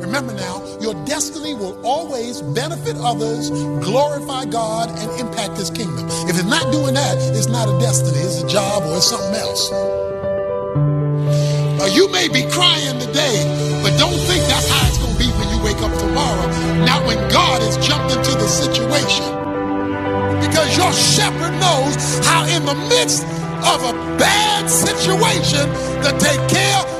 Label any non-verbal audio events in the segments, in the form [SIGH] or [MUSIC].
Remember now, your destiny will always benefit others, glorify God, and impact His kingdom. If it's not doing that, it's not a destiny, it's a job or it's something else. Now, you may be crying today, but don't think that's how it's going to be when you wake up tomorrow, not when God has jumped into the situation. Because your shepherd knows how, in the midst of a bad situation, to take care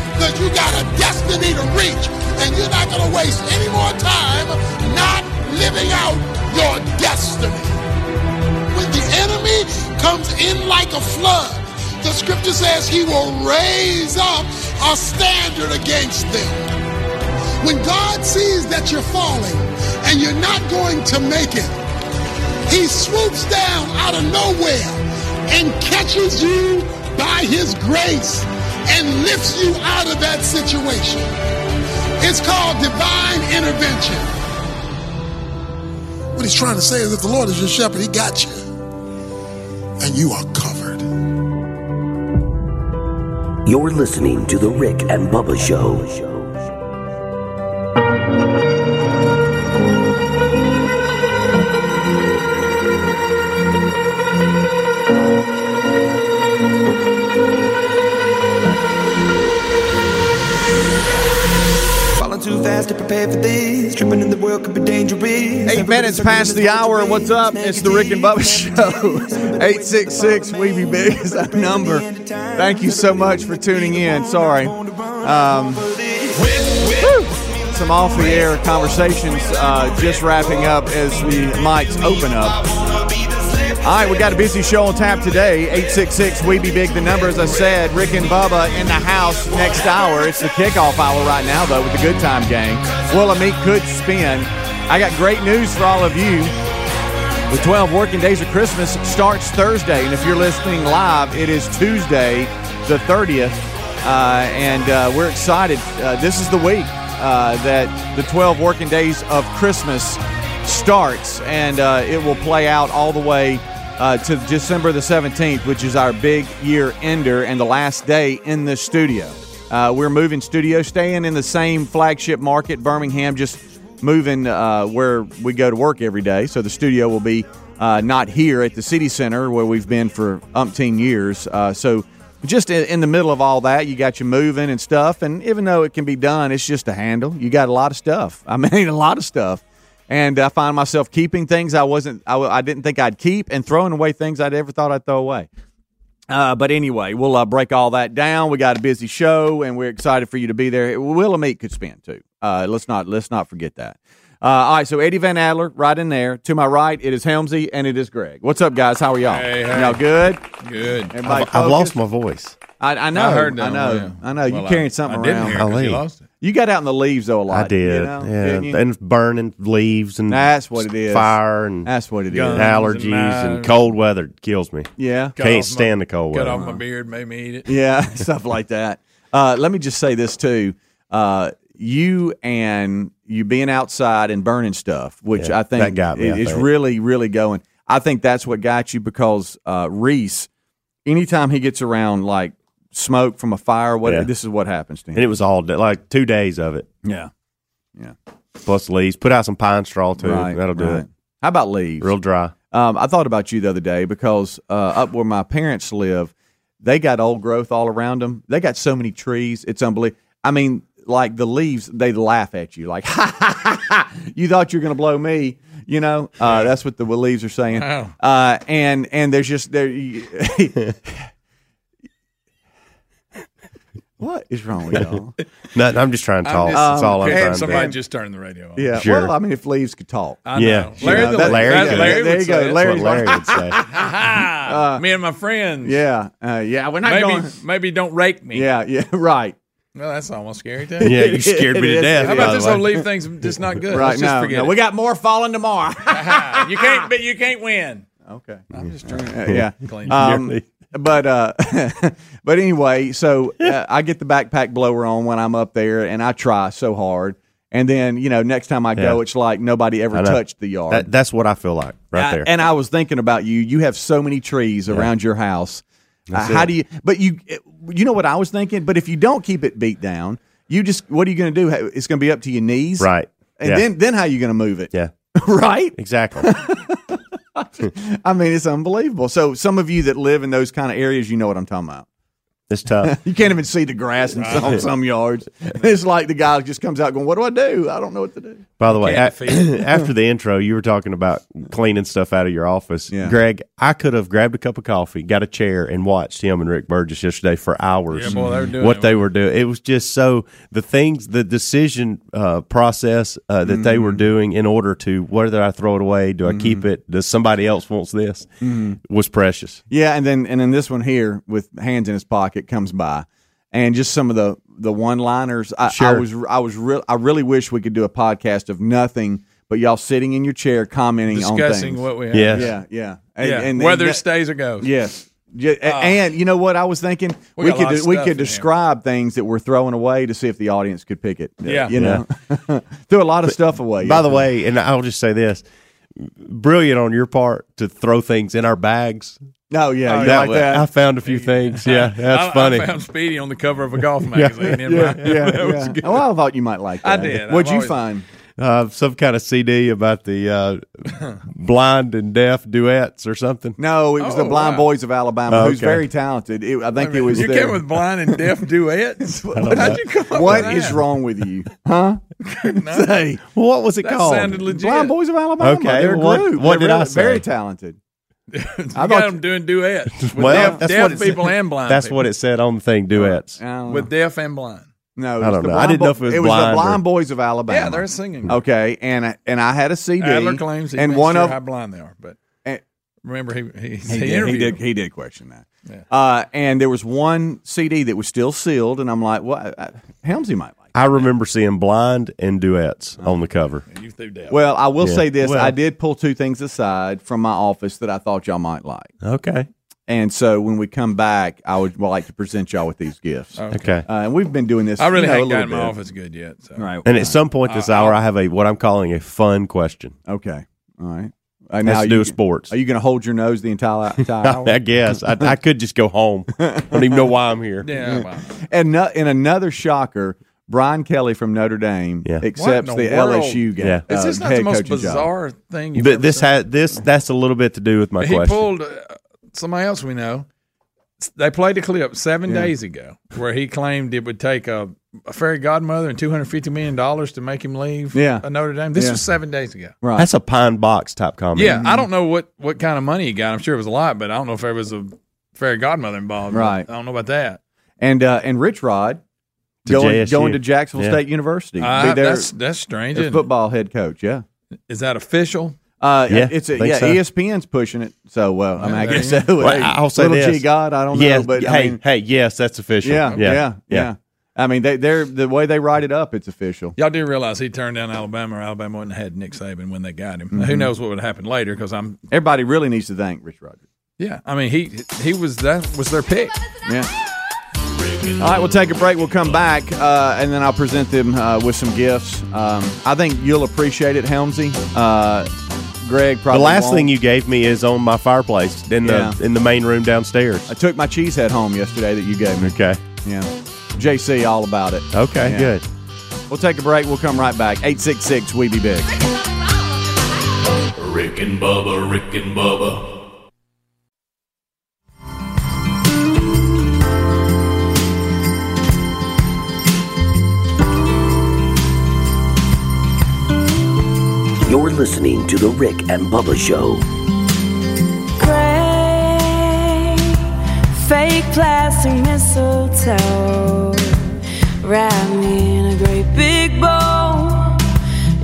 because you got a destiny to reach. And you're not going to waste any more time not living out your destiny. When the enemy comes in like a flood, the scripture says he will raise up a standard against them. When God sees that you're falling and you're not going to make it, he swoops down out of nowhere and catches you by his grace and lifts you out of that situation. It's called divine intervention. What he's trying to say is if the Lord is your shepherd, he got you. And you are covered. You're listening to The Rick and Bubba Show. Fast to prepare for this. Tripping in the world could be dangerous. Eight minutes past the hour. What's up? It's the Rick and Bubba Show. [LAUGHS] 866 We Be Big is our number. Thank you so much for tuning in. Sorry. Um, some off the air conversations uh, just wrapping up as the mics open up. All right, we got a busy show on tap today. 866 We Be Big, the number, as I said. Rick and Bubba in the house next hour. It's the kickoff hour right now, though, with the Good Time Gang. Willamette could spin. I got great news for all of you. The 12 working days of Christmas starts Thursday, and if you're listening live, it is Tuesday, the 30th, uh, and uh, we're excited. Uh, this is the week uh, that the 12 working days of Christmas starts, and uh, it will play out all the way uh, to December the 17th, which is our big year ender and the last day in the studio. Uh, we're moving studio, staying in the same flagship market, Birmingham, just moving uh, where we go to work every day. So the studio will be uh, not here at the city center where we've been for umpteen years. Uh, so just in, the middle of all that, you got you moving and stuff. And even though it can be done, it's just a handle. You got a lot of stuff. I [LAUGHS] mean, a lot of stuff. And I find myself keeping things I wasn't, I, I didn't think I'd keep, and throwing away things I'd ever thought I'd throw away. Uh, but anyway, we'll uh, break all that down. We got a busy show, and we're excited for you to be there. Willamette could spin too. Uh, let's not let's not forget that. Uh, all right, so Eddie Van Adler right in there. To my right, it is Helmsy and it is Greg. What's up, guys? How are y'all? Hey, hey. Y'all good? Good. Everybody I've, I've lost my voice. I, I know. I heard that I know. there. I know. Well, you carrying I- something I didn't around. hear it 'cause I you lost it. You got out in the leaves though a lot. I did, you know? yeah, and burning leaves and That's what it is. Fire and That's what it is. Guns. allergies and and, cold weather kills me. Yeah. Cut Can't stand my- the cold Cut weather. Cut off my beard, made me eat it. [LAUGHS] Yeah, [LAUGHS] stuff like that. Uh, let me just say this too. Uh, you and you being outside and burning stuff, which Yeah, I think that got me, I is think. really, really going. I think that's what got you because uh, Reese anytime he gets around like smoke from a fire, what Yeah. this is what happens to and it was all day, like two days of it yeah, yeah. plus leaves. Put out some pine straw too. right. That'll do right. it. How about leaves? Real dry. Um, I thought about you the other day because uh, up where my parents live, they got old growth all around them. They got so many trees, it's unbelievable. I mean, like the leaves, they laugh at you, like [LAUGHS] ha ha ha ha. You thought you were going to blow me, you know? Uh, that's what the leaves are saying. Wow. Uh, and and there's just there. [LAUGHS] [LAUGHS] what is wrong with y'all? [LAUGHS] Nothing. I'm just trying to I'm just- That's all I'm and trying to somebody do. just turned the radio on. Yeah. Sure. Well, I mean, if leaves could talk. I Yeah. know. Larry, You know, the, that- Larry that's does. Larry There you go. say it. That's Larry would say. Ha! [LAUGHS] Me and my friends. Yeah. Uh, yeah. We're not Maybe going. maybe don't rake me. Yeah. Yeah. [LAUGHS] Right. Well, that's almost scary too. Yeah, you scared me to is. death. How about this way. whole leave thing's just not good? Right. Let's just No. forget no. it. We got more falling tomorrow. You can't, but you can't win. okay. I'm just trying. Uh, yeah. Clean. Um, but uh, [LAUGHS] but anyway, so uh, I get the backpack blower on when I'm up there, and I try so hard. And then you know, next time I go, Yeah. it's like nobody ever touched the yard. That, that's what I feel like right I- there. and I was thinking about you. You have so many trees around your house. Uh, how it. do you? But you, you know what I was thinking. But if you don't keep it beat down, you just what are you going to do? It's going to be up to your knees, right. And yeah. then then how are you going to move it? yeah. [LAUGHS] right. Exactly. [LAUGHS] [LAUGHS] I mean, it's unbelievable. So some of you that live in those kind of areas, you know what I'm talking about. It's tough. [LAUGHS] You can't even see the grass in some, some yards. It's like the guy just comes out going, "What do I do? I don't know what to do." By the way, Can't a- defeat [CLEARS THROAT] after the intro, you were talking about cleaning stuff out of your office. Yeah. Greg, I could have grabbed a cup of coffee, got a chair, and watched him and Rick Burgess yesterday for hours. Yeah, boy, they were doing what it. they were doing. It was just so the things, the decision uh, process uh, that they Mm-hmm. were doing in order to whether I throw it away, do I keep it, does somebody else wants this, Mm-hmm. was precious. Yeah, and then and then this one here with hands in his pocket comes by, and just some of the the one liners. I, I was I was real. I really wish we could do a podcast of nothing but y'all sitting in your chair commenting on Discussing things. what we have. Yes. yeah, yeah, And- Yeah. and- Whether and it stays or goes. Yes. Yeah, a- ah. and you know what I was thinking? We We, got a lot could we could in here. describe things that we're throwing away to see if the audience could pick it. Yeah. you know, [LAUGHS] threw a lot of stuff away. By the way, and I'll just say this. Brilliant on your part to throw things in our bags. no, yeah, oh, you That like that? I found a few things. [LAUGHS] Yeah, that's I, funny. I found Speedy on the cover of a golf [LAUGHS] magazine. in yeah, my, yeah, yeah. [LAUGHS] Well, oh, I thought you might like I that. did. What'd I've you always- find? Uh, some kind of CD about the uh, [LAUGHS] blind and deaf duets or something. No, it was the Oh, Blind wow. Boys of Alabama, Oh, who's very talented. It, I think it was you their- came with blind and deaf [LAUGHS] duets. How'd you come up What with is that? wrong with you, huh? [LAUGHS] Say, what was it That called? sounded legit. Blind Boys of Alabama. Okay, they're a what- group. what They're did I say? Very talented. I I got them doing duets with Well, deaf, deaf what said. people and blind. That's people. what it said on the thing. Duets. I don't know. with deaf and blind. No, I was don't know. I Blind didn't know Bo- if it was the blind or- Blind Boys of Alabama. Yeah, they're singing. Okay, and I- and I had a CD. Adler claims he and one sure of how blind they are, but and- remember he he, he, he, did, he interviewed did them. he did question that. Uh, and there was one CD that was still sealed, and I'm like, what? Uh, Helmsy might like. I remember seeing blind and duets on the cover. You threw deaf. Well, I will Yeah. say this: Well- I did pull two things aside from my office that I thought y'all might like, Okay. And so when we come back, I would like to present y'all with these gifts. Okay. Uh, and we've been doing this. I really you know, a haven't little gotten my office good yet. So. Right. And at some point this Uh, hour, I have a what I'm calling a fun question. Okay. All right. Uh, Has now to do you- sports. Are you going to hold your nose the entire, [LAUGHS] entire hour? I guess I, I could just go home. I don't even know why I'm here. Yeah. Well, And no, in another shocker, Brian Kelly from Notre Dame Yeah. accepts the, the? LSU game. Yeah. is uh, this not the most coaching job. bizarre thing you've Th- ever this seen? had this that's a little bit to do with my he question. pulled uh, somebody else we know. They played a clip seven Yeah. days ago where he claimed it would take a, a fairy godmother and two hundred fifty million dollars to make him leave. Yeah. a Notre Dame. This Yeah. was seven days ago. Right. That's a pine box type comment. Yeah, I don't know what what kind of money he got. I'm sure it was a lot, but I don't know if there was a fairy godmother involved. Right. I don't know about that. and uh, and Rich Rod To going JSU. going to Jacksonville Yeah. State University. Uh, Be their, that's that's strange. their isn't it? football head coach. Yeah. Is that official? Uh, Yeah, it's a, yeah. so. ESPN's pushing it. So well, I mean, I there guess you so. Well, I'll say little this. G God, I don't know, Yes, but I hey, mean, hey, yes, that's official. yeah, yeah, yeah, I mean, they, they're the way they write it up. It's official. Y'all do realize he turned down Alabama, or Alabama wouldn't have had Nick Saban when they got him. Mm-hmm. Who knows what would have happened later? Because I'm, Everybody really needs to thank Rich Rogers. yeah. I mean, he he was that was their pick. Yeah. All right, we'll take a break. We'll come back, uh, and then I'll present them uh, with some gifts. Um, I think you'll appreciate it, Helmsy. Uh, Greg The last won't. thing you gave me is on my fireplace in the in the main room downstairs. I took my cheese head home yesterday that you gave me. Okay. Yeah. JC, all about it. Okay. Yeah. Good. We'll take a break. We'll come right back. 866 We Be Big. Rick and Bubba, Rick and Bubba. You're listening to The Rick and Bubba Show. Gray, fake plastic mistletoe. Wrap me in a great big bow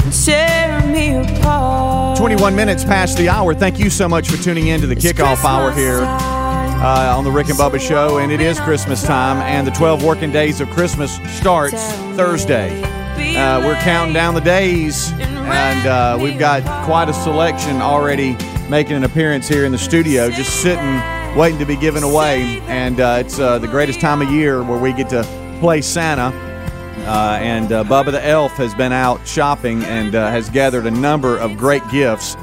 and tear me apart. 21 minutes past the hour. Thank you so much for tuning in to the kickoff hour here uh, on the Rick and Bubba Show. And it is Christmas time, and the 12 working days of Christmas starts Thursday. Uh, we're counting down the days, and uh, we've got quite a selection already making an appearance here in the studio, just sitting, waiting to be given away. And uh, it's uh, the greatest time of year where we get to play Santa. Uh, and uh, Bubba the Elf has been out shopping and uh, has gathered a number of great gifts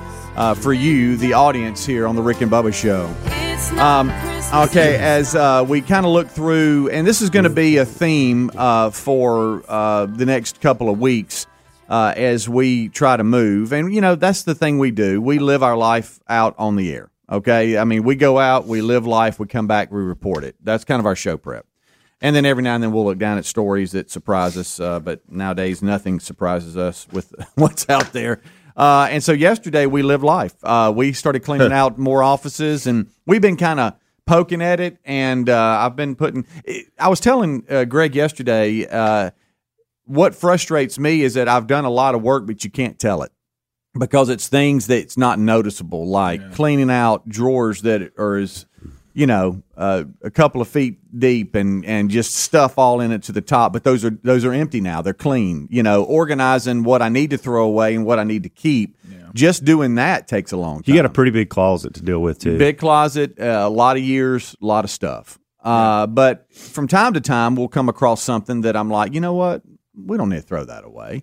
for you, the audience here on the Rick and Bubba Show. Um, okay, as uh, we kind of look through, and this is going to be a theme uh, for uh, the next couple of weeks uh, as we try to move. And, you know, that's the thing we do. We live our life out on the air. Okay. I mean, we go out, we live life, we come back, we report it. That's kind of our show prep. And then every now and then we'll look down at stories that surprise us. Uh, but nowadays, nothing surprises us with [LAUGHS] what's out there. Uh, and so yesterday we lived life. Uh, we started cleaning out more offices, and we've been kind of poking at it. And uh, I've been putting. I was telling uh, Greg yesterday. What frustrates me is that I've done a lot of work, but you can't tell it because it's things that's not noticeable, like cleaning out drawers that are as you know uh, a couple of feet deep and and just stuff all in it to the top. But those are those are empty now; they're clean. You know, organizing what I need to throw away and what I need to keep. Just doing that takes a long time. You got a pretty big closet to deal with too. Big closet, uh, a lot of years, a lot of stuff. Uh, but from time to time, we'll come across something that I'm like, you know what? We don't need to throw that away.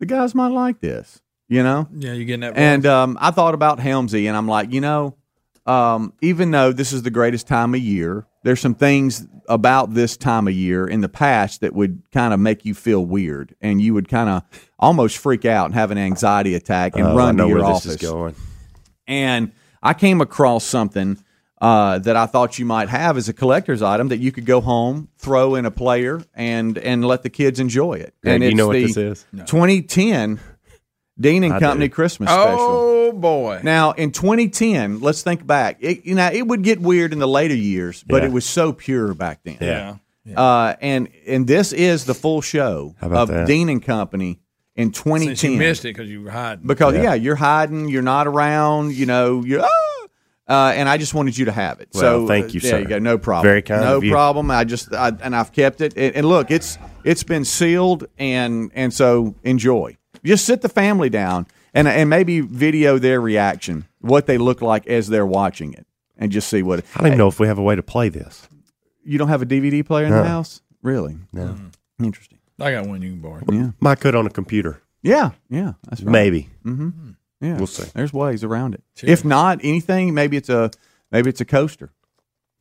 The guys might like this, you know? Yeah, you getting that? And um, I thought about Helmsy, and I'm like, you know, um, even though this is the greatest time of year, there's some things about this time of year in the past that would kind of make you feel weird, and you would kind of almost freak out and have an anxiety attack and I run know to your where office. this is going. And I came across something uh, that I thought you might have as a collector's item that you could go home, throw in a player, and and let the kids enjoy it. Greg, and do you know what the this is? 2010 Dean and I Company do. Christmas special. oh boy, Now, in 2010, let's think back. It, you know, it would get weird in the later years, but Yeah. it was so pure back then. Yeah. Uh, and and this is the full show of that? Dean and Company in 2010 since you missed it because you were hiding. because yeah. Yeah. you're hiding, you're not around, you know, you're. Ah! Uh, and I just wanted you to have it. Well, so thank you, There sir. you go. No problem. Very kind No of you. problem. I just I, and I've kept it. And, and look, it's it's been sealed, and and so enjoy. Just sit the family down and and maybe video their reaction, what they look like as they're watching it, and just see what. I don't even know if we have a way to play this. You don't have a DVD player in the house, really? No. Interesting. I got one you can borrow. Yeah. Might could on a computer. Yeah. Yeah. That's right. Maybe. Yeah, We'll see. There's ways around it. Cheers. If not anything, maybe it's a maybe it's a coaster.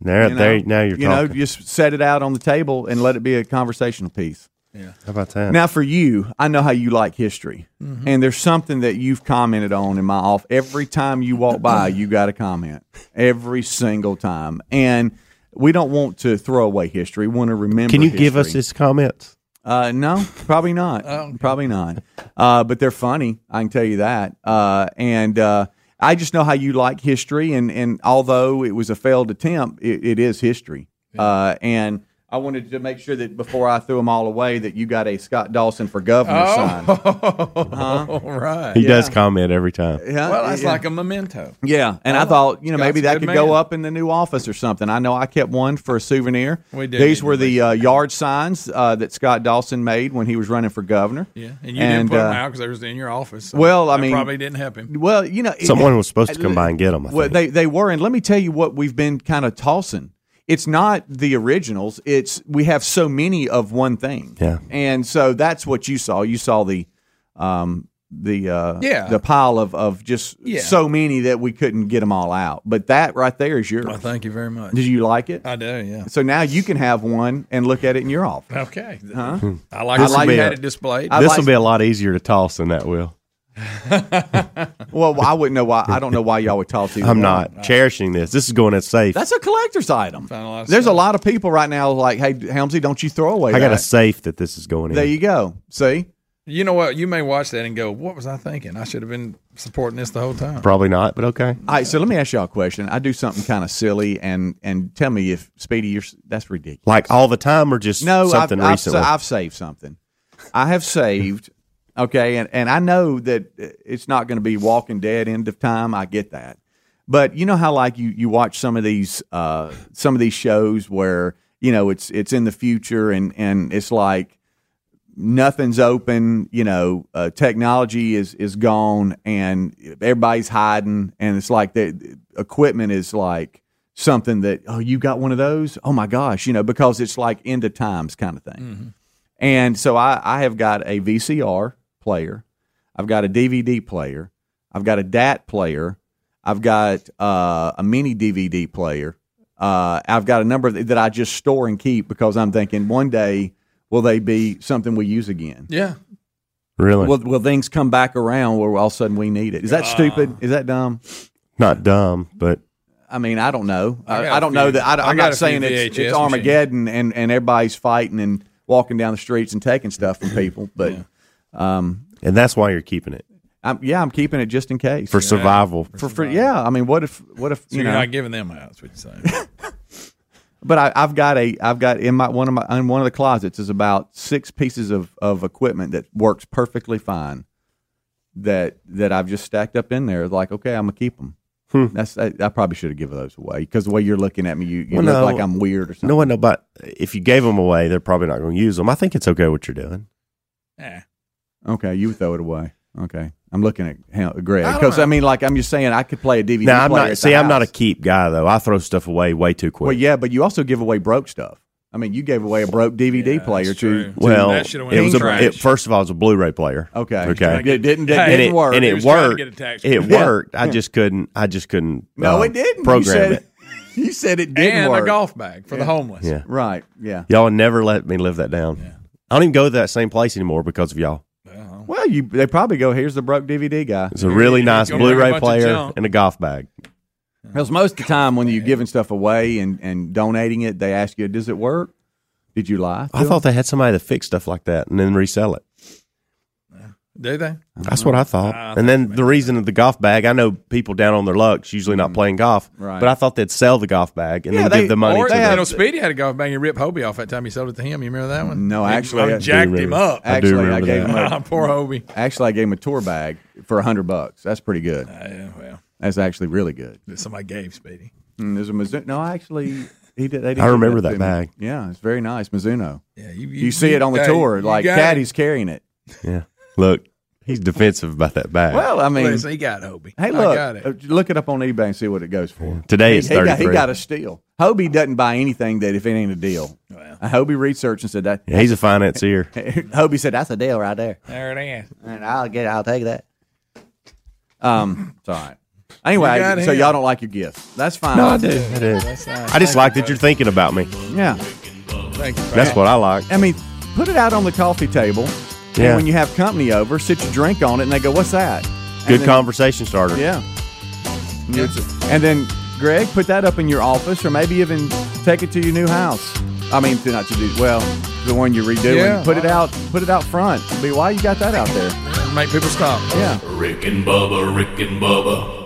There, you know? there. Now you're you know, just set it out on the table and let it be a conversational piece. How about that? Now, for you, I know how you like history, Mm-hmm. and there's something that you've commented on in my off. Every time you walk by, [LAUGHS] you got a comment. Every single time, and we don't want to throw away history. We want to remember. Can you give us history. his comments? Uh, no, probably not. Probably not. Uh, but they're funny. I can tell you that. Uh, and uh, I just know how you like history, and and although it was a failed attempt, it, it is history. Uh, and I wanted to make sure that before I threw them all away, that you got a Scott Dawson for governor sign. [LAUGHS] All right. He does comment every time. Yeah, Well, that's yeah. like a memento. Yeah, and I Oh, thought you know Scott's maybe a that good could go man. up in the new office or something. I know I kept one for a souvenir. We did These need were to the uh, yard signs uh, that Scott Dawson made when he was running for governor. Yeah, and you And, didn't put them uh, out because they was in your office. so well, I that mean- probably didn't help him. Well, you know, it- Someone was supposed to come by and get them. I Well, think. they they were, and let me tell you what we've been kind of tossing. It's not the originals. It's we have so many of one thing. Yeah. and so that's what you saw. You saw the um, the uh, Yeah. the pile of of just Yeah. so many that we couldn't get them all out. But that right there is yours. Well, thank you very much. Did you like it? I do, yeah. So now you can have one and look at it in your office. Okay. Huh? I like I like you it. had it displayed. I This like- will be a lot easier to toss than that will. [LAUGHS] Well, I wouldn't know why. I don't know why y'all would toss these. I'm not cherishing this. This is going in safe. That's a collector's item. A lot of There's a lot of people right now like, hey, Helmsy, don't you throw away I got a safe that this is going in. There you go. See? You know what? You may watch that and go, "What was I thinking? I should have been supporting this the whole time." Probably not, but okay. All right, so let me ask y'all a question. I do something kind of silly, and and tell me if Speedy, you're that's ridiculous. Like all the time, or just No, something I've, I've, recently. I've saved something. I have saved. Okay, and and I know that it's not going to be Walking Dead end of time. I get that, but you know how like you you watch some of these uh some of these shows where you know it's it's in the future and and it's like nothing's open you know uh, technology is is gone and everybody's hiding and it's like the equipment is like something that oh you got one of those? Oh my gosh you know because it's like end of times kind of thing and so I, I have got a vcr player i've got a dvd player i've got a dat player i've got uh, a mini dvd player uh, i've got a number that i just store and keep because i'm thinking one day will they be something we use again Yeah. really? will, will things come back around where all of a sudden we need it is that stupid is that dumb not dumb, but I mean, I don't know. I I, got I a don't few- know that. I, I am not saying it's, it's. Armageddon and, and everybody's fighting and walking down the streets and taking stuff from people. But um, and that's why you're keeping it I'm, yeah, I'm keeping it just in case. for survival. for, for yeah. I mean, what if what if So you you're know? not giving them out. That's what you're saying. [LAUGHS] But I, I've got a I've got in my one of my in one of the closets is about six pieces of, of equipment that works perfectly fine. That that I've just stacked up in there. Like, okay, I'm gonna keep them. That's I, I probably should have given those away because the way you're looking at me, you, you Well, look no. like I'm weird or something. No one know, but if you gave them away, they're probably not going to use them. I think it's okay what you're doing. yeah. Okay, you throw it away. Okay, I'm looking at Hel- Greg I because I, know. mean, like I'm just saying, I could play a DVD. Now I'm not. at See, the I'm not a keep guy though. I throw stuff away way too quick. Well, yeah, but you also give away broke stuff. I mean, you gave away a broke DVD Yeah, player that's to. to- Well, That should've went it was a. It, first of all, it was a Blu-ray player. okay, Okay. it didn't, it Hey, didn't it, work. and it was trying to worked. get a tax It credit. worked. [LAUGHS] I just couldn't. I just couldn't. no, uh, it didn't. you Program said it. [LAUGHS] You said it didn't and work. a golf bag for the homeless. Yeah, Right. Yeah. y'all never let me live that down. I don't even go to that same place anymore because of y'all. Well, you they probably go. Here's the broke DVD guy. It's a really nice gonna a Blu-ray bunch of player junk. and a golf bag. Because most of the time when you're giving stuff away and, and donating it, they ask you, "Does it work?" Did you lie? to I thought they had somebody to fix stuff like that and then resell it. Do they? That's what I thought. I and then the reason of the golf bag, I know people down on their lucks usually not playing golf, Right. but I thought they'd sell the golf bag and Yeah, then they- give the money Or to you the know, Speedy had a golf bag and ripped Hobie off that time he sold it to him. You remember that one? No, He- actually, I I do jacked him remember. up. I do Actually, I, remember gave him Ah, [LAUGHS] a, Poor Hobie. actually I gave him a tour bag for a hundred bucks. That's pretty good. Uh, yeah, well, That's actually really good. that somebody gave Speedy. Mm, there's a Mizuno. No, actually, he did. They did I give remember to that me. bag. Yeah, it's very nice, Mizuno. Yeah, you, You, see it on the hey, tour, you like got it. Caddy's carrying it. Yeah. Look, he's defensive about that bag. Well, I mean, Listen, he got Hobie. hey, I look, got it. uh, look it up on eBay and see what it goes for. Today He, it's he got, he got a steal. Hobie doesn't buy anything that if it ain't a deal. Well. Uh, Hobie researched and said that. Yeah, he's a financier. [LAUGHS] Hobie said that's a deal right there, There it is. and I'll get. I'll take that. Um, it's all right. Anyway, so y'all don't like your gifts. That's fine. No, I do. I do. That's nice. I just like that you're thinking about me. Yeah. Thank you. That's what I like. I mean, put it out on the coffee table. Yeah. And when you have company over, sit your drink on it, and they go, "What's that?" And Good then- conversation starter. Yeah. And And then, Greg, put that up in your office, or maybe even take it to your new house. I mean, to not to do well, the one you're redoing. Yeah. Put it out. Put it out front. Be why you got that out there? Make people stop. Yeah. Rick and Bubba, Rick and Bubba.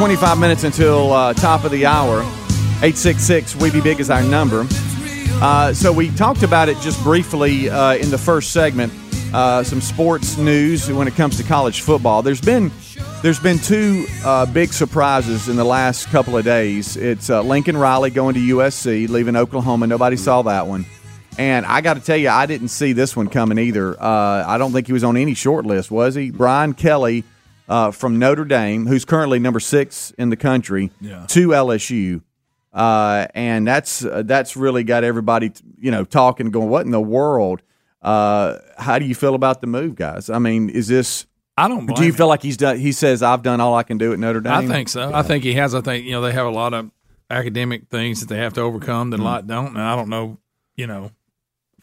Twenty-five minutes until uh, top of the hour. Eight six six. We be big is our number. Uh, so we talked about it just briefly uh, in the first segment. Uh, some sports news when it comes to college football. There's been There's been two uh, big surprises in the last couple of days. It's uh, Lincoln Riley going to USC, leaving Oklahoma. Nobody saw that one. And I got to tell you, I didn't see this one coming either. I don't think he was on any short list, was he? Brian Kelly uh, from Notre Dame, who's currently number six in the country, Yeah. to LSU. Uh, and that's uh, that's really got everybody, you know, talking, going, "What in the world?" Uh, how do you feel about the move, guys? I mean, is this? I don't. Do you him. feel like he's done? He says, "I've done all I can do at Notre Dame." I think so. I think he has. I think you know they have a lot of academic things that they have to overcome that Mm-hmm. a lot don't. And I don't know, you know,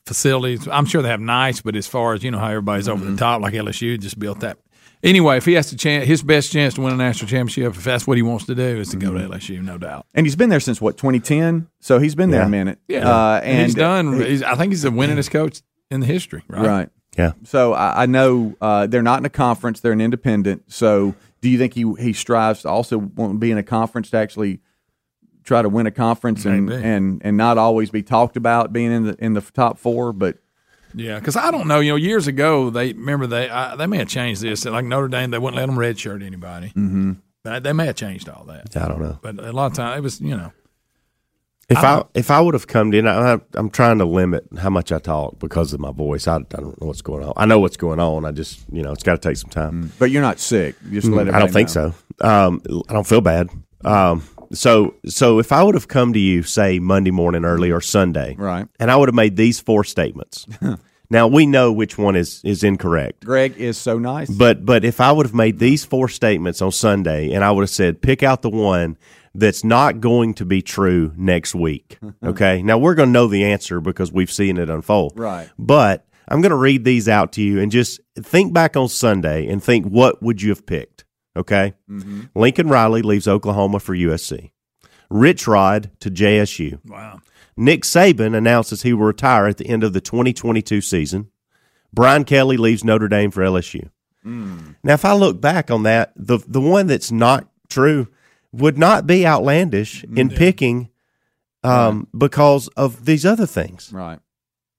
facilities. I'm sure they have nice, but as far as you know how everybody's over Mm-hmm. the top, like LSU just built that. Anyway, if he has to chance, his best chance to win a national championship, if that's what he wants to do, is to go Mm-hmm. to LSU, no doubt. and he's been there since what 2010. So he's been there a minute. Yeah, uh, and, he's done. he- he's, I think he's the winningest coach in the history. Right. right. Yeah. So I, I know uh, they're not in a conference; they're an independent. So do you think he he strives to also want to be in a conference to actually try to win a conference and Maybe. and and not always be talked about being in the in the top four? But Yeah, because I don't know. You know, years ago they remember they I, they may have changed this. Like Notre Dame, they wouldn't let them redshirt anybody. Mm-hmm. But they may have changed all that. I don't know. But a lot of times it was, you know, If I I, if I would have come in, I, I'm trying to limit how much I talk because of my voice. I, I don't know what's going on. I know what's going on. I just you know it's got to take some time. but you're not sick. Just let Mm, I don't think know. so. Um, I don't feel bad. Um, so so if I would have come to you say Monday morning early or Sunday, Right. and I would have made these four statements. [LAUGHS] now we know which one is is incorrect. Greg is so nice. But but if I would have made these four statements on Sunday and I would have said pick out the one that's not going to be true next week. [LAUGHS] Okay? now we're going to know the answer because we've seen it unfold. Right. But I'm going to read these out to you and just think back on Sunday and think what would you have picked? Okay? Lincoln Riley leaves Oklahoma for USC. Rich Rod to JSU. wow. Nick Saban announces he will retire at the end of the 2022 season. Brian Kelly leaves Notre Dame for LSU. Now, if I look back on that, the the one that's not true would not be outlandish in picking um, because of these other things. right.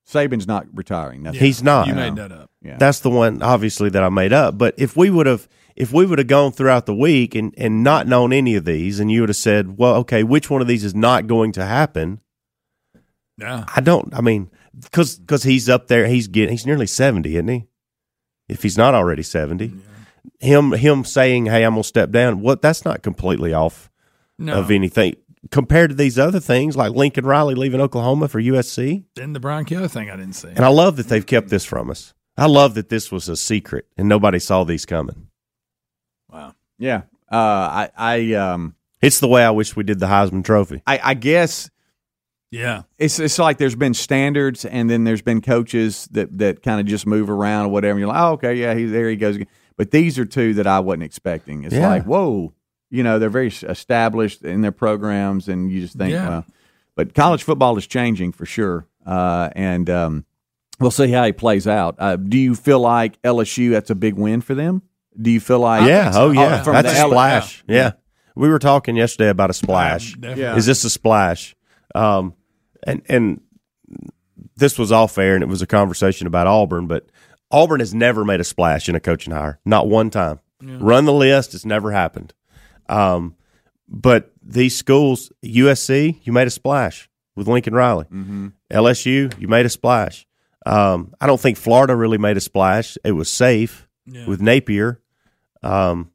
Saban's not retiring. That's He's not. You made that up. Yeah. That's the one, obviously, that I made up. But if we would have, if we would have gone throughout the week and, and not known any of these, and you would have said, well, okay, which one of these is not going to happen? Yeah. I don't. I mean, because cause he's up there. He's getting. He's nearly seventy, isn't he? If he's not already seventy, him him saying, "Hey, I'm gonna step down." What? That's not completely off No. of anything compared to these other things, like Lincoln Riley leaving Oklahoma for USC. Then the Brian Kelly thing I didn't see. And I love that they've kept this from us. I love that this was a secret and nobody saw these coming. Wow. yeah. Uh, I I um It's the way I wish we did the Heisman Trophy. I, I guess Yeah. it's it's like there's been standards and then there's been coaches that that kind of just move around or whatever. You're like, oh, okay, yeah, he there he goes. again. But these are two that I wasn't expecting. It's Yeah. like, whoa, you know, they're very established in their programs, and you just think, Yeah. well, but college football is changing for sure, uh, and um, we'll see how he plays out. Uh, do you feel like LSU? That's a big win for them. Do you feel like? yeah. Oh, yeah. from That's the a L- splash. Yeah. We were talking yesterday about a splash. definitely. Yeah. Is this a splash? Um, and and this was all fair, and it was a conversation about Auburn, but Auburn has never made a splash in a coaching hire, not one time. Run the list; it's never happened. Um, but these schools, USC, you made a splash with Lincoln Riley. LSU, you made a splash. Um, I don't think Florida really made a splash. It was safe with Napier. Um,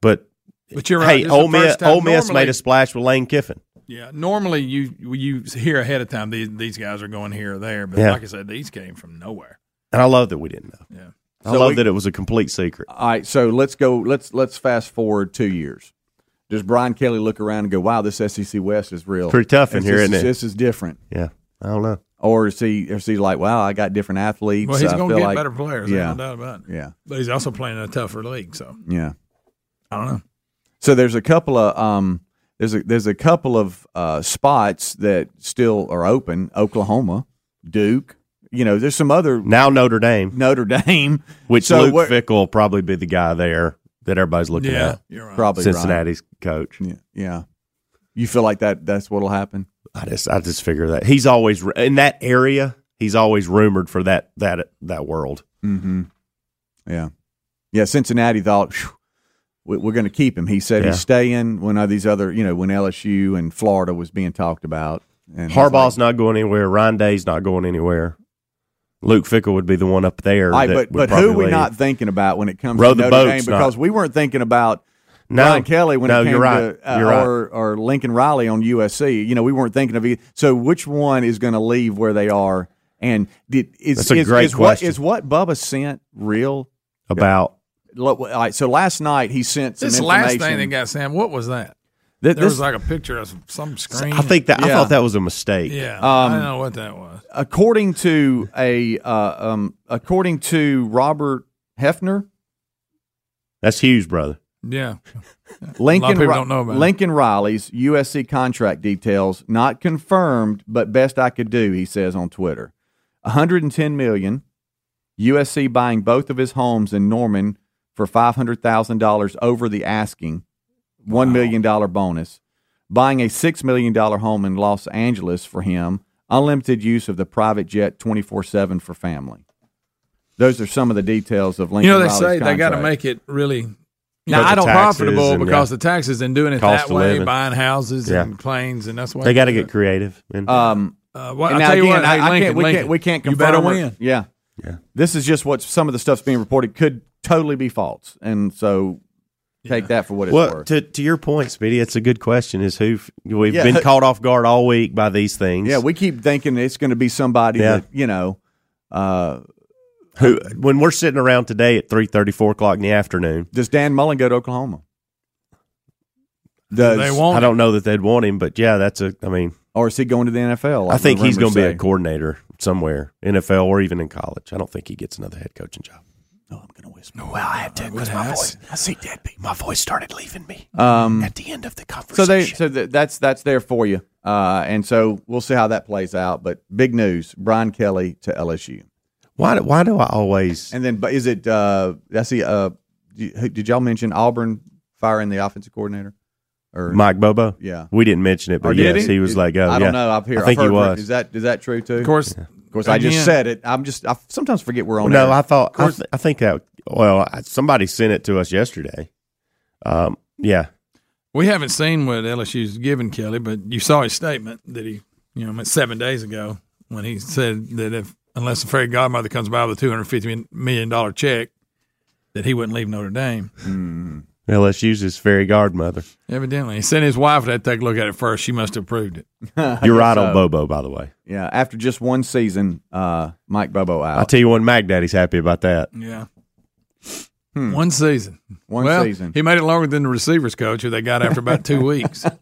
but But you're right. hey, This is Ole Miss, Ole Miss normally- made a splash with Lane Kiffin. Yeah, normally you you hear ahead of time these these guys are going here or there, but Yeah. like I said, these came from nowhere. And I love that we didn't know. Yeah. I So love we- that it was a complete secret. All right, so let's go. Let's let's fast forward two years. Does Brian Kelly look around and go, "Wow, this SEC West is real, Pretty tough in This here, is- isn't it? This is different." Yeah, I don't know. Or is he? Is he like, "Wow, I got different athletes"? Well, he's going to feel get like- better players. Yeah, Yeah, no doubt about it. yeah, But he's also playing in a tougher league, so yeah. I don't know. So there's a couple of um, there's a there's a couple of uh, spots that still are open. Oklahoma, Duke. You know, there's some other Now Notre Dame, Notre Dame, [LAUGHS] which So Luke Fickell will probably be the guy there that everybody's looking Yeah, at. you're right. probably right. Cincinnati's coach. Yeah, yeah. You feel like that? That's what'll happen. I just I just figure that he's always in that area. He's always rumored for that that that world. Mm-hmm. Yeah, yeah. Cincinnati thought, "Phew, we- we're going to keep him. He said Yeah. he's staying when these other, you know, when LSU and Florida was being talked about. And Harbaugh's not going anywhere. Ryan Day's not going anywhere. Luke Fickell would be the one up there. Right, but but who are we leave. not thinking about when it comes Row to the Notre Dame? Because not- we weren't thinking about No. Brian Kelly when No, it came you're right. to uh, You're right. or or Lincoln Riley on USC. You know, we weren't thinking of it. So which one is going to leave where they are? And did is That's a is, great is what question. is what Bubba sent real? about. Look, all right, so last night he sent some This last thing they got, Sam, what was that? Th- There this- was like a picture of some screen. I think that I thought that was a mistake. Yeah, Um, I don't know what that was. according to a uh, um, according to Robert Hefner, That's Hughes, brother. Yeah, [LAUGHS] Lincoln people don't know about. Lincoln Riley's USC contract details not confirmed, but best I could do. He says on Twitter, 110 million. USC buying both of his homes in Norman for five hundred thousand dollars over the asking, one million dollar bonus. Buying a six million dollar home in Los Angeles for him, unlimited use of the private jet twenty four seven for family. Those are some of the details of Lincoln. you know they Riley's say they got to make it really. Because Now, I don't taxes profitable and, because yeah. the taxes and doing it Cost that way, living. buying houses Yeah. and planes, and that's why They got to get creative. And, Um, Uh, well, And I now tell you again, what, I- hey, I Lincoln, can't, we Lincoln, can't we can't you confirm better or- win. Yeah, Yeah. This is just what some of the stuff's being reported could totally be false, and so take that for what it's well, worth. to to your point, Speedy, it's a good question. Is who we've Yeah, been caught off guard all week by these things. yeah, we keep thinking it's going to be somebody Yeah. that you know. Uh, who when we're sitting around today at three thirty, four o'clock in the afternoon. does Dan Mullen go to Oklahoma? Does They won't. I don't know that they'd want him, but yeah, that's a. I mean, or is he going to the NFL? like I think he's going to be a coordinator somewhere, NFL or even in college. I don't think he gets another head coaching job. No, I'm going to whisper. Well, I had to because my voice. I see dead people. My voice started leaving me Um, at the end of the conversation. so conversation. they so that, that's that's there for you, uh, and so we'll see how that plays out. But big news: Brian Kelly to LSU. Why? do- Why do I always? And then, but is it? Uh, I see. Uh, did did y'all mention Auburn firing the offensive coordinator? Or Mike Bobo. Yeah. we didn't mention it, or but did yes, he, was like, oh, I yeah. don't know. I've heard. I think I've he heard- was. Is that is that true too? Of course, Of course, I just again, said it. I'm just. I sometimes forget we're on. no, air. I thought. I, th- I think that. Well, I- somebody sent it to us yesterday. Um, yeah, We haven't seen what LSU's given Kelly, but you saw his statement that he, you know, seven days ago when he said that if unless the fairy godmother comes by with a two hundred fifty million dollar check, that he wouldn't leave Notre Dame. LSU's his fairy godmother. Evidently, he sent his wife to take a look at it first. She must have approved it. [LAUGHS] You're right so. on Bobo, by the way. yeah. After just one season, uh, Mike Bobo out. I'll tell you one, Mac Daddy's happy about that. Yeah. One season. One well, season. He made it longer than the receivers coach, who they got after about two [LAUGHS] weeks. [LAUGHS]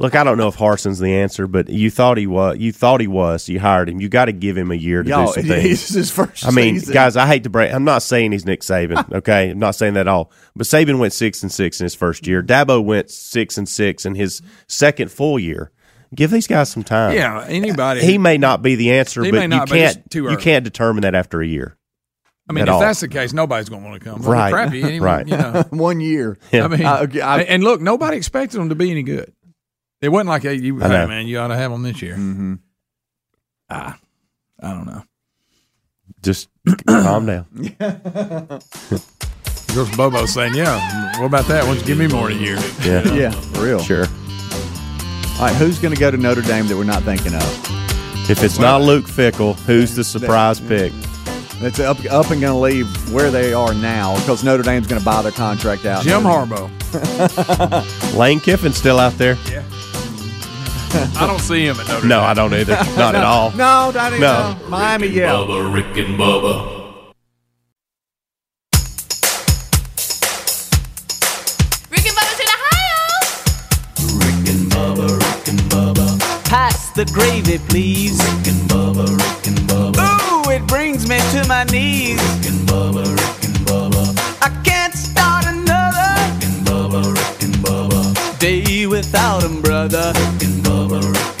Look, I don't know if Harsin's the answer, but you thought he was. You thought he was. You hired him. You got to give him a year to Y'all, do some [LAUGHS] things. this is his first. I mean, season. guys, I hate to break. I'm not saying he's Nick Saban. [LAUGHS] Okay, I'm not saying that at all. But Saban went six and six in his first year. Dabo went six and six in his second full year. Give these guys some time. yeah, anybody. he may not be the answer, but may you not, but can't too you can't determine that after a year. I mean, if all. that's the case, nobody's going to want to come. Right. Crappy. Anyway, [LAUGHS] Right. You know. one year. Yeah. I mean, okay, I- and look, nobody expected them to be any good. It wasn't like, hey, you, I hey man, you ought to have them this year. Mm-hmm. Ah, I don't know. Just [CLEARS THROAT] calm down. [LAUGHS] Of course, Bobo's saying, yeah, what about that? Why don't you give me more in a year? Yeah, [LAUGHS] Yeah, for real. sure. All right, who's going to go to Notre Dame that we're not thinking of? If it's not Luke Fickell, who's the surprise pick? That's up, up and going to leave where they are now because Notre Dame's going to buy their contract out. Jim Harbaugh. [LAUGHS] Lane Kiffin's still out there. I don't see him at Notre No, Dame. I don't either. [LAUGHS] Not at all. No, not even. No. No. Miami, Rick and yeah. Bubba, Rick and Bubba. Rick and Bubba's in Ohio. Rick and Bubba, Rick and Bubba. Pass the gravy, please. Rick and Bubba, Rick and Bubba. Ooh, it brings me to my knees. Rick and Bubba, Rick and Bubba. I can't day without him, brother.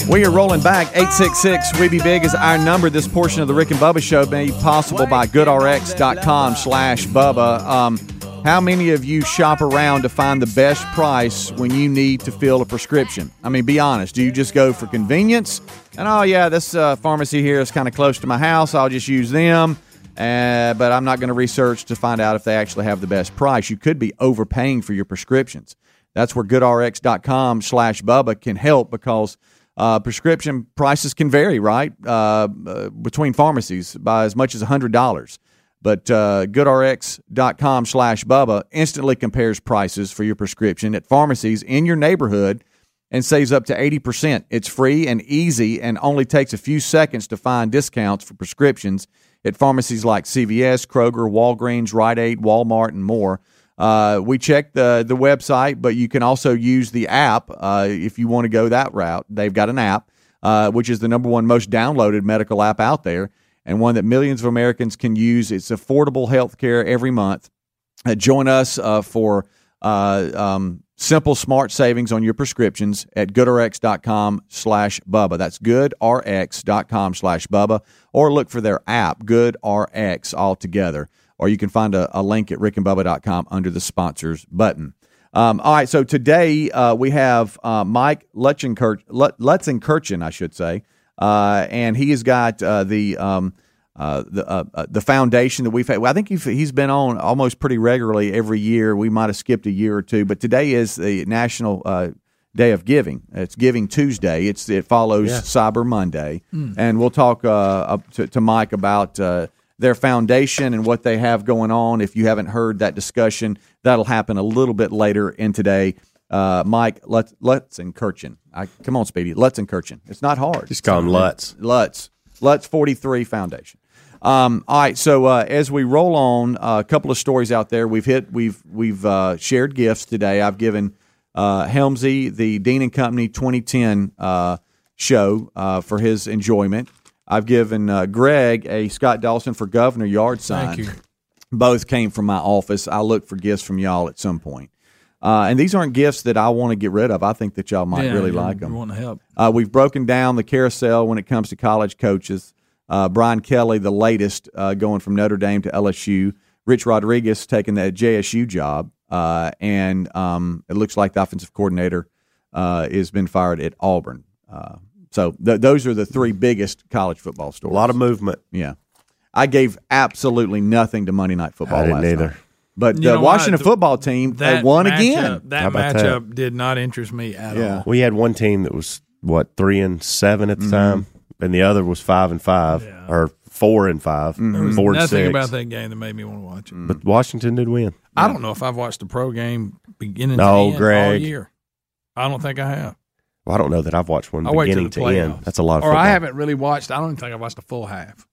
We are rolling back. 866 We Be Big is our number. This portion of the Rick and Bubba Show made possible by goodrx.com slash Bubba. Um, how many of you shop around to find the best price when you need to fill a prescription? I mean, be honest. Do you just go for convenience? And oh, yeah, this uh, pharmacy here is kind of close to my house. I'll just use them. Uh, but I'm not going to research to find out if they actually have the best price. You could be overpaying for your prescriptions. That's where goodrx.com slash Bubba can help because uh, prescription prices can vary, right? Uh, uh, between pharmacies by as much as $100. But uh, goodrx.com slash Bubba instantly compares prices for your prescription at pharmacies in your neighborhood and saves up to 80%. It's free and easy and only takes a few seconds to find discounts for prescriptions at pharmacies like CVS, Kroger, Walgreens, Rite Aid, Walmart, and more. Uh, we checked the, the website, but you can also use the app uh, if you want to go that route. They've got an app, uh, which is the number one most downloaded medical app out there and one that millions of Americans can use. It's affordable health care every month. Uh, join us uh, for uh, um, simple, smart savings on your prescriptions at goodrx.com slash Bubba. That's goodrx.com slash Bubba. Or look for their app, GoodRx, all together. Or you can find a, a link at rickandbubba.com under the sponsors button. Um, all right, so today uh, we have uh, Mike Lutzenkirchen, Lutzenkirchen, I should say, uh, and he has got uh, the um, uh, the uh, the foundation that we've had. Well, I think he's, he's been on almost pretty regularly every year. We might have skipped a year or two, but today is the National uh, Day of Giving. It's Giving Tuesday. It's it follows Yeah. Cyber Monday, Mm. and we'll talk uh, to, to Mike about uh, their foundation and what they have going on. If you haven't heard that discussion, that'll happen a little bit later in today. Uh, Mike, let's let's Kirchen. I come on, Speedy. Let's Kirchen. It's not hard. Just call him Lutz. Lutz. Lutz forty three Foundation. Um, all right, so uh, as we roll on, uh, a couple of stories out there. We've hit, we've we've uh, shared gifts today. I've given uh, Helmsy the Dean and Company 2010 uh, show uh, for his enjoyment. I've given uh, Greg a Scott Dawson for Governor yard sign. Thank you. Both came from my office. I look for gifts from y'all at some point. Uh, and these aren't gifts that I want to get rid of. I think that y'all might Yeah, really like them. want to help. Uh, we've broken down the carousel when it comes to college coaches. Uh, Brian Kelly, the latest, uh, going from Notre Dame to LSU. Rich Rodriguez taking that JSU job, uh, and um, it looks like the offensive coordinator uh, has been fired at Auburn. So th- those are the three biggest college football stories. A lot of movement. Yeah, I gave absolutely nothing to Monday Night Football. I didn't last either. night. But You the know what? Washington The- football team That won matchup- again. That How about matchup did not interest me at all. We had one team that was what three and seven at the Mm-hmm. time, and the other was five and five or four and 5 Mm-hmm. There was four and nothing six. about that game that made me want to watch it. But Washington did win. I don't know if I've watched the pro game beginning No, to end all Greg. year. I don't think I have. Well, I don't know that I've watched one I wait beginning the to end. That's a lot of Or football. I haven't really watched. I don't even think I've watched a full half.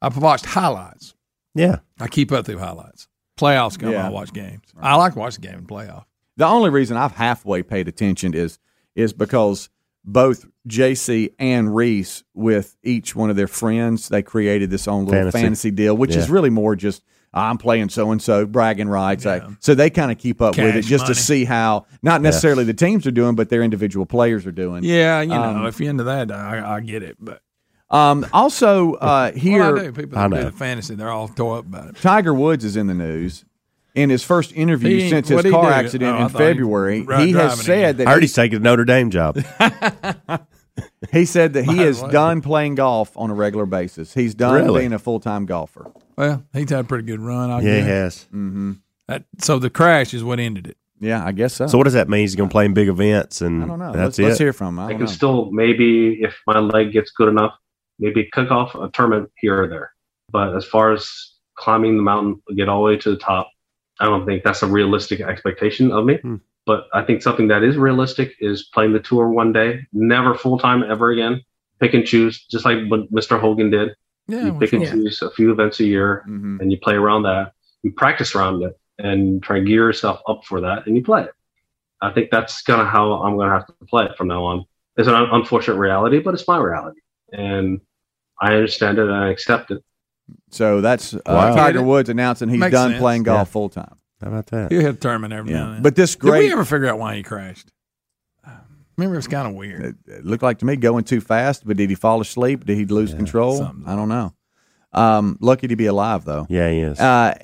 I've watched highlights. Yeah. I keep up through highlights. Playoffs come, Yeah. I watch games. I like to watch the game in playoff. The only reason I've halfway paid attention is is because both JC and Reese, with each one of their friends, they created this own little Fantasy. fantasy, deal, which is really more just I'm playing so and so, bragging rights. I- so they kind of keep up with it just money. to see how not necessarily the teams are doing, but their individual players are doing. Yeah, you know, Um, if you're into that, I, I get it. But Um, also, uh, here well, I do. People that play the fantasy, they're all tore up about it. Tiger Woods is in the news. In his first interview He since his car accident Oh, in thought he February, he has said that I heard he's taking a Notre Dame job. [LAUGHS] He said that he Might is as done playing golf on a regular basis. He's done Really? being a full time golfer. Well, he's had a pretty good run. I yeah, he has. Mm-hmm. That, so the crash is what ended it. Yeah, I guess so. So what does that mean? He's going to play in big events, and I don't know. that's let's, it. let's hear from him. I I can know. still maybe if my leg gets good enough, maybe kick off a tournament here or there. But as far as climbing the mountain, get all the way to the top, I don't think that's a realistic expectation of me. Hmm. But I think something that is realistic is playing the tour one day, never full time ever again. Pick and choose, just like what Mr. Hogan did. Yeah, you well, pick and choose a few events a year, Mhm. and you play around that. You practice around it, and try and gear yourself up for that, and you play it. I think that's kind of how I'm going to have to play it from now on. It's an unfortunate reality, but it's my reality, and I understand it and I accept it. So that's uh, Wow. Tiger Woods announcing he's Makes done sense. playing golf Yeah. full time. How about that? He'll hit a tournament every now and then. but this Did we great. ever figure out why he crashed? Remember, it was kind of weird. It, it looked like to me going too fast, but did he fall asleep? Did he lose control? something. I don't know. Um, lucky to be alive though. Yeah, he is. Uh,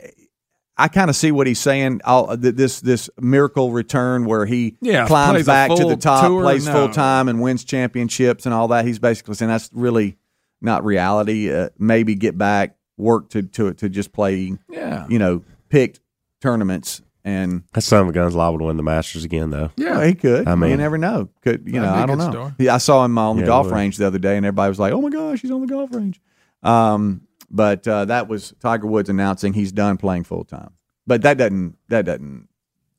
I kind of see what he's saying. I'll, this this miracle return where he Yeah, climbs back to the top, tour, plays no. full time, and wins championships and all that. He's basically saying that's really not reality. Uh, maybe get back work to to to just play. Yeah. you know, picked tournaments and That son of a gun's liable to win the Masters again, though. yeah, he could. I I mean, you never know. Could you know? I don't know. story. Yeah, I saw him on the Yeah, golf range the other day, and everybody was like, "Oh my gosh, he's on the golf range." Um, but uh, that was Tiger Woods announcing he's done playing full time. But that doesn't that doesn't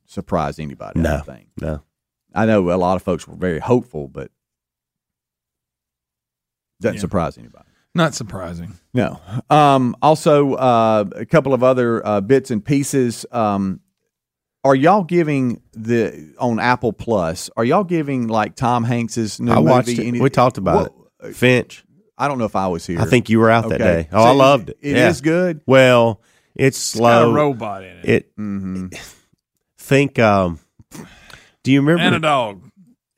surprise anybody. I No. don't think. No. I know a lot of folks were very hopeful, but doesn't Yeah. surprise anybody. Not surprising. No. Um, also, uh, a couple of other uh, bits and pieces. Um, are y'all giving the on Apple Plus? Are y'all giving like Tom Hanks's new I watched movie? it. any- we talked about What- it. Finch. I don't know if I was here. I think you were out that Okay. day. Oh, So I loved it. It yeah. is good. Well, it's It's got slow. a robot in it. It Mm-hmm. think. Um, do you remember? and a dog.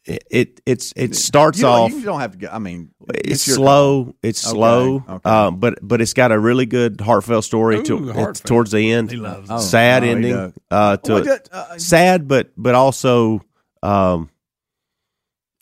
It, it it's it starts you off. You don't have to go. I mean, It's your slow. call. It's Okay, slow, okay. Um, but but it's got a really good heartfelt story Ooh, to, heartfelt. towards the end. He loves Oh, it. sad oh, he ending. does. Uh, to Well, that- uh, sad, but but also, um,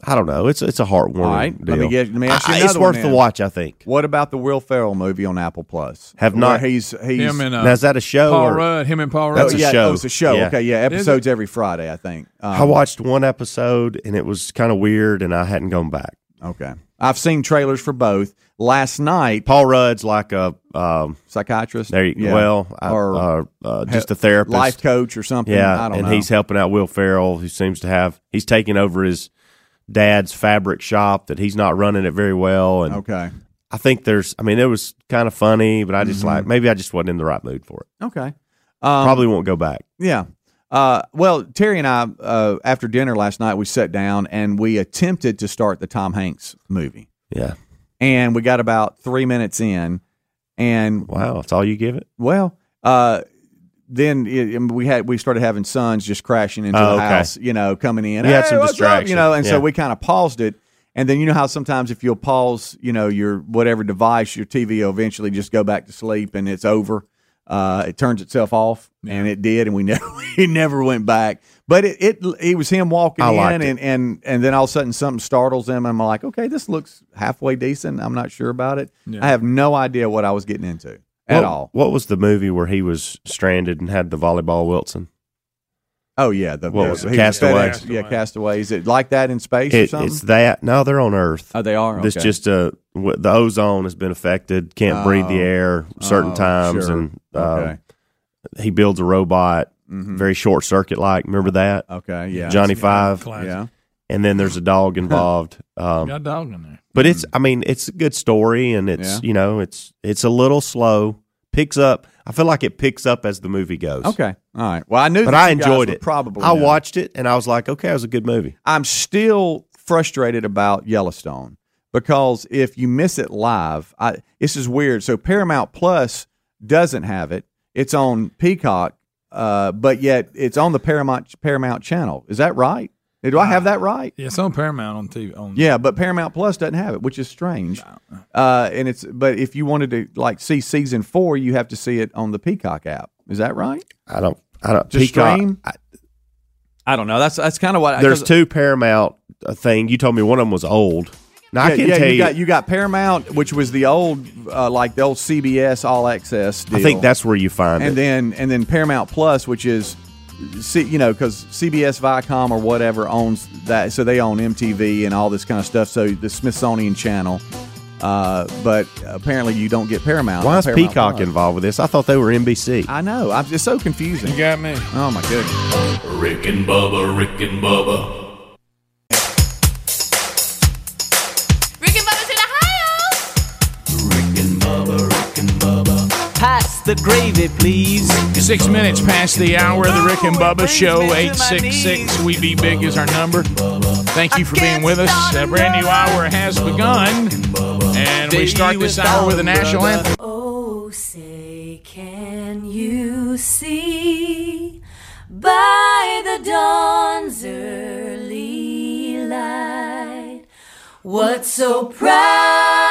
I don't know. It's it's a heartwarming All right. deal. Let me get. Let me ask you I- another it's one worth the watch. I think. What about the Will Ferrell movie on Apple Plus? Have Where not- He's he's Him and uh, now is that a show? Paul or, Rudd. Him and Paul Rudd. That's oh, a yeah, show. Oh, it's a show. Yeah. Okay, yeah. Episodes every Friday, I think. Um, I watched one episode and it was kind of weird, and I hadn't gone back. Okay. I've seen trailers for both. Last night, Paul Rudd's like a um, psychiatrist. there. You, Yeah. Well, I- Or uh, uh, just a therapist, life coach or something. Yeah, I don't and know. he's helping out Will Ferrell, who seems to have he's taking over his dad's fabric shop that he's not running it very well, and okay. I think there's. I mean, it was kind of funny, but I just Mm-hmm. like maybe I just wasn't in the right mood for it. Okay. Um, Probably won't go back. Yeah. Uh, well, Terry and I, uh, after dinner last night, we sat down and we attempted to start the Tom Hanks movie, Yeah. and we got about three minutes in, and Wow, that's all you give it. Well, uh, then it, we had we started having sons just crashing into Oh, the okay. house, you know, coming in. We had some what's up?" distraction. you know, and Yeah. so we kind of paused it. And then you know how sometimes if you'll pause, you know, your whatever device, your TV will eventually just go back to sleep and it's over. Uh, it turns itself off, and it did, and we [LAUGHS] never we never went back. But it it, it was him walking in, and, and and then all of a sudden something startles him. And I'm like, okay, this looks halfway decent. I'm not sure about it. Yeah. I have no idea what I was getting into at what, all. What was the movie where he was stranded and had the volleyball Wilson? Oh yeah, the, What the- was it, he Castaway? FedEx, Yeah, Castaway. Is it like that in space or It, something? it's that. No, they're on Earth. oh, they are. It's Okay. just uh, the ozone has been affected. Can't breathe the Oh. air certain Oh, times, sure. and uh, okay. he builds a robot, Mhm. very short circuit like. Remember that? Okay. Yeah. Johnny Five, Classic. Yeah. and then there's a dog [LAUGHS] involved. Um, Got a dog in there. but it's, I mean, it's a good story, and it's Yeah. you know, it's it's a little slow. Picks up. I feel like it picks up as the movie goes. Okay. All right. Well, I knew, But that I enjoyed it. Probably. I know. watched it and I was like, okay, it was a good movie. I'm still frustrated about Yellowstone because if you miss it live, I, this is weird. So Paramount Plus doesn't have it. It's on Peacock, uh, but yet it's on the Paramount Paramount channel. Is that right? Do I have that right? Yeah, it's on Paramount on TV. On Yeah, but Paramount Plus doesn't have it, which is strange. Uh, and it's but if you wanted to like see season four, you have to see it on the Peacock app. Is that right? I don't. I don't. To Peacock. stream? I- I don't know. That's that's kind of what There's two Paramount uh, thing. You told me one of them was old. Now Yeah, I can yeah, tell you you. got you got Paramount, which was the old uh, like the old CBS All Access. Deal. I think that's where you find and it. And then and then Paramount Plus, which is, C, you know, because CBS Viacom or whatever owns that, so they own MTV and all this kind of stuff. So the Smithsonian Channel, uh, but apparently you don't get Paramount. Why is Paramount Peacock Plus. involved with this? I thought they were NBC. I know. I'm just so confusing. You got me. Oh my goodness. Rick and Bubba, Rick and Bubba. The gravy, please. Six minutes past the hour of the Rick and Bubba Show. 866 We Be Big is our number. Thank you for being with us. A brand new hour has begun. And we start this hour with a national anthem. Oh, say, can you see by the dawn's early light what so proudly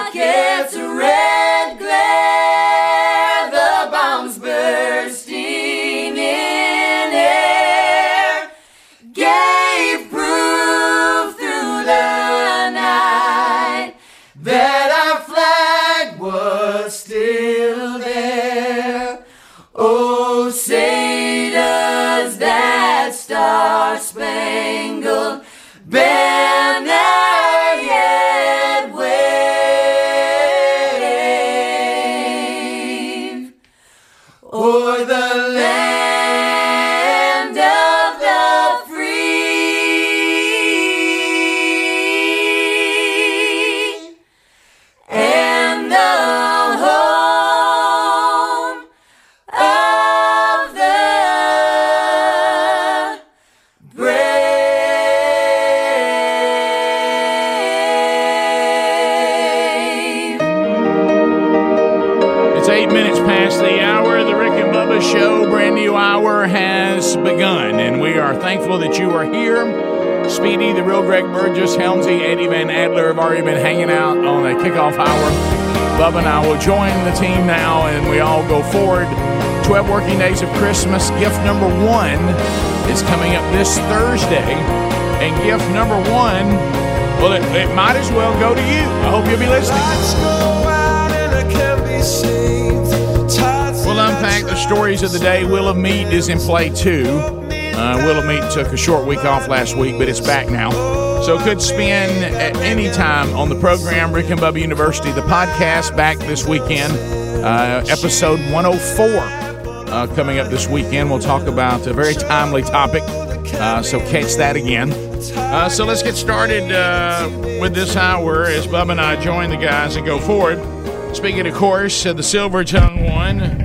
rockets' red glare, the bombs bursting in air, gave proof through the night that our flag was still there. Oh, say does that star spangled banner that you are here. Speedy, the real Greg Burgess, Helmsy, Eddie Van Adler have already been hanging out on a kickoff hour. Bubba and I will join the team now, and we all go forward. 12 working days of Christmas. Gift number one is coming up this Thursday. And gift number one, well, it, it might as well go to you. I hope you'll be listening. We'll unpack the stories of the day. Wheel of Meat is in play too. Uh, Wheel of took a short week off last week, but it's back now. So could spin at any time on the program, Rick and Bubba University, the podcast back this weekend, uh, episode 104 uh, coming up this weekend. We'll talk about a very timely topic, uh, so catch that again. Uh, so let's get started uh, with this hour as Bubba and I join the guys and go forward. Speaking, of course, of the silver tongue one,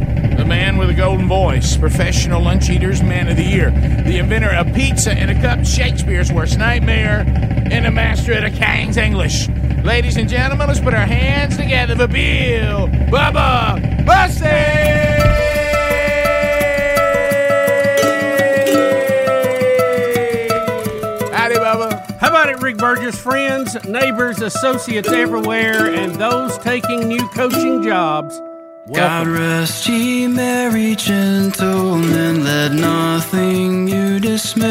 with a golden voice, professional lunch eaters, man of the year, the inventor of pizza and a cup, Shakespeare's worst nightmare, and a master at a King's English. Ladies and gentlemen, let's put our hands together for Bill Bubba Bussey! How about it, Rick Burgess? Friends, neighbors, associates everywhere, and those taking new coaching jobs. God rest ye merry gentlemen, let nothing you dismay.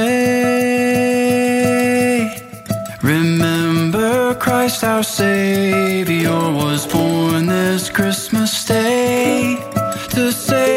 Remember Christ our Savior was born this Christmas day to save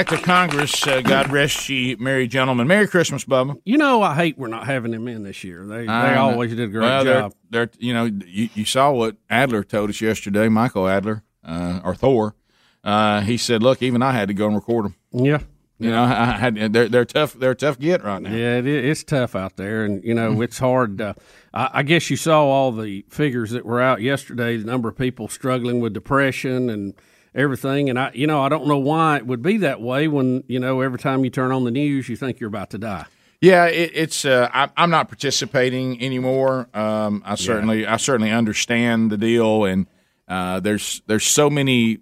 Is, Act of Congress. Uh, God rest ye, merry gentlemen. Merry Christmas, Bubba. You know, I hate we're not having them in this year. They, they know. always did a great well, they're- job. They're, you know, you, you saw what Adler told us yesterday, Michael Adler, uh, or Thor. Uh, he said, "Look, even I had to go and record them. Yeah, You know, I had they're they're tough. They're a tough get right now. Yeah, it, it's tough out there, and you know it's hard. Uh, I, I guess you saw all the figures that were out yesterday. The number of people struggling with depression and everything, and I, you know, I don't know why it would be that way when you know every time you turn on the news, you think you're about to die. Yeah, it, it's. Uh, I, I'm not participating anymore. Um, I certainly, I certainly understand the deal, and uh, there's there's so many.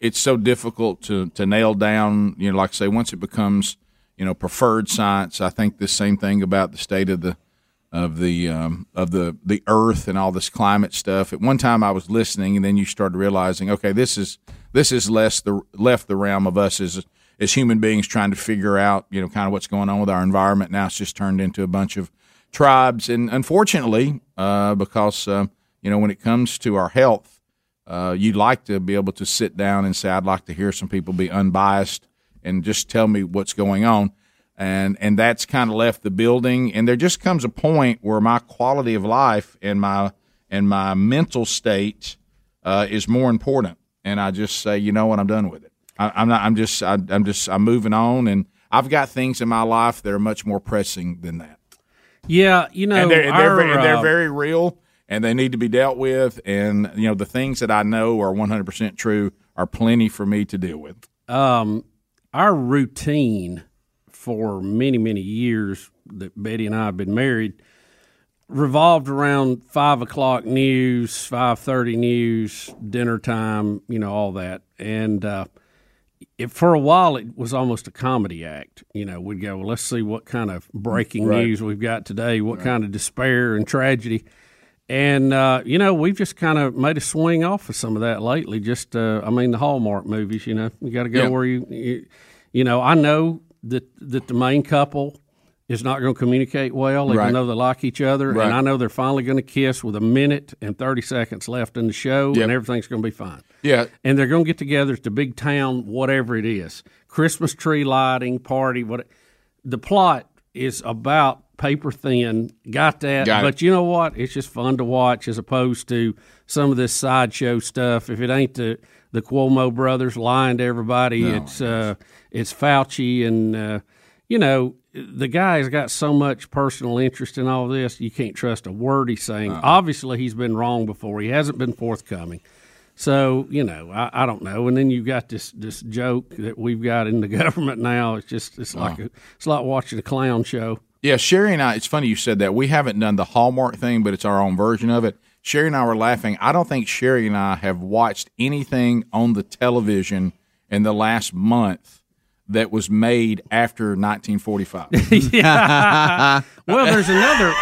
It's so difficult to to nail down. You know, like I say, once it becomes you know preferred science, I think the same thing about the state of the of the um, of the the Earth and all this climate stuff. At one time, I was listening, and then you started realizing, okay, this is this is less the left the realm of us as as human beings trying to figure out, you know, kind of what's going on with our environment. Now it's just turned into a bunch of tribes, and unfortunately, uh, because uh, you know, when it comes to our health, uh, you'd like to be able to sit down and say, I'd like to hear some people be unbiased and just tell me what's going on. And, and that's kind of left the building. And there just comes a point where my quality of life and my, and my mental state, uh, is more important. And I just say, you know what, I'm done with it. I, I'm not, I'm just, I, I'm just, I'm moving on and I've got things in my life that are much more pressing than that. Yeah, you know, and they're, and they're, our, very, and they're uh, very real, and they need to be dealt with. And you know, the things that I know are 100 percent true are plenty for me to deal with. um, our routine for many many years that Betty and I have been married revolved around five o'clock news, five thirty news, dinner time, you know, all that, and uh, it, for a while it was almost a comedy act. You know, we'd go, well, let's see what kind of breaking Right. news we've got today, what kind of despair and tragedy. And uh, you know, we've just kind of made a swing off of some of that lately. Just, uh, I mean, the Hallmark movies. You know, you got to go Yeah. where you, you, you know. I know that that the main couple is not going to communicate well, even Right. though they like each other. Right. And I know they're finally going to kiss with a minute and thirty seconds left in the show, Yep. and everything's going to be fine. Yeah. And they're going to get together at the big town, whatever it is, Christmas tree lighting party. What the plot is about paper thin. Got that? Got but you know what? It's just fun to watch as opposed to some of this sideshow stuff. If it ain't the the Cuomo brothers lying to everybody, No, it's uh, it's Fauci and uh, you know the guy's got so much personal interest in all this. You can't trust a word he's saying. Uh-uh. Obviously, he's been wrong before. He hasn't been forthcoming. So you know, I, I don't know. And then you've got this this joke that we've got in the [LAUGHS] government now. It's just it's like Oh. a, it's like watching a clown show. Yeah, Sherry and I. It's funny you said that. We haven't done the Hallmark thing, but it's our own version of it. Sherry and I were laughing. I don't think Sherry and I have watched anything on the television in the last month that was made after 1945. [LAUGHS] yeah. well, there's another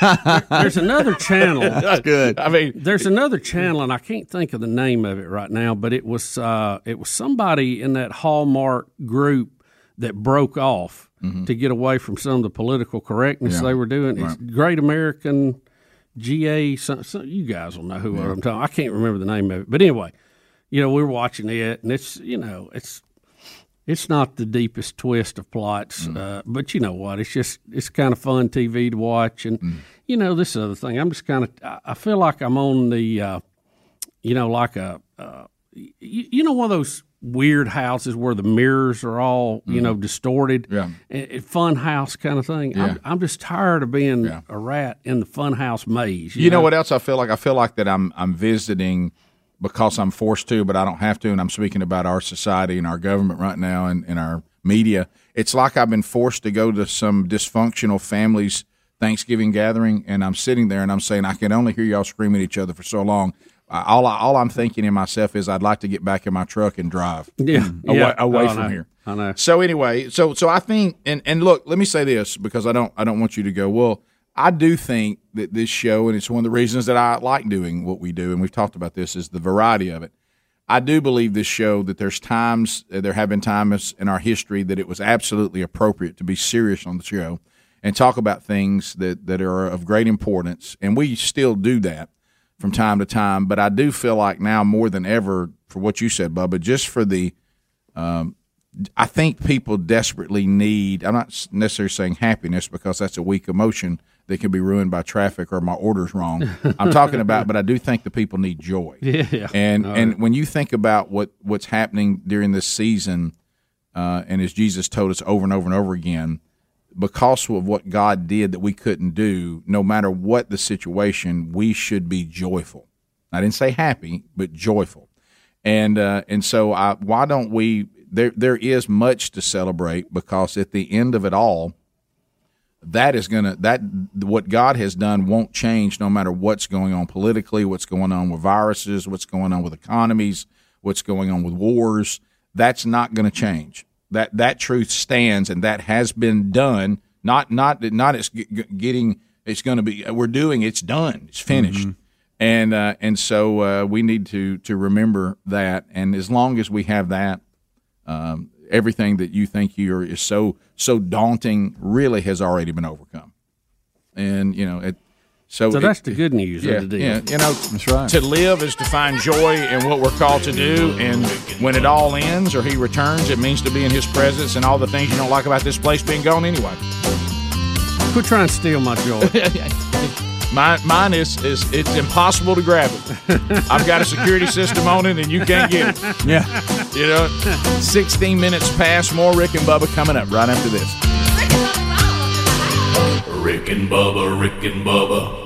there- there's another channel. [LAUGHS] That's good. I mean, there's another channel, and I can't think of the name of it right now, but it was uh, it was somebody in that Hallmark group that broke off to get away from some of the political correctness Mm-hmm. Yeah. they were doing. It's Great American GA. Some, some, you guys will know who I'm talking. I can't remember the name of it, but anyway, you know, we were watching it, and it's you know, it's it's not the deepest twist of plots, Mm. uh, but you know what? It's just it's kind of fun TV to watch, and Mm. you know this other thing. I'm just kind of I feel like I'm on the, uh, you know, like a, uh, you, you know, one of those weird houses where the mirrors are all you know distorted, Yeah. fun house kind of thing. Yeah. I'm, I'm just tired of being a rat in the fun house maze. You know what else I feel like? I feel like that I'm I'm visiting because I'm forced to, but I don't have to. And I'm speaking about our society and our government right now and, and our media. It's like I've been forced to go to some dysfunctional families Thanksgiving gathering, and I'm sitting there and I'm saying I can only hear y'all screaming at each other for so long. Uh, all I, all I'm thinking in myself is I'd like to get back in my truck and drive. [LAUGHS] Yeah. away, Yeah. away Oh, from here. I know. So anyway, so so I think and and look, let me say this because I don't I don't want you to go, well, I do think that this show and it's one of the reasons that I like doing what we do and we've talked about this is the variety of it. I do believe this show that there's times uh, there have been times in our history that it was absolutely appropriate to be serious on the show and talk about things that that are of great importance and we still do that from time to time, but I do feel like now more than ever for what you said, Bubba, just for the um, I think people desperately need. I'm not necessarily saying happiness because that's a weak emotion that can be ruined by traffic or my orders wrong. I'm talking about, but I do think the people need joy. [LAUGHS] Yeah. And All and when you think about what what's happening during this season, uh, and as Jesus told us over and over and over again, because of what God did that we couldn't do, no matter what the situation, we should be joyful. I didn't say happy, but joyful. And uh, and so I, why don't we? There there is much to celebrate because at the end of it all, that is gonna that what God has done won't change no matter what's going on politically, what's going on with viruses, what's going on with economies, what's going on with wars. That's not going to change. That that truth stands, and that has been done. Not not not it's getting. It's going to be. We're doing. It's done. It's finished. And uh, and so uh, we need to to remember that. And as long as we have that, um, everything that you think you're is so so daunting really has already been overcome. And you know it. So, So it- that's the good news yeah, of the deal. Yeah, you know, that's right. To live is to find joy in what we're called to do, and when it all ends or He returns, it means to be in His presence and all the things you don't like about this place being gone anyway. Quit trying to steal my joy. [LAUGHS] Mine, mine is, is it's impossible to grab it. [LAUGHS] I've got a security system on it, and you can't get it. Yeah, you know, 16 minutes past. More Rick and Bubba coming up right after this. Rick and Bubba, Rick and Bubba.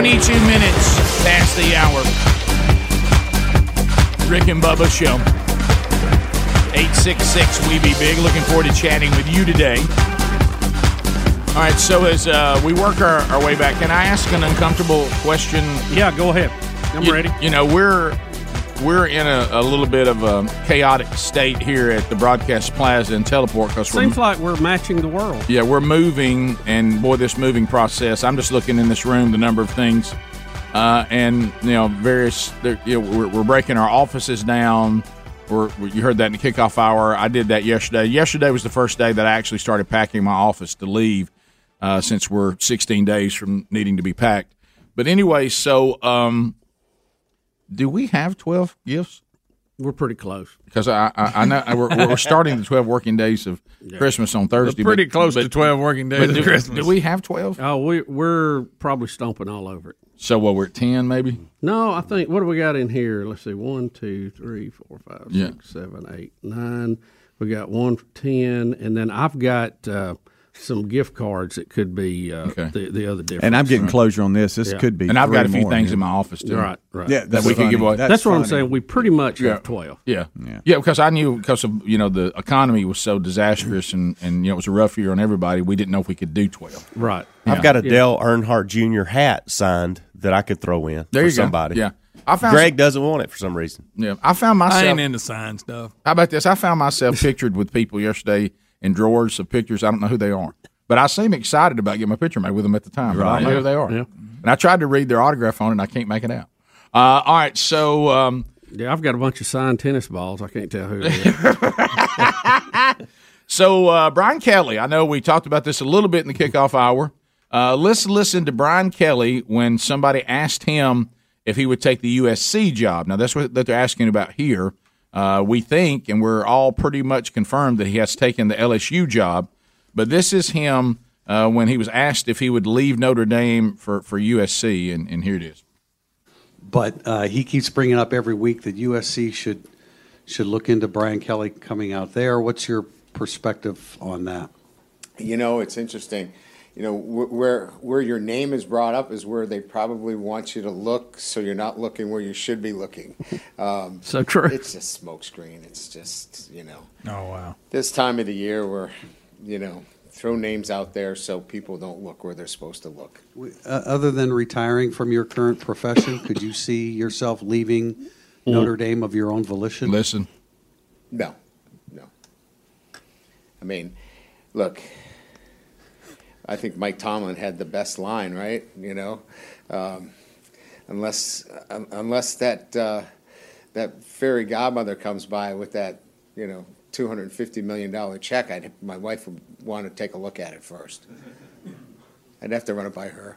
Twenty-two minutes past the hour. Rick and Bubba Show. 866 We Be Big. Looking forward to chatting with you today. All right, so as uh, we work our, our way back, can I ask an uncomfortable question? Yeah, go ahead. I'm you, ready. You know, we're we're in a, a little bit of a chaotic state here at the Broadcast Plaza and Teleport because Seems like we're matching the world. yeah, we're moving, and boy, this moving process. I'm just looking in this room, the number of things, uh, and you know, various. You know, we're, we're breaking our offices down. We're, you heard that in the kickoff hour. I did that yesterday. Yesterday was the first day that I actually started packing my office to leave, uh, since we're 16 days from needing to be packed. But anyway, so um, do we have 12 gifts? We're pretty close because I, I, I know we're, we're starting the 12 working days of Christmas on Thursday. pretty but- close to 12 working days but of do, Christmas. Do we have 12? Oh, we, we're probably stomping all over it. So, what, we're at 10 maybe? No, I think, what do we got in here? Let's see, one, two, three, four, five, Yeah. six, seven, eight, nine. We got one for 10, and then I've got uh, some gift cards that could be uh, the, the other difference. And I'm getting closure on this. This Yeah. could be. And I've got a few more things here. in my office, too. Right, right. Yeah, that that's we could give away. That's, what I'm saying. We pretty much Yeah. have 12. Yeah. yeah, yeah. because I knew because of you know the economy was so disastrous and and you know it was a rough year on everybody. We didn't know if we could do twelve. Right. I've got a Dale Earnhardt Jr. hat signed that I could throw in There for you go. somebody. Yeah. I found Greg doesn't want it for some reason. Yeah, I found myself. I ain't into sign stuff. How about this? I found myself [LAUGHS] pictured with people yesterday in drawers of pictures. I don't know who they are, but I seem excited about getting my picture made with them at the time. But I don't know Right. who they are. Yeah. And I tried to read their autograph on it, and I can't make it out. Uh, all right, so um, Yeah, I've got a bunch of signed tennis balls. I can't tell who it is. [LAUGHS] So, uh, Brian Kelly, I know we talked about this a little bit in the kickoff hour. Uh, let's listen to Brian Kelly when somebody asked him if he would take the USC job. Now, that's what that they're asking about here. Uh, we think, and we're all pretty much confirmed that he has taken the LSU job. But this is him uh, when he was asked if he would leave Notre Dame for, for USC, and, and here it is. But uh, he keeps bringing up every week that USC should should look into Brian Kelly coming out there. What's your perspective on that? You know, it's interesting. You know, where where your name is brought up is where they probably want you to look, so you're not looking where you should be looking. [LAUGHS] Um, So true. It's just smokescreen. It's just you know. Oh wow. This time of the year, where you know throw names out there so people don't look where they're supposed to look. Uh, other than retiring from your current profession, could you see yourself leaving Notre Dame of your own volition? Listen. No, no. I mean, look, I think Mike Tomlin had the best line, right? You know, um, unless un- unless that uh, that fairy godmother comes by with that, you know, two hundred and fifty million dollar check, I'd my wife would want to take a look at it first. [LAUGHS] I'd have to run it by her.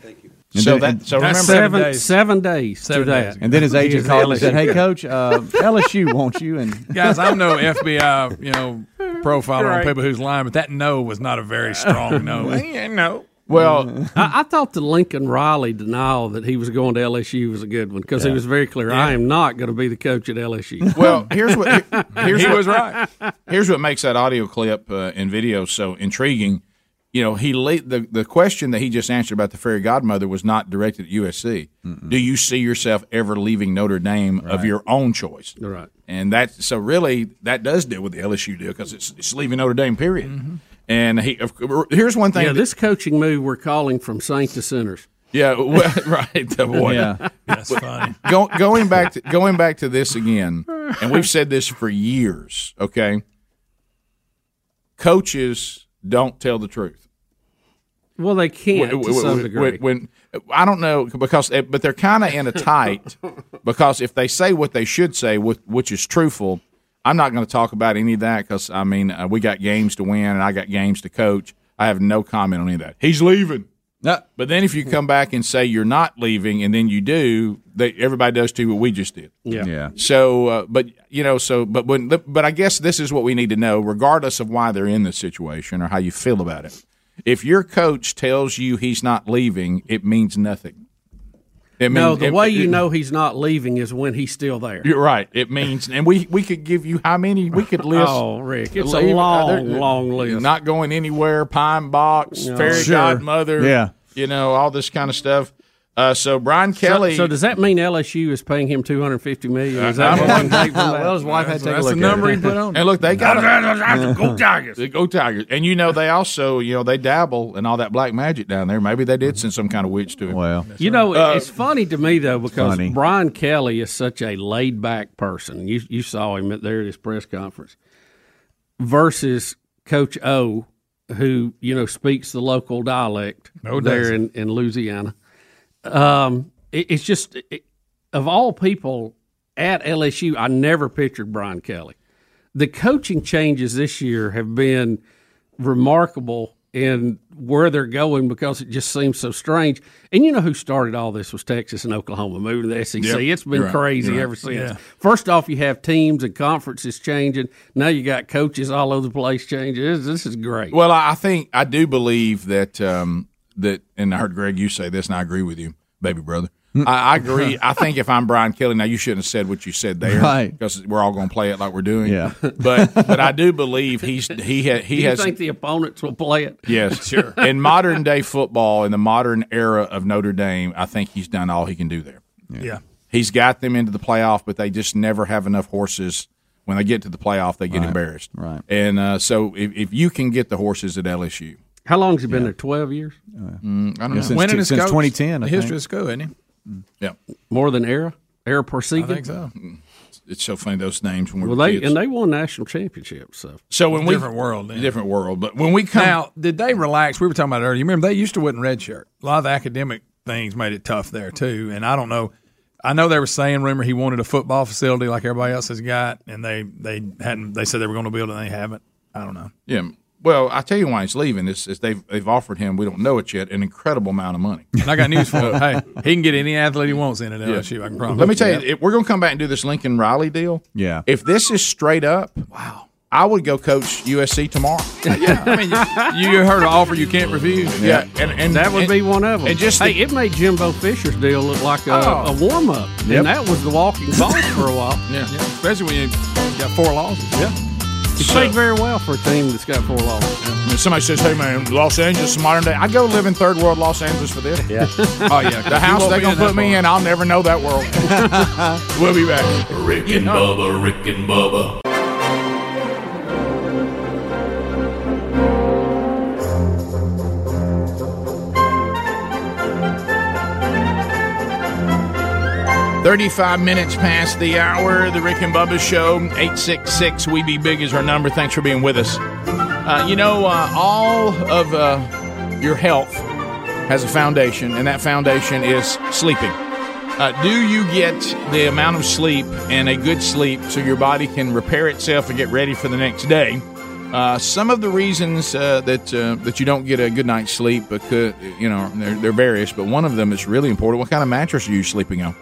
Thank you. And So then- that so That's remember seven, days. seven days Seven to days that. And then his agent called and said, "Hey, coach, uh, LSU wants you." And [LAUGHS] Guys, I'm no FBI, you know, profiler Right. on people who's lying, but that no was not a very strong no. [LAUGHS] yeah, no. well, I, I thought the Lincoln Riley denial that he was going to LSU was a good one because he was very clear. I am not going to be the coach at LSU. [LAUGHS] well, here's what here's He what, was right. Here's what makes that audio clip uh, and video so intriguing. You know, he la- the the question that he just answered about the fairy godmother was not directed at USC. Do you see yourself ever leaving Notre Dame of your own choice? Right. And that so really that does deal with the LSU deal because it's, it's leaving Notre Dame. Period. Mm-hmm. And he of, here's one thing. Yeah, that- this coaching move we're calling from saint to sinners. yeah, [LAUGHS] well, right. The boy. yeah, [LAUGHS] That's funny. Go, going back to going back to this again, and we've said this for years. Okay, coaches don't tell the truth. Well, they can't When- to some degree. When, I don't know because, eh, but they're kind of in a [LAUGHS] tight because if they say what they should say, which is truthful, I'm not going to talk about any of that because I mean uh, we got games to win and I got games to coach. I have no comment on any of that. He's leaving. No. But then if you come back and say you're not leaving and then you do, they, everybody does too what we just did. Yeah. Yeah. So, uh, but you know, so but when but I guess this is what we need to know, regardless of why they're in this situation or how you feel about it. If your coach tells you he's not leaving, it means nothing. It no, means- the it- way it- you know he's not leaving is when he's still there. You're right. It means, and we we could give you how many we could [LAUGHS] oh, list. Oh, Rick, it's a uh, long, they're- long list. Not going anywhere. Pine box, No. fairy Sure. godmother. Yeah. you know all this kind of stuff. Uh, so Brian Kelly. So, so does that mean LSU is paying him two hundred fifty million? Is that I'm what on- we can take from that? Well, his wife had to take a look. That's the number at he put on. [LAUGHS] And look, they got Go Tigers. [LAUGHS] They Go Tigers. And you know they also, you know, they dabble in all that black magic down there. Maybe they did send some kind of witch to him. Well, You know, Uh, it's funny to me though because funny. Brian Kelly is such a laid back person. You you saw him there at his press conference versus Coach O, who you know speaks the local dialect No, there in, in Louisiana. Um, it, it's just it, of all people at LSU, I never pictured Brian Kelly. The coaching changes this year have been remarkable in where they're going because it just seems so strange. And you know who started all this was Texas and Oklahoma moving to the SEC. Yep. It's been right. crazy right. ever since. Yeah. First off, you have teams and conferences changing. Now you got coaches all over the place changing. This, this is great. Well, I I think I do believe that um, that, and I heard Greg you say this, and I agree with you, baby brother. I, I agree. I think if I'm Brian Kelly, now you shouldn't have said what you said there, Right. Because we're all going to play it like we're doing. Yeah. but but I do believe he's he ha, Do he you has think the opponents will play it? Yes, [LAUGHS] sure. In modern day football, in the modern era of Notre Dame, I think he's done all he can do there. Yeah. He's got them into the playoff, but they just never have enough horses. When they get to the playoff, they get Right. embarrassed. Right. And uh, so, if, if you can get the horses at LSU, How long has he been there? Twelve years? Uh, mm, I don't Yeah, know. since Winning t- his since coach, 2010, I The history think. of school, isn't he? Mm. yeah, More than Ara? Ara I think so. Mm. it's so funny those names when we Well, were they kids. and they won national championships. So so when we Different world. Then. different world. But when we come, Now, did they relax? We were talking about it earlier. You remember they used to wouldn't redshirt. A lot of the academic things made it tough there too. And I don't know. I know they were saying rumor he wanted a football facility like everybody else has got, and they they hadn't. They said they were going to build it, and they haven't. I don't know. yeah. Well, I tell you why he's leaving. Is, is they've they've offered him. We don't know it yet. An incredible amount of money. And I got news for him. [LAUGHS] Uh, hey, he can get any athlete he wants in at LSU. I can promise. Let me tell you, if we're going to come back and do this Lincoln Riley deal. Yeah. If this is straight up, wow, I would go coach USC tomorrow. [LAUGHS] yeah, I mean, you, you heard an offer you can't refuse. Yeah, and, and that would and- be one of them. And just hey, it made Jimbo Fisher's deal look like a, Oh. a warm up, Yep. and that was the walking boss for a while. yeah. Yeah, especially when you got four losses. Yeah. He So- played very well for a team that's got four losses. When somebody says, "Hey man, Los Angeles, modern day," I go live in third world Los Angeles for this. Yeah. [LAUGHS] Oh yeah, The house won't they're be gonna in that put me in, I'll never know that world. [LAUGHS] we'll be back. Rick and Bubba, Rick and Bubba. 35 minutes past the hour. The Rick and Bubba Show. 866 We Be Big is our number. Thanks for being with us. Uh, you know, uh, all of uh, your health has a foundation, and that foundation is sleeping. Uh, do you get the amount of sleep and a good sleep so your body can repair itself and get ready for the next day? Uh, some of the reasons uh, that that you don't get a good night's sleep, because you know they're, they're various, but one of them is really important. What kind of mattress are you sleeping on?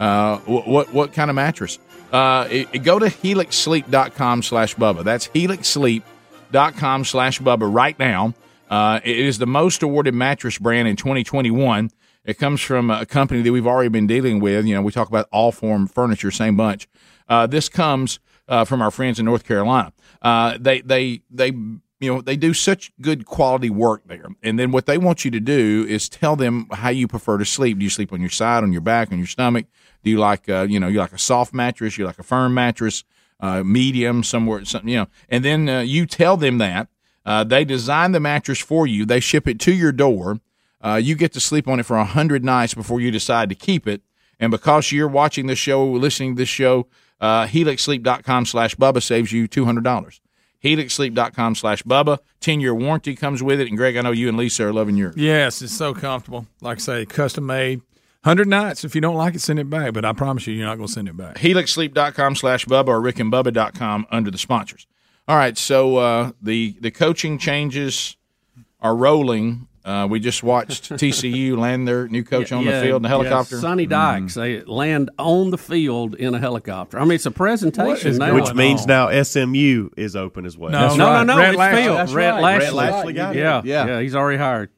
Uh, what, what kind of mattress? Uh, it, it- go to helixsleep.com slash Bubba. That's helixsleep.com slash Bubba right now. Uh, it is the most awarded mattress brand in 2021. It comes from a company that we've already been dealing with. You know, we talk about Allform furniture, same bunch. Uh, this comes uh, from our friends in North Carolina. Uh, they they they you know they do such good quality work there and then what they want you to do is tell them how you prefer to sleep do you sleep on your side on your back on your stomach do you like uh, you know you like a soft mattress you like a firm mattress uh, medium somewhere something you know and then uh, you tell them that uh, they design the mattress for you they ship it to your door uh, you get to sleep on it for a hundred nights before you decide to keep it and because you're watching this show listening to this show uh, helixsleep.com slash bubba saves you $200 HelixSleep.com slash Bubba. 10 year warranty comes with it. And Greg, I know you and Lisa are loving yours. Yes, it's so comfortable. Like I say, custom made. 100 nights. If you don't like it, send it back. But I promise you, you're not going to send it back. HelixSleep.com slash Bubba or RickandBubba.com under the sponsors. All right, so uh, the the coaching changes are rolling. Uh, we just watched [LAUGHS] TCU land their new coach on the field in a helicopter. Yeah, Sonny Dykes, they land on the field in a helicopter. I mean, it's a presentation now. Which means now SMU is open as well. no, no, no, Rhett it's Lashlee. Phil. That's Rhett right. Lashlee. Rhett Lashlee got it. yeah, Yeah. yeah, he's already hired.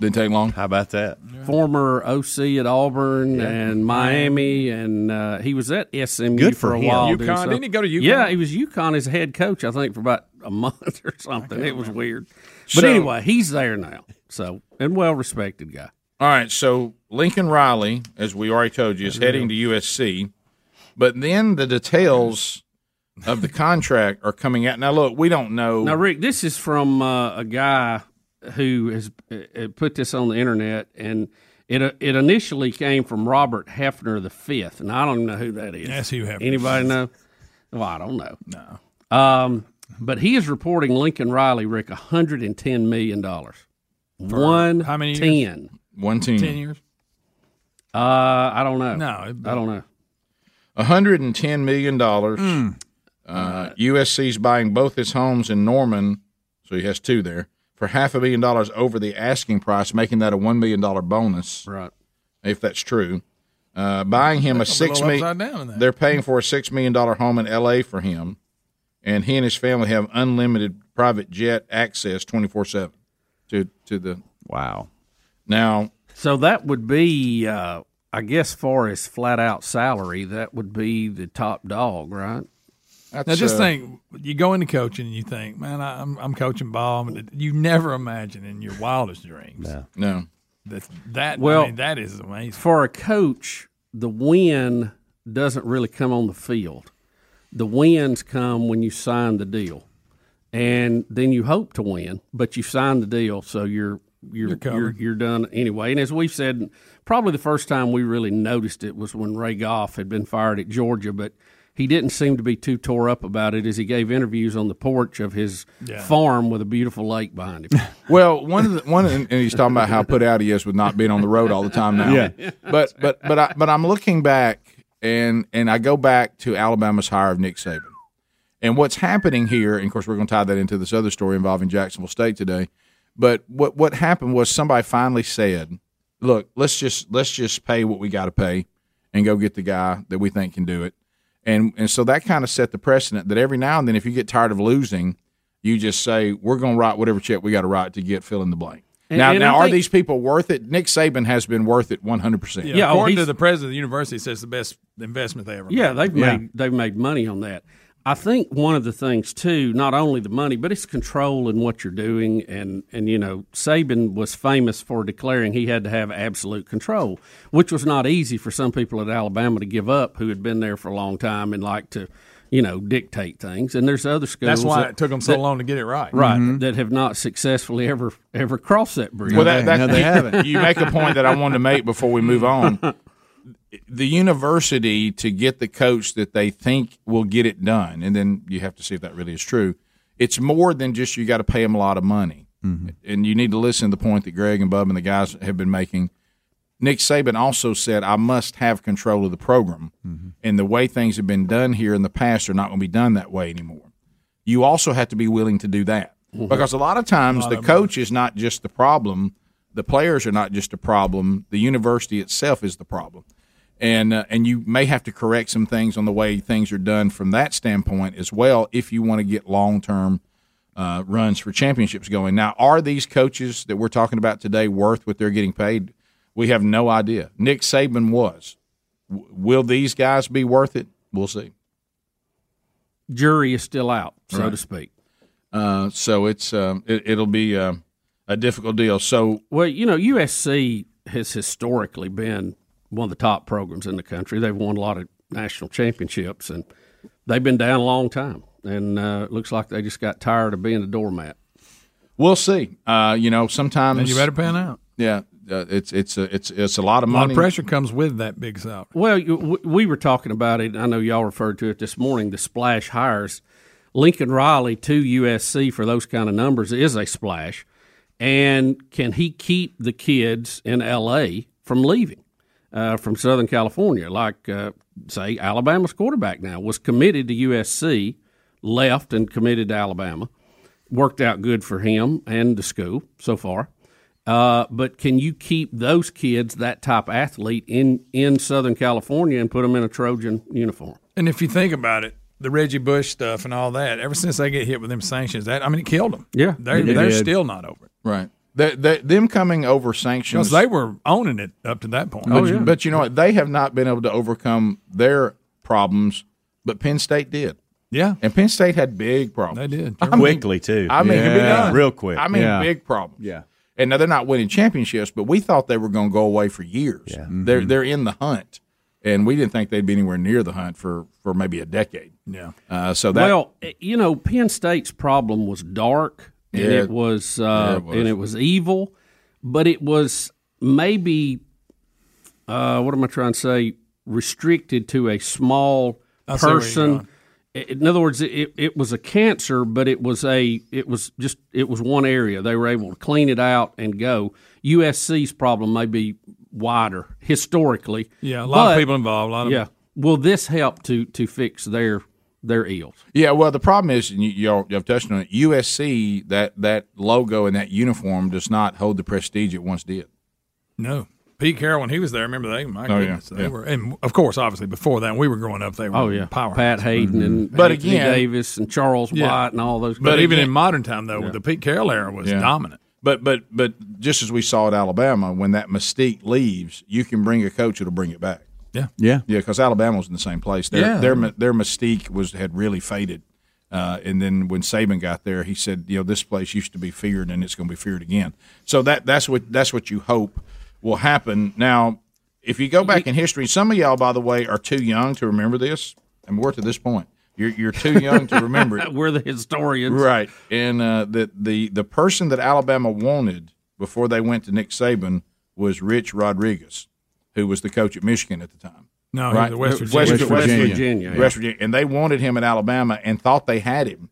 Didn't take long. How about that? Former OC at Auburn and Miami, and uh, he was at SMU Good for, for a him. while. UConn, doing stuff. didn't he go to UConn? Yeah, he was UConn as head coach, I think, for about a [LAUGHS] month or something. It was weird. But So- anyway, he's there now. So, and well respected guy. All right, so Lincoln Riley, as we already told you, is heading to USC, but then the details of the contract are coming out. Now, look, we don't know. Now, Rick, this is from uh, a guy who has uh, put this on the internet, and it uh, it initially came from Robert Hefner the fifth, and I don't even know who that is. That's Hugh Hefner. Anybody know? Well, I don't know. No. Um, but he is reporting Lincoln Riley, Rick, hundred and ten million dollars. One how many ten. One team. 10 years? Uh, I don't know. No, it- I don't know. $110 million. Hmm. Uh, USC's buying both his homes in Norman, so he has two there, for half a million dollars over the asking price, making that a $1 million bonus, Right. if that's true. Uh, buying him a That's a little six million. upside down in that. They're paying for a six million dollar home in L.A. for him, and he and his family have unlimited private jet access twenty four seven to to the. Wow. Now, So that would be, uh, I guess, far as flat out salary, that would be the top dog, right? That's, Now, just uh, think, you go into coaching and you think, man, I, I'm, I'm coaching ball. You never imagine in your wildest dreams no. that that, Well, I mean, that is amazing. For a coach, the win doesn't really come on the field. The wins come when you sign the deal, and then you hope to win, but you sign the deal, so you're you're you're, covered. you're, done anyway. And as we've said, probably the first time we really noticed it was when Ray Goff had been fired at Georgia, but he didn't seem to be too tore up about it as he gave interviews on the porch of his Yeah. farm with a beautiful lake behind him. [LAUGHS] Well, one of the one, of the- and he's talking about how put out he is with not being on the road all the time now. Yeah. but but but I, but I'm looking back and and I go back to Alabama's hire of Nick Saban, and what's happening here. And of course, we're going to tie that into this other story involving Jacksonville State today. But what what happened was somebody finally said, "Look, let's just let's just pay what we got to pay, and go get the guy that we think can do it." And and so that kind of set the precedent that every now and then, if you get tired of losing, you just say, "We're going to write whatever check we got to write to get fill in the blank." And- now, and now, I are think- these people worth it? Nick Saban has been worth it one hundred percent. Yeah, oh, according to the president of the university, says the best investment they ever Yeah, made. they've Yeah. made they've made money on that. I think one of the things too, not only the money, but it's control in what you're doing, and and you know, Saban was famous for declaring he had to have absolute control, which was not easy for some people at Alabama to give up who had been there for a long time and like to, you know, dictate things. And there's other schools That's why that- it took them so that- long to get it right. right, mm-hmm. that have not successfully ever ever crossed that bridge. Well, that, that, No, they [LAUGHS] haven't. You make a point that I wanted to make before we move on. [LAUGHS] The university to get the coach that they think will get it done, and then you have to see if that really is true. It's more than just you got to pay them a lot of money, and you need to listen to the point that Greg and Bub and the guys have been making. Nick Saban also said, "I must have control of the program, and the way things have been done here in the past are not going to be done that way anymore." You also have to be willing to do that because a lot of times the coach is not just the problem, the players are not just a problem, the university itself is the problem, and uh, and you may have to correct some things on the way things are done from that standpoint as well if you want to get long term. Uh, runs for championships going now. Are these coaches that we're talking about today worth what they're getting paid? We have no idea. Nick Saban was. W- will these guys be worth it? We'll see. jury is still out, so Right. to speak. Uh, so it's um, it, it'll be uh, a difficult deal. So Well, you know, USC has historically been one of the top programs in the country. They've won a lot of national championships, and they've been down a long time. And uh, it looks like they just got tired of being a doormat. we'll see. Uh, you know, sometimes And you better pan out. Yeah, uh, it's it's a, it's it's a lot of A lot money. of pressure comes with that big salary. Well, you, we were talking about it. I know y'all referred to it this morning. The splash hires. Lincoln Riley to USC for those kind of numbers is a splash. And can he keep the kids in LA from leaving uh, from Southern California? Like, uh, say, Alabama's quarterback now was committed to USC, left and committed to Alabama. Worked out good for him and the school so far. Uh, but can you keep those kids, that type athlete, in, in Southern California and put them in a Trojan uniform? And if you think about it, the Reggie Bush stuff and all that, ever since they get hit with them sanctions, that I mean, it killed them. Yeah, they're they're still not over it. Right. They, they, them coming over sanctions. Because they were owning it up to that point. But, you, but you know what? They have not been able to overcome their problems, but Penn State did. Yeah. And Penn State had big problems. They did. I mean- Quickly, too. I mean, Yeah. Real quick. I mean, Yeah. big problems. Yeah. And now they're not winning championships, but we thought they were going to go away for years. Yeah. Mm-hmm. They're they're in the hunt, and we didn't think they'd be anywhere near the hunt for for maybe a decade. Yeah. Uh, so that well, you know, Penn State's problem was dark and Yeah. it was, uh, Yeah, it was. and it was evil, but it was maybe uh, what am I trying to say? Restricted to a small I see person. In other words, it, it was a cancer, but it was a it was just it was one area. They were able to clean it out and go. USC's problem may be wider historically. Yeah, a lot of people involved. A lot of yeah. Will this help to to fix their their ills? Yeah, well, the problem is, and you, y'all, y'all touched on it. USC that that logo and that uniform does not hold the prestige it once did. No. Pete Carroll, when he was there, remember they? My Oh, yeah, they yeah. were, and of course, obviously, before that, when we were growing up, they were. Oh yeah, power. Pat Haden and mm-hmm. But Anthony again- Davis and Charles Yeah. White and all those. But guys. even in modern time, though, the Pete Carroll era was Yeah. dominant. But but but just as we saw at Alabama, when that mystique leaves, you can bring a coach that'll bring it back. Yeah. Yeah. Yeah, because Alabama was in the same place. Their Yeah. their their mystique was had really faded. Uh, and then when Saban got there, he said, "You know, this place used to be feared, and it's going to be feared again." So that that's what that's what you hope will happen. Now, if you go back in history, some of y'all, by the way, are too young to remember this, and we're to this point. You're you're too young to remember it. [LAUGHS] we're the historians, Right, and uh, the the the person that Alabama wanted before they went to Nick Saban was Rich Rodriguez, who was the coach at Michigan at the time. No, he right, was at West West, Virginia. West West Virginia, Virginia, yeah. West Virginia, and they wanted him at Alabama and thought they had him,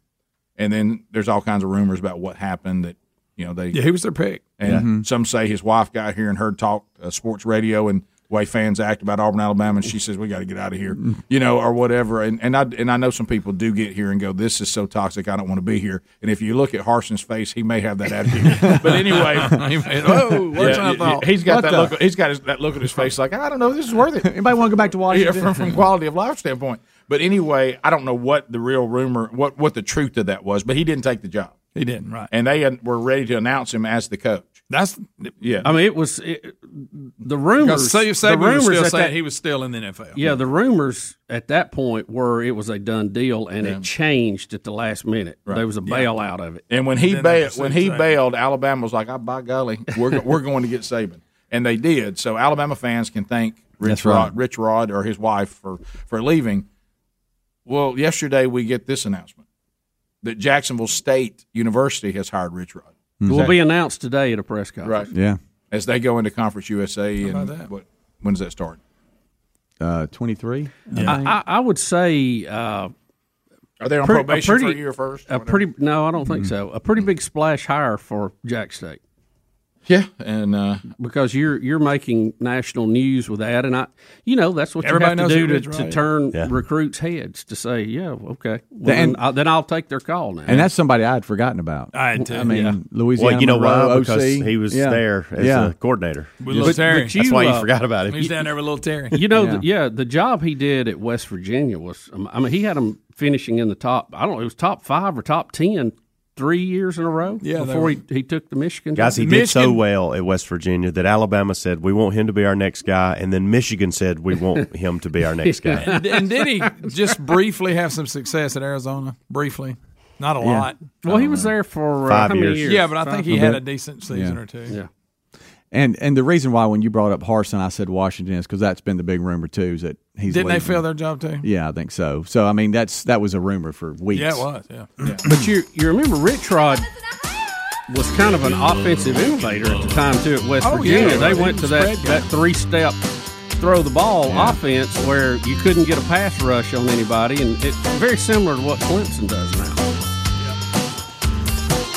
and then there's all kinds of rumors about what happened that you know they Yeah, he was their pick. and some say his wife got here and heard talk uh, sports radio and way fans act about Auburn, Alabama, and she says we got to get out of here, you know, or whatever. And and I and I know some people do get here and go, this is so toxic, I don't want to be here. And if you look at Harsin's face, he may have that attitude. [LAUGHS] but anyway, [LAUGHS] Whoa, oh, what's yeah, that thought? he's got What that the- look. He's got his, that look at his face, like I don't know, if this is worth it. Anybody want to go back to Yeah, Washington? from from quality of life standpoint. But anyway, I don't know what the real rumor, what what the truth of that was, but he didn't take the job, He didn't, right? and they were ready to announce him as the coach. That's Yeah, I mean, it was it, the rumors. because Sa- the Saban was rumors still saying that, he was still in the NFL. yeah, the rumors at that point were it was a done deal, and it changed at the last minute. There was a bailout of it. And when he Then they bailed, when he Saban. bailed, Alabama was like, "Oh, by golly, we're we're going to get Saban," and they did. So Alabama fans can thank Rich That's right. Rod, Rich Rod or his wife for for leaving. Well, yesterday we get this announcement that Jacksonville State University has hired Rich Rod. It will be announced today at a press conference. Right. Yeah. As they go into Conference USA, How and about that? what, when does that start? Uh, 23. I, I, I would say uh, Are they on Pretty- a probation for a pretty- year first? a pretty. No, I don't think so. A pretty big splash hire for Jack State. Yeah, and uh, because you're you're making national news with that, and I, you know, that's what Everybody you have knows to who do to, Rod to turn Yeah. recruits' heads to say, yeah, okay, well, And- then, I'll, then I'll take their call now. And that's somebody I had forgotten about. I had to. I mean, Yeah. Louisiana. Well, you know Monroe, why? Because OC. he was Yeah. there as yeah. a coordinator. With little Terry. you- That's why you uh, forgot about him. He's down there with little Terry. you know, Yeah. the, yeah, the job he did at West Virginia was, um, I mean, he had them finishing in the top. I don't know, it was top five or top ten three years in a row. Yeah, before were- he, he took the Michigan. Guys, he job. did so well at West Virginia that Alabama said we want him to be our next guy, and then Michigan said we want [LAUGHS] him to be our next guy. and, and did he just briefly have some success at Arizona? Briefly, not a lot. well, he was there for uh, Five how many years. years? Yeah, but I Five- think he had a decent season Yeah. or two. Yeah. And and the reason why when you brought up Harsin, I said Washington is because that's been the big rumor too. Is that he's Didn't they leaving. fail their job too? Yeah, I think so. So I mean, that's that was a rumor for weeks. Yeah, it was. Yeah. yeah. [CLEARS THROAT] But you you remember Rich Rod was kind of an offensive innovator at the time too at West Oh, Virginia. yeah. They He went to that, spread that three step throw the ball offense where you couldn't get a pass rush on anybody, and it's very similar to what Clemson does now.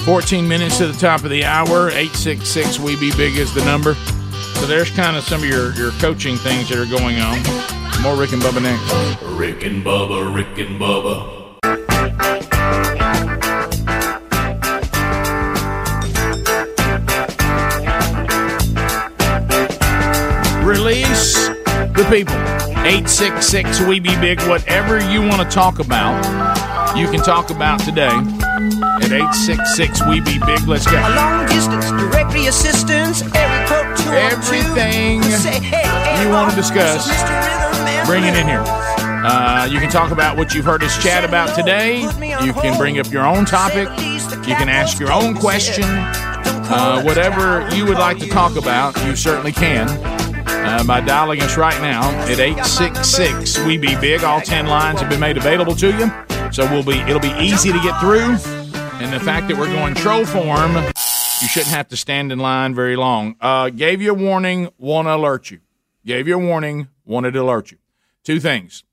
14 minutes to the top of the hour. 866 We Be Big is the number. So there's kind of some of your, your coaching things that are going on. More Rick and Bubba next. Rick and Bubba, Rick and Bubba. Release the people. 866 We Be Big. Whatever you want to talk about, you can talk about today at 866 We Be Big. Let's go. Long distance directory assistance, code 212. Everything Say, hey, hey, you want to discuss. Bring it in here. Uh, you can talk about what you've heard us chat about today. You can bring up your own topic. You can ask your own question. Uh, whatever you would like to talk about, you certainly can. Uh, by dialing us right now at 866 We Be Big. All 10 lines have been made available to you. So we'll be it'll be easy to get through. And the fact that we're going troll form, you shouldn't have to stand in line very long. Uh, gave you a warning, want to alert you. Gave you a warning, wanted to alert you. Two things.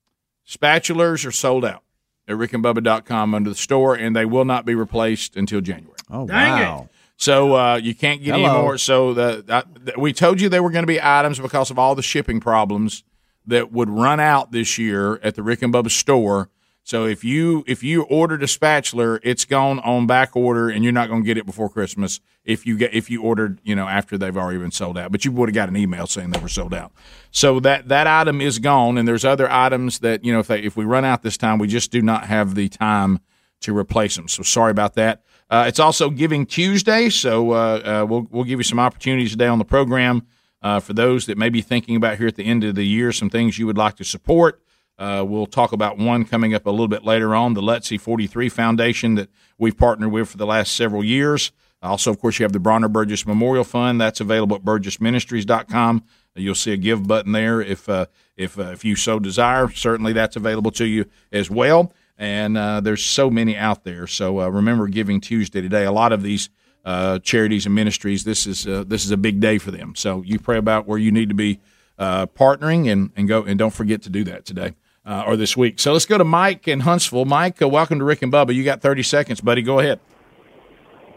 Spatulas are sold out at rickandbubba.com under the store, and they will not be replaced until January. Oh, Dang wow. it. So uh, you can't get any more. So the, uh, th- we told you there were going to be items because of all the shipping problems that would run out this year at the Rick and Bubba store. So if you if you ordered a spatula, it's gone on back order, and you're not going to get it before Christmas. If you get if you ordered, you know, after they've already been sold out, but you would have got an email saying they were sold out. So that that item is gone, and there's other items that you know if they, if we run out this time, we just do not have the time to replace them. So sorry about that. Uh, it's also Giving Tuesday, so uh, uh, we'll we'll give you some opportunities today on the program uh, for those that may be thinking about here at the end of the year some things you would like to support. Uh, we'll talk about one coming up a little bit later on, the Letsy 43 Foundation that we've partnered with for the last several years. Also, of course, you have the Bronner Burgess Memorial Fund. That's available at burgessministries.com. You'll see a give button there if uh, if uh, if you so desire. Certainly, that's available to you as well. And uh, there's so many out there. So uh, remember, Giving Tuesday today. A lot of these uh, charities and ministries. This is this is a big day for them. So you pray about where you need to be partnering and and go and don't forget to do that today. Uh, or this week. So let's go to Mike in Huntsville. Mike, uh, welcome to Rick and Bubba. You got 30 seconds, buddy. Go ahead.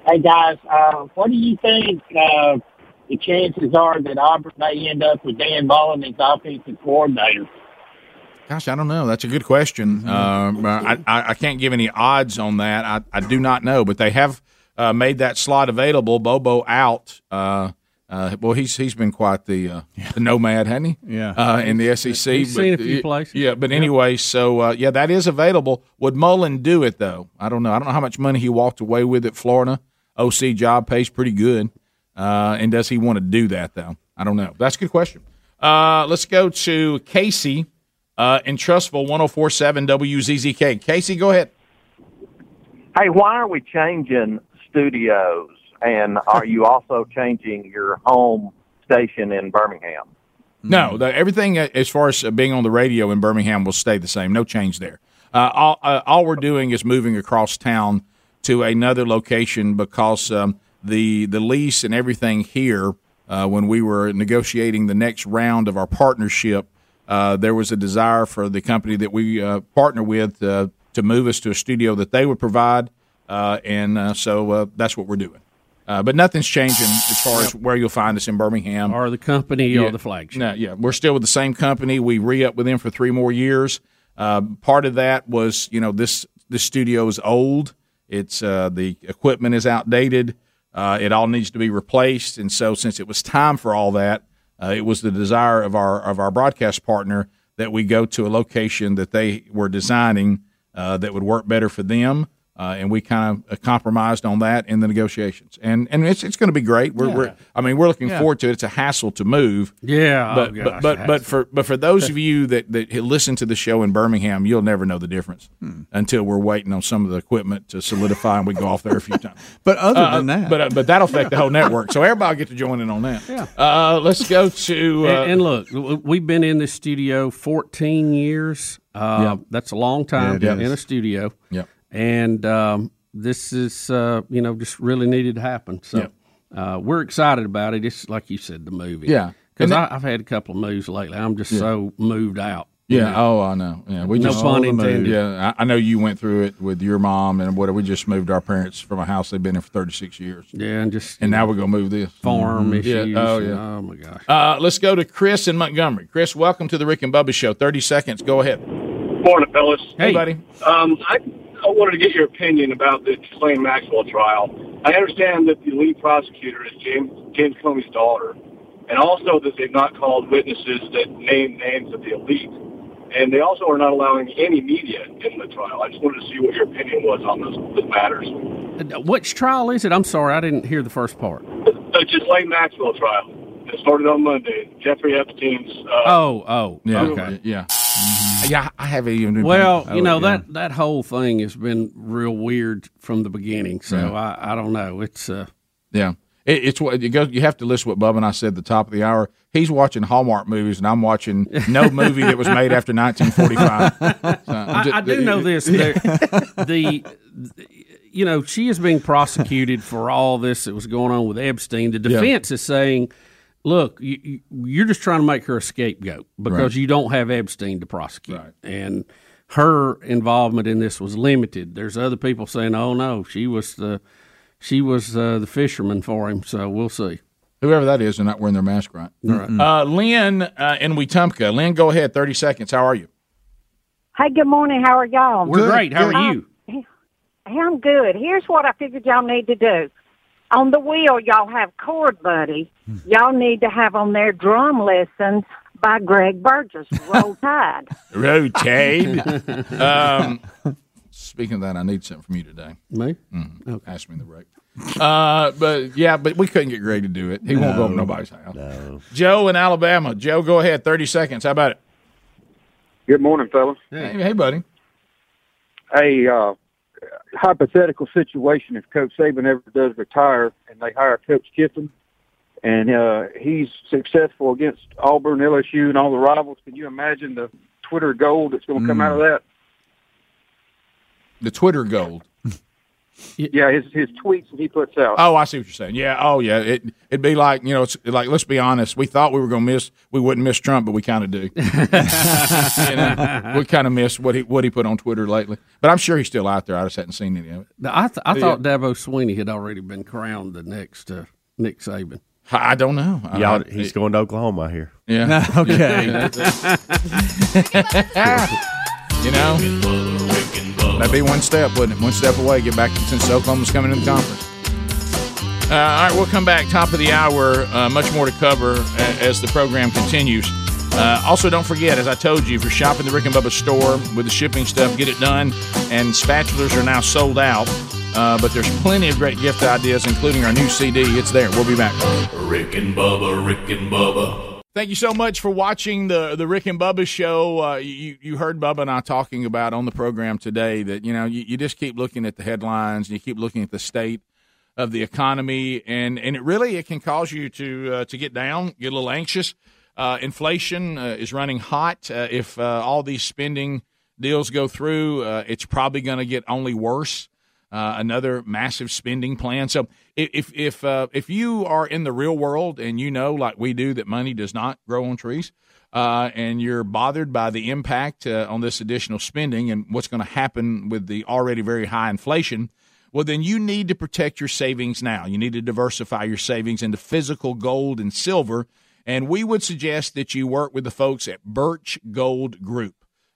Hey guys, uh, what do you think uh, the chances are that Auburn may end up with Dan Mullen as offensive coordinator? Gosh, I don't know. That's a good question. Um, I, I, I can't give any odds on that. I, I do not know, but they have uh, made that slot available. Bobo out. Uh, well, he's he's been quite the, uh, the nomad, hasn't he? Yeah. Uh, in the SEC. He's but- seen a few places. Yeah, but anyway, so uh, yeah, that is available. Would Mullen do it though? I don't know. I don't know how much money he walked away with at Florida. OC job pays pretty good, uh, and does he want to do that though? I don't know. That's a good question. Uh, let's go to Casey uh, in Trussville, 1047 WZZK. Casey, go ahead. Hey, why are we changing studios? And are you also changing your home station in Birmingham? No, the, everything as far as uh, being on the radio in Birmingham will stay the same. No change there. Uh, all, uh, all we're doing is moving across town to another location because um, the the lease and everything here. Uh, when we were negotiating the next round of our partnership, uh, there was a desire for the company that we uh, partner with to move us to a studio that they would provide, and so that's what we're doing. Uh, but nothing's changing as far as where you'll find us in Birmingham or the company or the flagship. No, yeah, we're still with the same company. We re up with them for three more years. Uh, part of that was, you know, this this studio is old. It's uh, the equipment is outdated. Uh, it all needs to be replaced, and so since it was time for all that, uh, it was the desire of our of our broadcast partner that we go to a location that they were designing uh, that would work better for them. Uh, and we kind of compromised on that in the negotiations, and and it's it's going to be great. We're, Yeah. we're I mean we're looking Yeah. forward to it. It's a hassle to move. Yeah, oh, but gosh, but but, but for but for those of you that that listen to the show in Birmingham, you'll never know the difference Hmm. until we're waiting on some of the equipment to solidify and we go off there a few times. [LAUGHS] But other Uh, than that, but uh, but that'll affect the whole network. So everybody get to join in on that. Yeah. Uh, let's go to uh, and, and look, we've been in this studio 14 years. Uh, Yeah. That's a long time Yeah, in a studio. Yep. And um, this is, uh, you know, just really needed to happen. So uh, we're excited about it. It's like you said, the movie. Yeah. because I've had a couple of moves lately. I'm just Yeah. so moved out. you Yeah. know. Oh, I know. Yeah. We No just pun intended. Yeah. I, I know you went through it with your mom and what. We just moved our parents from a house they've been in for thirty six years. Yeah, and just and now we're gonna move this farm Mhm. issues. Yeah. Oh yeah. Oh my gosh. Uh, let's go to Chris in Montgomery. Chris, welcome to the Rick and Bubba Show. Thirty seconds. Go ahead. Morning, fellas. Hey, buddy. Um, I, I wanted to get your opinion about the Ghislaine Maxwell trial. I understand that the lead prosecutor is James James Comey's daughter, and also that they've not called witnesses that name names of the elite, and they also are not allowing any media in the trial. I just wanted to see what your opinion was on those, those matters. Uh, Which trial is it? I'm sorry, I didn't hear the first part. The Ghislaine Maxwell trial. It started on Monday. Jeffrey Epstein's. Uh, Oh, oh, Yeah. okay. Yeah. Yeah. I haven't even. Well, Oh, you know yeah. that that whole thing has been real weird from the beginning. So Yeah. I, I don't know. It's uh, Yeah. It, it's what you go. You have to listen to what Bubba and I said at the top of the hour. He's watching Hallmark movies, and I'm watching [LAUGHS] no movie that was made after 1945. So, [LAUGHS] I, I do know this. There, the, you know, she is being prosecuted for all this that was going on with Epstein. The Yeah. defense is saying, "Look, you, you, you're just trying to make her a scapegoat because Right. you don't have Epstein to prosecute, and her involvement in this was limited." There's other people saying, "Oh no, she was the she was uh, the fisherman for him." So we'll see. Whoever that is, they're not wearing their mask right. Right. Uh, Lynn uh, in Wetumpka. Lynn, go ahead. 30 seconds. How are you? Hey, good morning. How are y'all? We're Good, great. How are Um, hey, I'm good. Here's what I figured y'all need to do. On the wheel, y'all have Chord Buddy. Y'all need to have on there drum lessons by Greg Burgess, Roll Tide. [LAUGHS] Rotate. [LAUGHS] um, speaking of that, I need something from you today. Me? Mm, Ask me in the break. Uh, but yeah, but we couldn't get Greg to do it. He won't go to nobody's house. No. Joe in Alabama. Joe, go ahead. 30 seconds. How about it? Good morning, fellas. Hey, hey buddy. Hey, uh, hypothetical situation: if Coach Saban ever does retire and they hire Coach Kiffin, and uh, he's successful against Auburn, LSU, and all the rivals, can you imagine the Twitter gold that's going to come out of that? The Twitter gold. Yeah, his his tweets that he puts out. Oh, I see what you're saying. Yeah. Oh, yeah. It it'd be like you know, it's like let's be honest. We thought we were going to miss. We wouldn't miss Trump, but we kind of do. [LAUGHS] you know, we kind of miss what he what he put on Twitter lately. But I'm sure he's still out there. I just hadn't seen any of it. I, th- I Yeah. thought Dabo Swinney had already been crowned the next uh, Nick Saban. I don't know. Y'all, I- he's going to Oklahoma, I hear. Yeah. [LAUGHS] Okay. [LAUGHS] you know, that'd be one step, wouldn't it? One step away, get back since Oklahoma's coming in the conference. Uh, all right, we'll come back top of the hour. Uh, much more to cover a- as the program continues. Uh, also, don't forget, as I told you, if you're shopping the Rick and Bubba store with the shipping stuff, get it done. And spatulas are now sold out, uh, but there's plenty of great gift ideas, including our new CD. It's there. We'll be back. Rick and Bubba, Rick and Bubba. Thank you so much for watching the the Rick and Bubba show. Uh, you you heard Bubba and I talking about on the program today that you know you, you just keep looking at the headlines and you keep looking at the state of the economy and and it really it can cause you to uh, to get down, get a little anxious. Uh, inflation uh, is running hot. Uh, if uh, all these spending deals go through, it's probably going to get only worse. Uh, another massive spending plan. So if if uh, if you are in the real world and you know, like we do, that money does not grow on trees, uh, and you're bothered by the impact uh, on this additional spending and what's going to happen with the already very high inflation, well, then you need to protect your savings now. You need to diversify your savings into physical gold and silver. And we would suggest that you work with the folks at Birch Gold Group.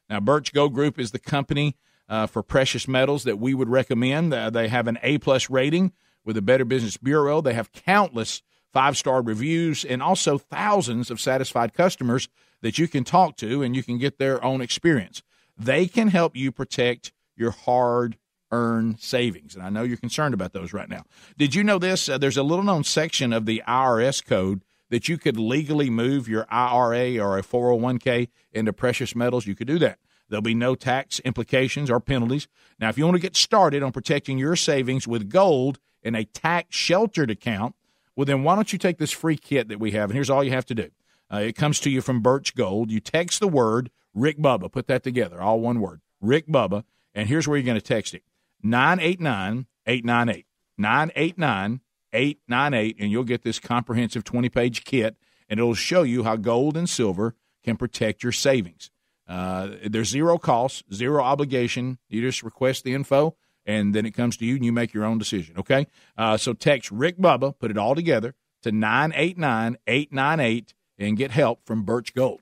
Now, Birch Gold Group is the company uh, for precious metals that we would recommend. Uh, they have an A plus rating with the Better Business Bureau. They have countless five star reviews and also thousands of satisfied customers that you can talk to and you can get their own experience. They can help you protect your hard earned savings. And I know you're concerned about those right now. Did you know this? Uh, there's a little known section of the IRS code that you could legally move your IRA or a 401k into precious metals. You could do that. There'll be no tax implications or penalties. Now, if you want to get started on protecting your savings with gold in a tax sheltered account, well, then why don't you take this free kit that we have? And here's all you have to do uh, it comes to you from Birch Gold. You text the word Rick Bubba, put that together, all one word, Rick Bubba. And here's where you're going to text it 989 898. 989 898, and you'll get this comprehensive 20 page kit. and it'll show you how gold and silver can protect your savings. Uh, there's zero cost, zero obligation. You just request the info, and then it comes to you, and you make your own decision. Okay. Uh, so text Rick Bubba, put it all together to nine eight nine eight nine eight, and get help from Birch Gold.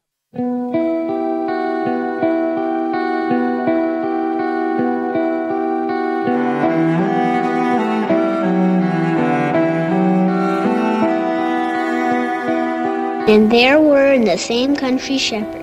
And there were in the same country shepherds,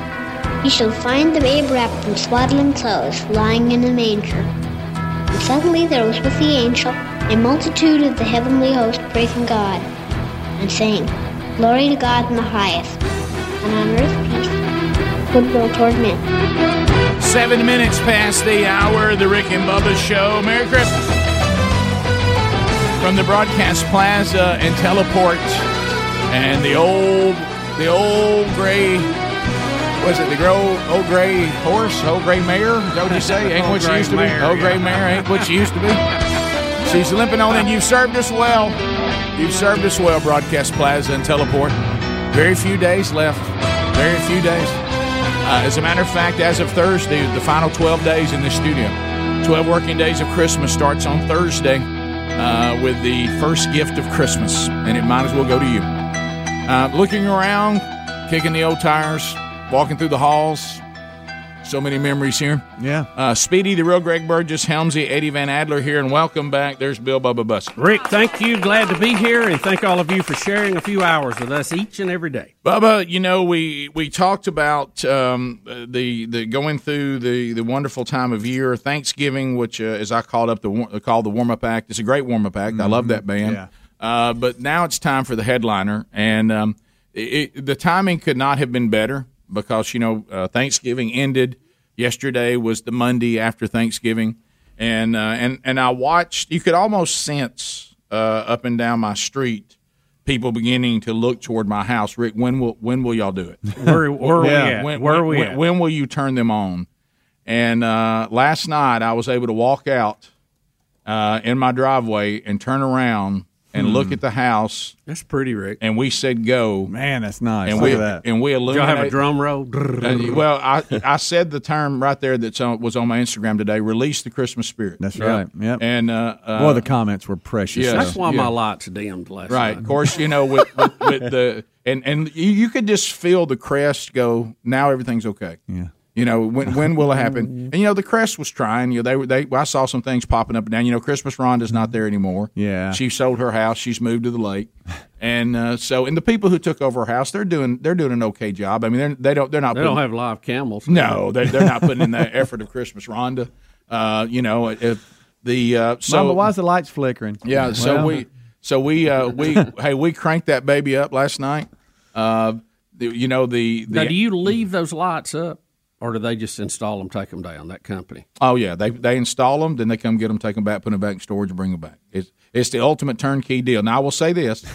You shall find the babe wrapped in swaddling clothes, lying in a manger. And suddenly there was with the angel a multitude of the heavenly host praising God, and saying, Glory to God in the highest, and on earth peace, goodwill toward men. Seven minutes past the hour, the Rick and Bubba Show. Merry Christmas. From the broadcast plaza and teleport and the old, the old gray, was it the gro- old gray horse, old gray mare? Is that what you say? Ain't [LAUGHS] Old what she used to be? mare, Old gray mare ain't what she used to be. [LAUGHS] She's limping on, and you've served us well. You've served us well, Broadcast Plaza and Teleport. Very few days left. Very few days. Uh, as a matter of fact, as of Thursday, the final 12 days in this studio, 12 working days of Christmas starts on Thursday uh, with the first gift of Christmas, and it might as well go to you. Uh, looking around, kicking the old tires, walking through the halls. So many memories here. Yeah. Uh, Speedy, the real Greg Burgess, Helmsy, Eddie Van Adler here, and welcome back. There's Bill Bubba Bussey. Rick, thank you. Glad to be here, and thank all of you for sharing a few hours with us each and every day. Bubba, you know we we talked about um, the the going through the the wonderful time of year, Thanksgiving, which uh, as I called up the called the warm up act. It's a great warm up act. I love that band. Yeah. Uh, but now it's time for the headliner, and um, it, it, the timing could not have been better because you know uh, Thanksgiving ended yesterday. Was the Monday after Thanksgiving, and uh, and and I watched. You could almost sense uh, up and down my street people beginning to look toward my house. Rick, when will when will y'all do it? [LAUGHS] Where- where we at? When, Where when- we when- at? when will you turn them on? And uh, last night I was able to walk out uh, in my driveway and turn around and Hmm. look at the house. That's pretty, Rick. And we said go. Man, that's nice. And Look we at that. and we Did y'all have a drum roll? Uh, well, I I said the term right there that was on my Instagram today. Release the Christmas spirit. That's right. Yep. And uh, uh, Boy, the comments were precious. yeah. That's why Yeah. my lights dimmed last right. night. Right. Of course, you know with, with, with the and and you, you could just feel the crest go. Now everything's okay. Yeah. You know when when will it happen? [LAUGHS] And you know the crest was trying. You know they were they. I saw some things popping up and down. You know Christmas Rhonda's not there anymore. Yeah. She sold her house. She's moved to the lake, and uh, so and the people who took over her house, they're doing they're doing an okay job. I mean they're they don't they're not They don't have live camels. no, they, they're not putting in the [LAUGHS] effort of Christmas Rhonda. Uh, you know, if the uh, so Mama, why's the lights flickering? yeah, so Well, we so we uh, we [LAUGHS] hey we cranked that baby up last night. Uh, the, you know the, the Now, do you leave those lights up, or do they just install them, take them down? That company. oh yeah they they install them, then they come get them, take them back, put them back in storage, and bring them back. It's it's the ultimate turnkey deal. Now I will say this.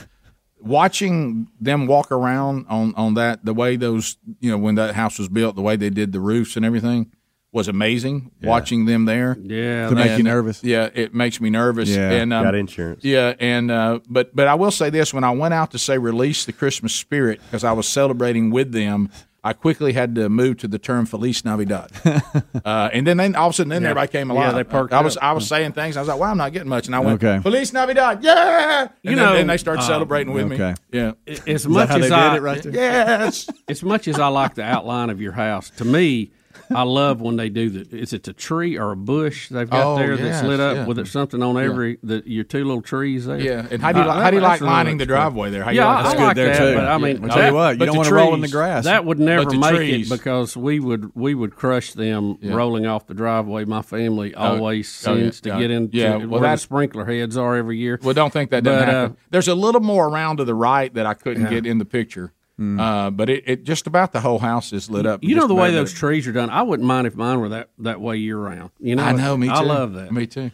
Watching them walk around on, on that the way those you know when that house was built the way they did the roofs and everything was amazing. Watching them there, Yeah, To make you nervous. Yeah, it makes me nervous. Yeah. and um, Got insurance. Yeah, and uh, but but I will say this: when I went out to say release the Christmas spirit because I was celebrating with them, I quickly had to move to the term Feliz Navidad, [LAUGHS] uh, and then, then all of a sudden then Yeah. everybody came Yeah, alive. they perked I was up. I was saying things. I was like, well, I'm not getting much, and I went Okay. Feliz Navidad, yeah. And You then, know, then they started uh, celebrating with okay. me. Yeah, As much as I did it right there? yes. as much as I like the outline of your house, to me, I love when they do the. Is it a tree or a bush they've got Oh, there yes, that's lit up yeah. with it, something on every the, your two little trees there? Yeah, and how do you Uh, like, how do you like that's really lining the driveway there? How you Yeah, like I, that? I like there, that, too. but I mean, I'll tell you what, you don't want to roll in the grass. That would never make trees- it because we would we would crush them Yeah. rolling off the driveway. My family always oh, yeah, seems yeah. to get into Yeah, well, where the sprinkler heads are every year. Well, don't think that doesn't But, uh, happen. There's a little more around to the right that I couldn't get in the picture. Mm. Uh, but it, it just about the whole house is lit up. You know the way those it. trees are done. I wouldn't mind if mine were that that way year round. You know, I know, me too. I love that. Me too.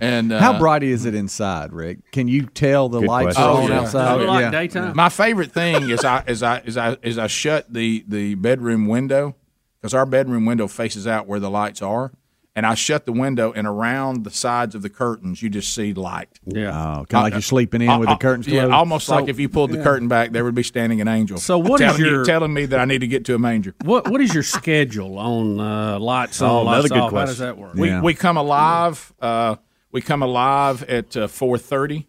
And uh, How bright is it inside, Rick? Can you tell the lights question. are Oh, on yeah. outside? Oh, yeah. My favorite thing is I is I is I is I shut the the bedroom window because our bedroom window faces out where the lights are, and I shut the window and around the sides of the curtains you just see light. Yeah, Oh, kind of like you're sleeping in with the curtains Yeah, closed. almost So- like if you pulled the Yeah. curtain back, there would be standing an angel. So what is telling me- your- telling me that I need to get to a manger? What what is your schedule on uh, lights Oh, on, another lights good off? How does that work? We we come alive. Uh, we come alive at uh, four thirty,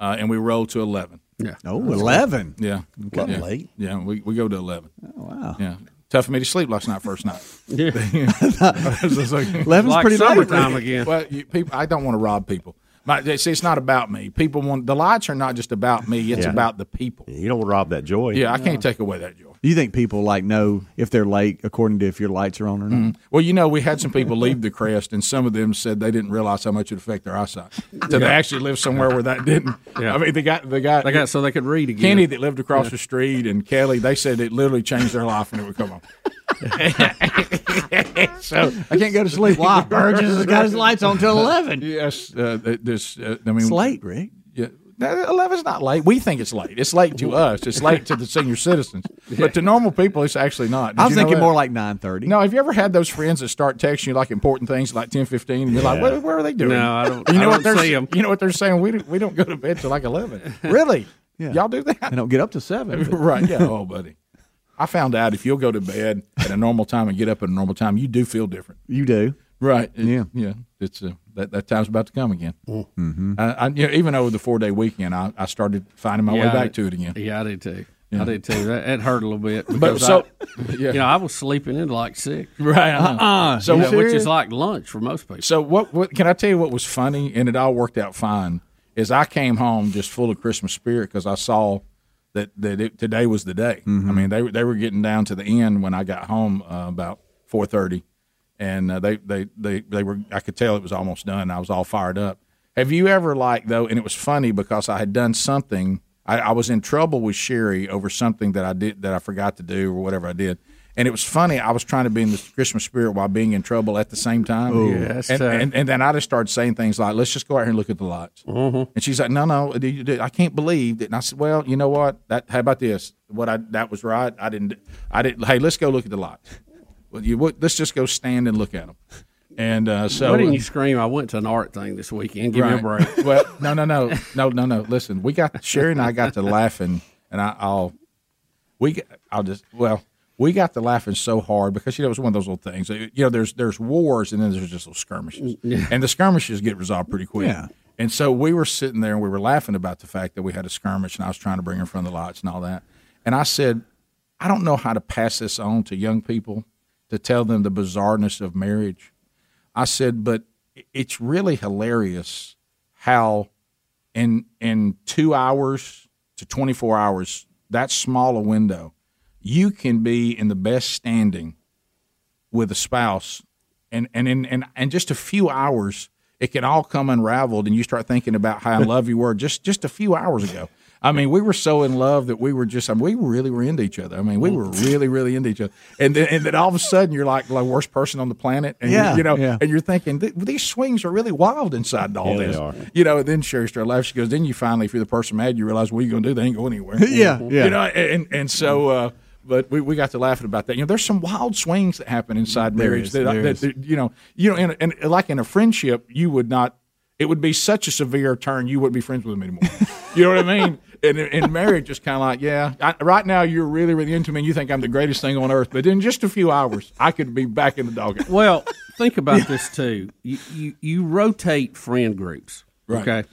uh, and we roll to eleven. Yeah. Oh, 11. Yeah. Okay. yeah. Late. Yeah, we, we go to eleven. Oh, wow. Yeah. Tough for me to sleep last night, first night. Yeah. [LAUGHS] Eleven's Like pretty late. summertime again. Well, you, people, I don't want to rob people. My, see, it's not about me. People want the lights are not just about me. It's Yeah. about the people. You don't rob that joy. Yeah, I can't take away that joy. Do you think people like know if they're late according to if your lights are on or not? Mhm. Well, you know, we had some people leave the crest, and some of them said they didn't realize how much it affect their eyesight. So they actually live somewhere where that didn't. Yeah. I mean, they got they got They got so they could read again. Kenny that lived across Yeah. the street and Kelly. They said it literally changed their life when it would come on. [LAUGHS] so I can't go to sleep. [LAUGHS] Why? Burgess has got his lights on till 11. Yes, uh, this. Uh, I mean, It's late, Rick. Eleven's not late. We think it's late. It's late to [LAUGHS] us. It's late to the senior citizens, [LAUGHS] but to normal people, it's actually not. Did I was you know thinking that? more like 9.30. No, have you ever had those friends that start texting you like important things like ten fifteen, and you're like, what, what are they doing? No, I don't- You know what they're see 'em. You know what they're saying? We don't, we don't go to bed till like eleven. [LAUGHS] really? Yeah. Y'all do that? They don't get up to 7. but- right? Yeah. Oh, buddy. I found out if you'll go to bed at a normal time and get up at a normal time, you do feel different. You do. Right. It- Yeah. Yeah. It's uh, that that time's about to come again. Mm-hmm. I, I, you know, even over the four day weekend, I, I started finding my way Yeah, I back did- to it again. Yeah, I did too. Yeah. I did too. That, that hurt a little bit. But so- I, yeah. you know, I was sleeping in like six. Right. I. Uh-uh. So You know, which is like lunch for most people. So what, what? Can I tell you what was funny, and it all worked out fine? Is I came home just full of Christmas spirit because I saw that that it, today was the day. Mm-hmm. I mean, they were they were getting down to the end when I got home uh, about four thirty, and uh, they, they they they were. I could tell it was almost done. I was all fired up. Have you ever like though? And it was funny because I had done something. I, I was in trouble with Sherry over something that I did that I forgot to do or whatever I did. And it was funny. I was trying to be in the Christmas spirit while being in trouble at the same time. Oh. Yeah, that's and, and, and then I just started saying things like, "Let's just go out here and look at the lights." Mm-hmm. And she's like, "No, no, I can't believe that." And I said, "Well, you know what? That how about this? What I that was right. I didn't. I didn't. Hey, let's go look at the lights. Well, you would- let's just go stand and look at them." And uh, so Why didn't you scream? I went to an art thing this weekend. Give me a break. [LAUGHS] well, no, no, no, no, no, no. Listen, we got Sherry and I got to laughing, and I, I'll we I'll just well we got to laughing so hard because you know it was one of those little things. You know, there's there's wars and then there's just little skirmishes, Yeah. and the skirmishes get resolved pretty quick. Yeah. And so we were sitting there and we were laughing about the fact that we had a skirmish, and I was trying to bring her in front of the lights and all that. And I said, I don't know how to pass this on to young people to tell them the bizarreness of marriage. I said, but it's really hilarious how in in two hours to twenty four hours, that small a window, you can be in the best standing with a spouse, and and in and, and just a few hours, it can all come unraveled, and you start thinking about how [LAUGHS] in love you were just just a few hours ago. I mean, we were so in love that we were just, I mean, we really were into each other. I mean, we were mm. really, really into each other. And then, and then all of a sudden, you're like the worst person on the planet. And Yeah, you, know, yeah. and you're thinking, these swings are really wild inside all Yeah, they this. are. You know, and then Sherry started laughing. She goes, then you finally, if you're the person mad, you realize what are you going to do? They ain't going anywhere. [LAUGHS] Yeah, mm-hmm. yeah. You know, and, and so, mm. uh, but we, we got to laughing about that. You know, there's some wild swings that happen inside There marriage is, that, that, that, you know, you know, and, and like in a friendship, you would not. It would be such a severe turn. You wouldn't be friends with them anymore. [LAUGHS] you know what I mean? And in in marriage, it's kind of like, yeah, I, right now you're really, really into me, and you think I'm the greatest thing on earth. But in just a few hours, I could be back in the dog. Well, think about this too. You, you you rotate friend groups. Right. Okay.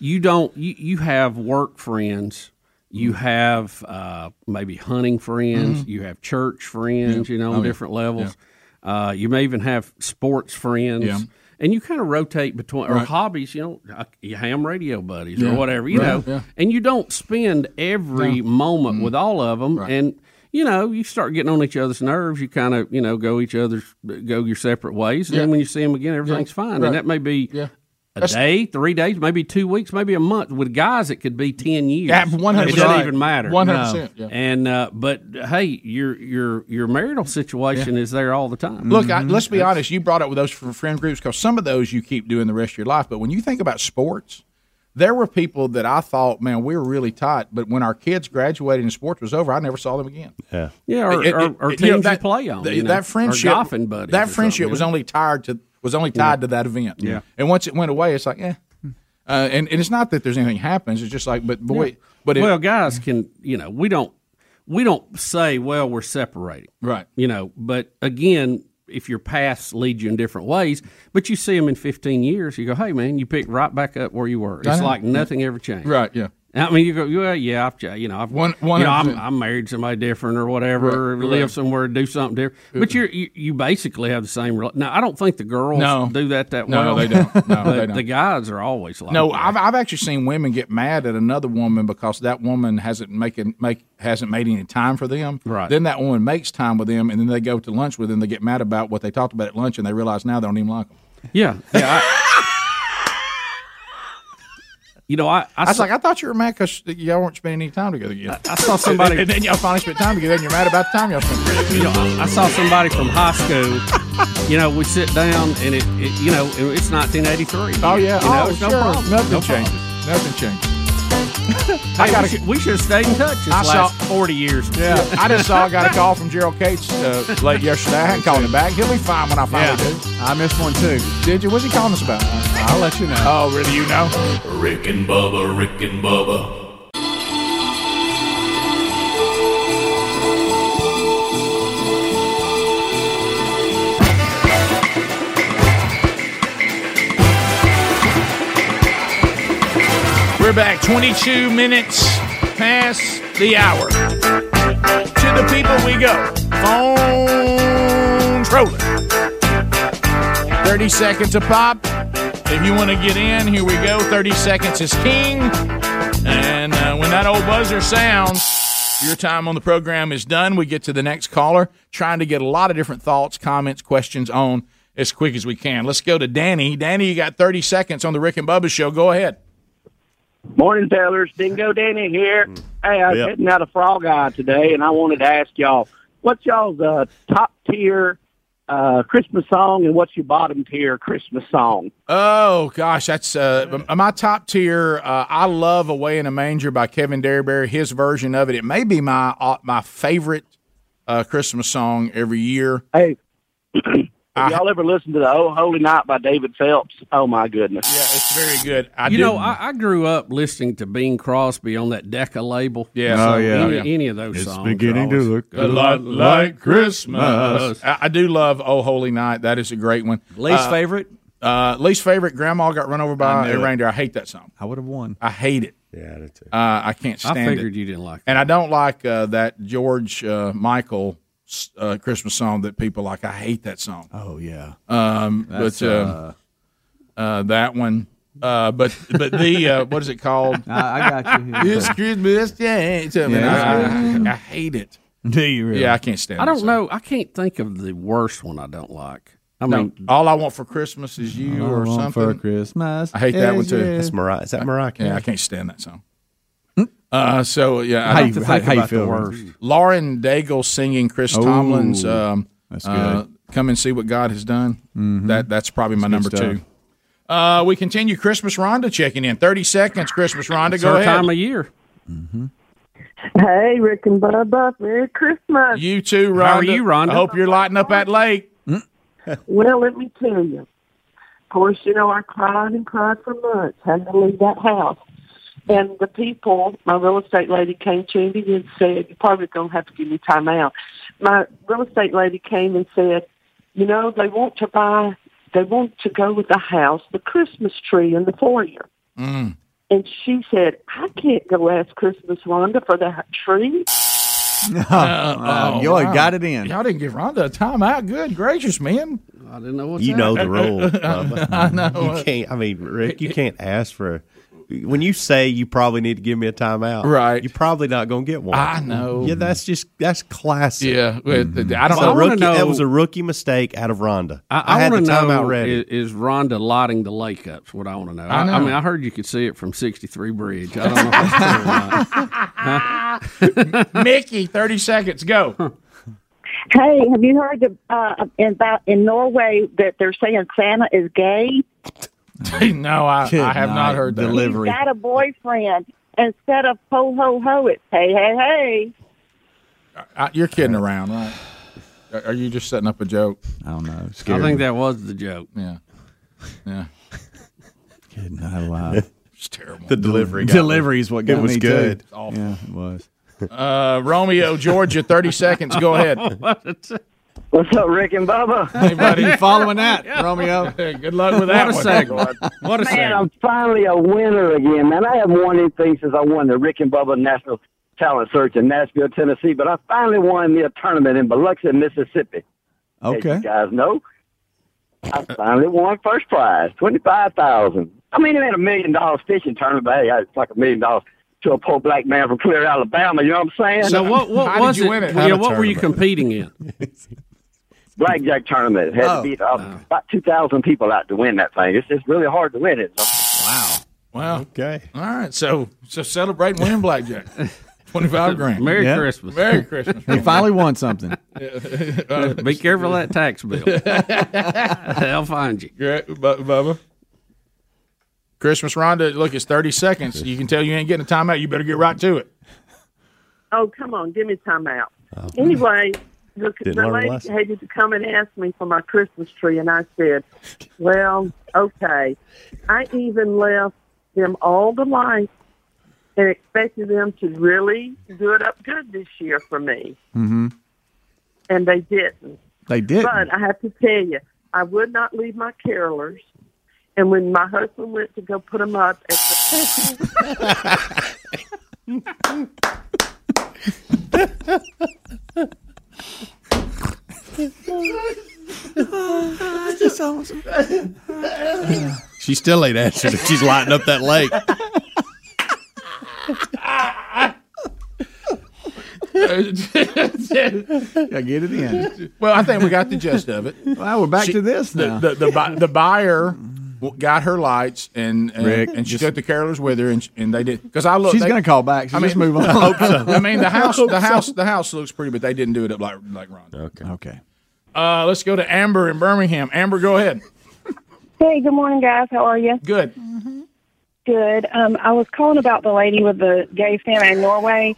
You don't. You, you have work friends. You have uh, maybe hunting friends. Mhm. You have church friends. Yeah. You know, Oh, on yeah. different levels. Uh, you may even have sports friends. Yeah. And you kind of rotate between or Right. hobbies, you know, uh, you ham radio buddies Yeah. or whatever, you Right, know, yeah. and you don't spend every moment with all of them. Right. And you know, you start getting on each other's nerves. You kind of, you know, go each other's, go your separate ways. And Yeah. then when you see them again, everything's fine. Right. And that may be Yeah. A That's- day, three days, maybe two weeks, maybe a month. With guys, it could be ten years. Yeah, 100%. It doesn't even matter. 100%, yeah. And uh, but hey, your your your marital situation is there all the time. Look, I, let's be honest. You brought up with those fr- friend groups because some of those you keep doing the rest of your life. But when you think about sports, there were people that I thought, man, we were really tight. But when our kids graduated and sports was over, I never saw them again. Yeah, Yeah, or- or- or teams you play on, th- you know, that friendship, golfing buddies that friendship something, was you only tied to was only tied Yeah. to that event. Yeah. and once it went away, it's like, eh. Uh, and, and it's not that there's anything happens. It's just like, but boy, Yeah. but it, well, guys can you know we don't we don't say well we're separating right you know but again if your paths lead you in different ways but you see them in 15 years you go hey man you pick right back up where you were it's like nothing ever changed Right, yeah. I mean, you go, yeah, yeah, I've, you know, I've, One- one you know, I'm, I'm married somebody different or whatever, or Right, live right. somewhere, do something different. Uh-uh. But you're, you, you basically have the same. Now, I don't think the girls No. do that that No, well. they don't. [LAUGHS] No, but they don't. the guys are always like, no, that. I've I've actually seen women get mad at another woman because that woman hasn't making make hasn't made any time for them. Right. Then that woman makes time with them, and then they go to lunch with them. They get mad about what they talked about at lunch, and they realize now they don't even like them. Yeah, yeah. I, you know, I, I, I was saw- like, I thought you were mad because y'all weren't spending any time together yet. I saw somebody- [LAUGHS] and then y'all finally spent time together, and you're mad about the time y'all spent you know, I, I saw somebody from high school. You know, we sit down and it, it you know, it's 1983. Oh yeah, you know, oh sure, no problem. nothing No changes. problem. Nothing changes. Hey, we, should, we should have stayed in touch this I saw- 40 years. Yeah, I just saw I got a call from Gerald Cates uh, late yesterday. I hadn't called him back. He'll be fine when I finally Yeah. do. I missed one too. Did you? What's he calling us about? I'll let you know. Oh, really? You know? Rick and Bubba, Rick and Bubba. We're back 22 minutes past the hour. To the people we go. Phones rolling. 30 seconds a pop. If you want to get in, here we go. 30 seconds is king. And uh, when that old buzzer sounds, your time on the program is done. We get to the next caller, trying to get a lot of different thoughts, comments, questions on as quick as we can. Let's go to Danny. Danny, you got 30 seconds on the Rick and Bubba show. Go ahead. Morning, fellas. Dingo Danny here. Hey, I was Yep. heading out of Frog Eye today, and I wanted to ask y'all, what's y'all's uh, top tier uh, Christmas song, and what's your bottom tier Christmas song? Oh gosh, that's uh, my top tier. Uh, I love "Away in a Manger" by Kevin Derryberry. His version of it. It may be my uh, my favorite uh, Christmas song every year. Hey, [CLEARS THROAT] have y'all ever listened to the "Oh Holy Night" by David Phelps? Oh my goodness! Yeah, it's very good. I you do- know, I, I grew up listening to Bing Crosby on that Decca label. Yeah. So Oh, yeah. Any, Yeah. any of those It's songs. beginning to look a lot like Christmas. I, I do love "Oh Holy Night." That is a great one. Least Uh, favorite? Uh, least favorite. Grandma got run over by a reindeer. I hate that song. I would have won. I hate it. Yeah, that's it. Uh, I can't I stand it. I figured you didn't like And I don't like uh, that George uh, Michael uh, Christmas song that people like. I hate that song. Oh yeah. Um, That's, but uh, uh, that one. Uh, but but the uh, what is it called? [LAUGHS] I- I got you. It's Christmas Day. Something. Yeah. I, I hate it. [LAUGHS] Do you really? Yeah, I can't stand. I don't song. know. I can't think of the worst one I don't like. I No, mean, all I want for Christmas is you All I or want something. for Christmas I hate that one too. That's Mariah. Is that Mariah? Yeah, I can't stand that song. Uh, so yeah, I How have you- to how- think how you about the feel? worst. Lauren Daigle singing Chris Oh, Tomlin's um, that's uh, "Come and See What God Has Done." Mhm. That that's probably my That's number good two. Uh, we continue. Christmas Rhonda checking in. Thirty seconds. Christmas Rhonda, it's go our ahead. time of year. Hey, Rick and Bubba, Merry Christmas. You too, Rhonda. How are you, Rhonda? I hope you're lighting up that lake. [LAUGHS] Well, let me tell you. Of course, you know, I cried and cried for months, had to leave that house. And the people, my real estate lady came to me and said, you're probably going to have to give me time out. My real estate lady came and said, you know, they want to buy, they want to go with the house, the Christmas tree in the foyer. Mm. And she said, I can't go ask Christmas Rhonda for that tree. [LAUGHS] Uh, you already got it in. Y'all didn't give Rhonda a timeout. Good gracious, man. I didn't know what You know the happening. rule. [LAUGHS] Bubba. I know. You can't. I mean, Rick, you can't ask for when you say you probably need to give me a timeout, Right. You're probably not going to get one. I know. Yeah, that's just that's classic. Yeah, Mm-hmm. I don't It's a know. That was a rookie mistake out of Rhonda. I, I, had the timeout know ready. Is, is Rhonda lighting the lake ups? What I want to know. I I, mean, I heard you could see it from 63 Bridge. I don't know if that's true or not. Huh? [LAUGHS] Mickey, thirty seconds. Go. Hey, have you heard the, uh, about in Norway that they're saying Santa is gay? [LAUGHS] no, I, I have not heard that. He's got a boyfriend. Instead of ho ho ho, it's hey hey hey. Uh, you're kidding around, right? Are- Are you just setting up a joke? I don't know. I think that was the joke. Yeah. Yeah. Kidding out loud. It's terrible. The delivery got me. Delivery is what got It was me too. good. It's awful. Yeah, it was. Uh, Romeo, Georgia, thirty seconds. Go ahead. [LAUGHS] What's up, Rick and Bubba? Hey, buddy. You following that, [LAUGHS] Romeo? Good luck with that What a one. segment. What a Man, segment. I'm finally a winner again, man. I haven't won anything since I won the Rick and Bubba National Talent Search in Nashville, Tennessee, but I finally won me a tournament in Biloxi, Mississippi. As Okay. you guys know, I finally won first prize, twenty five thousand. I mean, it ain't a million dollars fishing tournament, but hey, it's like a million dollars to a poor black man from Clear, Alabama. You know what I'm saying? So what, what How did was you it? win it? Yeah, what were you competing in? [LAUGHS] Blackjack tournament. It had Oh. to beat uh, about two thousand people out to win that thing. It's just really hard to win it. Wow. Wow. Okay. All right. So so celebrate winning blackjack. [LAUGHS] Twenty five grand. Merry Yeah. Christmas. Merry Christmas. He finally won something. [LAUGHS] Be careful of that tax bill. They'll find you. Great, Bu- Bubba. Christmas Rhonda, look, it's 30 seconds. You can tell you ain't getting a timeout. You better get right to it. Oh, come on, give me time out. Anyway, the, Didn't the lady had to come and ask me for my Christmas tree, and I said, "Well, okay." I even left them all the lights and expected them to really do it up good this year for me, Mm-hmm. and they didn't. They did. But I have to tell you, I would not leave my carolers. And when my husband went to go put them up at That's awesome. She still ain't answered. if She's lighting up that lake. Gotta get it in. Well, I think we got the gist of it. Well, we're back She- to this now. the, the, bu- the buyer w- got her lights and and, Rick, and she just- took the carolers with her and, and they did because I look. She's they- gonna call back. So I mean, just move [LAUGHS] on. I hope so. I mean, [LAUGHS] the house, hope the so. [LAUGHS] house, the house looks pretty, but they didn't do it up like like Ron. Okay. Okay. Uh, let's go to Amber in Birmingham. Amber, go ahead. Hey, good morning, guys. How are you? Good. Good. Um, I was calling about the lady with the gay Santa in Norway.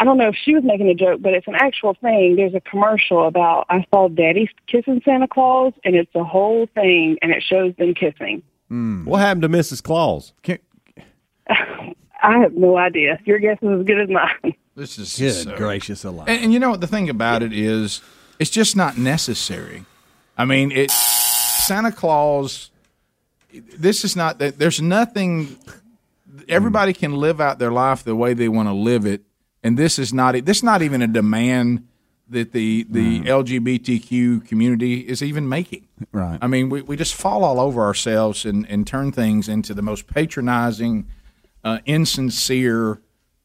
I don't know if she was making a joke, but it's an actual thing. There's a commercial about I saw Daddy kissing Santa Claus, and it's a whole thing, and it shows them kissing. Hmm. What happened to Mrs. Claus? [LAUGHS] I have no idea. Your guess is as good as mine. This is Good so- gracious alive. And, and you know what the thing about it is, it's just not necessary. I mean, it Santa Claus. This is not that. There's nothing. Everybody can live out their life the way they want to live it, and this is not. This is not even a demand that the the LGBTQ community is even making. Right. I mean, we, we just fall all over ourselves and, and turn things into the most patronizing, uh, insincere.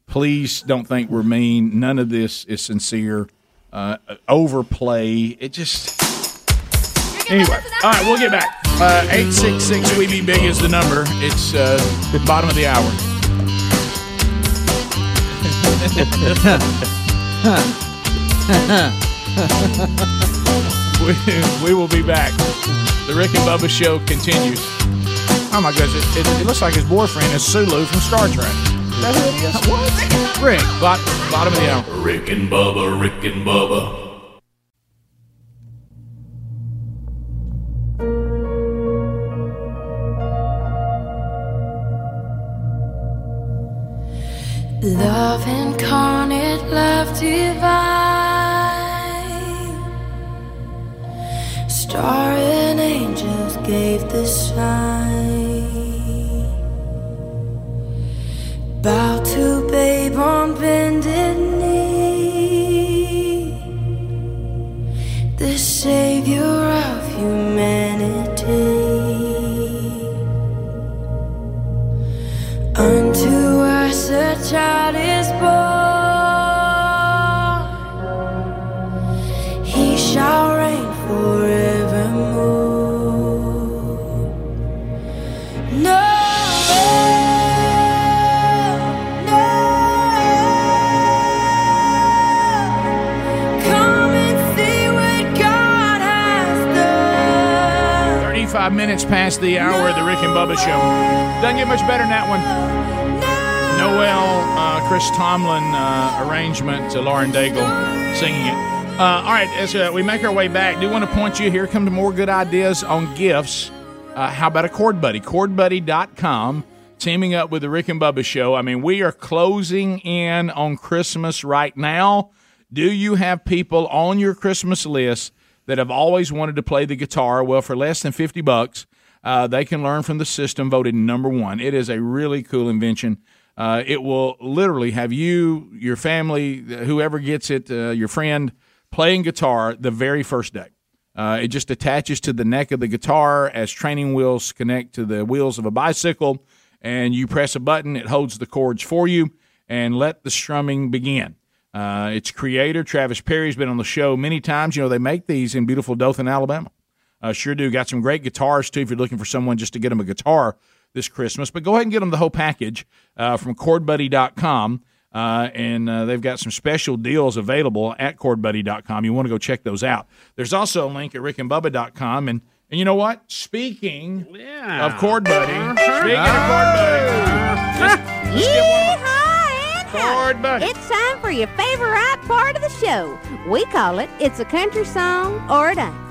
Please don't think we're mean. None of this is sincere. Uh, overplay. It just. Anyway, all right, we'll get back. Uh, Eight six six we be big is the number. It's uh, bottom of the hour. [LAUGHS] we, we will be back. The Rick and Bubba show continues. Oh my goodness, it, it, it looks like his boyfriend is Sulu from Star Trek. Is that who it is? What? Rick, bot, bottom of the hour. Rick and Bubba, Rick and Bubba. Love incarnate, love divine. Star and angels gave the sign. Bow to babe on bended knee. The savior of humanity. child is born, he shall reign forevermore. No. Five minutes past the hour of the Rick and Bubba show. Doesn't get much better than that one. Noel, uh, Chris Tomlin uh, arrangement to Lauren Daigle singing it. Uh, all right, as uh, we make our way back, do want to point you here, come to more good ideas on gifts. Uh, how about a Chord Buddy? ChordBuddy.com, teaming up with the Rick and Bubba Show. I mean, we are closing in on Christmas right now. Do you have people on your Christmas list that have always wanted to play the guitar? Well, for less than 50 bucks, uh, they can learn from the system voted number one. It is a really cool invention. Uh, it will literally have you, your family, whoever gets it, uh, your friend, playing guitar the very first day. Uh, it just attaches to the neck of the guitar as training wheels connect to the wheels of a bicycle, and you press a button, it holds the chords for you, and let the strumming begin. Uh, its creator, Travis Perry, has been on the show many times. You know, they make these in beautiful Dothan, Alabama. Uh, sure do. Got some great guitars, too, if you're looking for someone just to get them a guitar this Christmas. But go ahead and get them the whole package uh, from ChordBuddy.com. Uh, and uh, they've got some special deals available at ChordBuddy.com. You want to go check those out. There's also a link at RickandBubba.com. And, and you know what? Speaking of Chord Buddy, speaking of Chord Buddy, let's, let's get Buddy. It's time for your favorite part of the show. We call it It's a Country Song or It Ain't.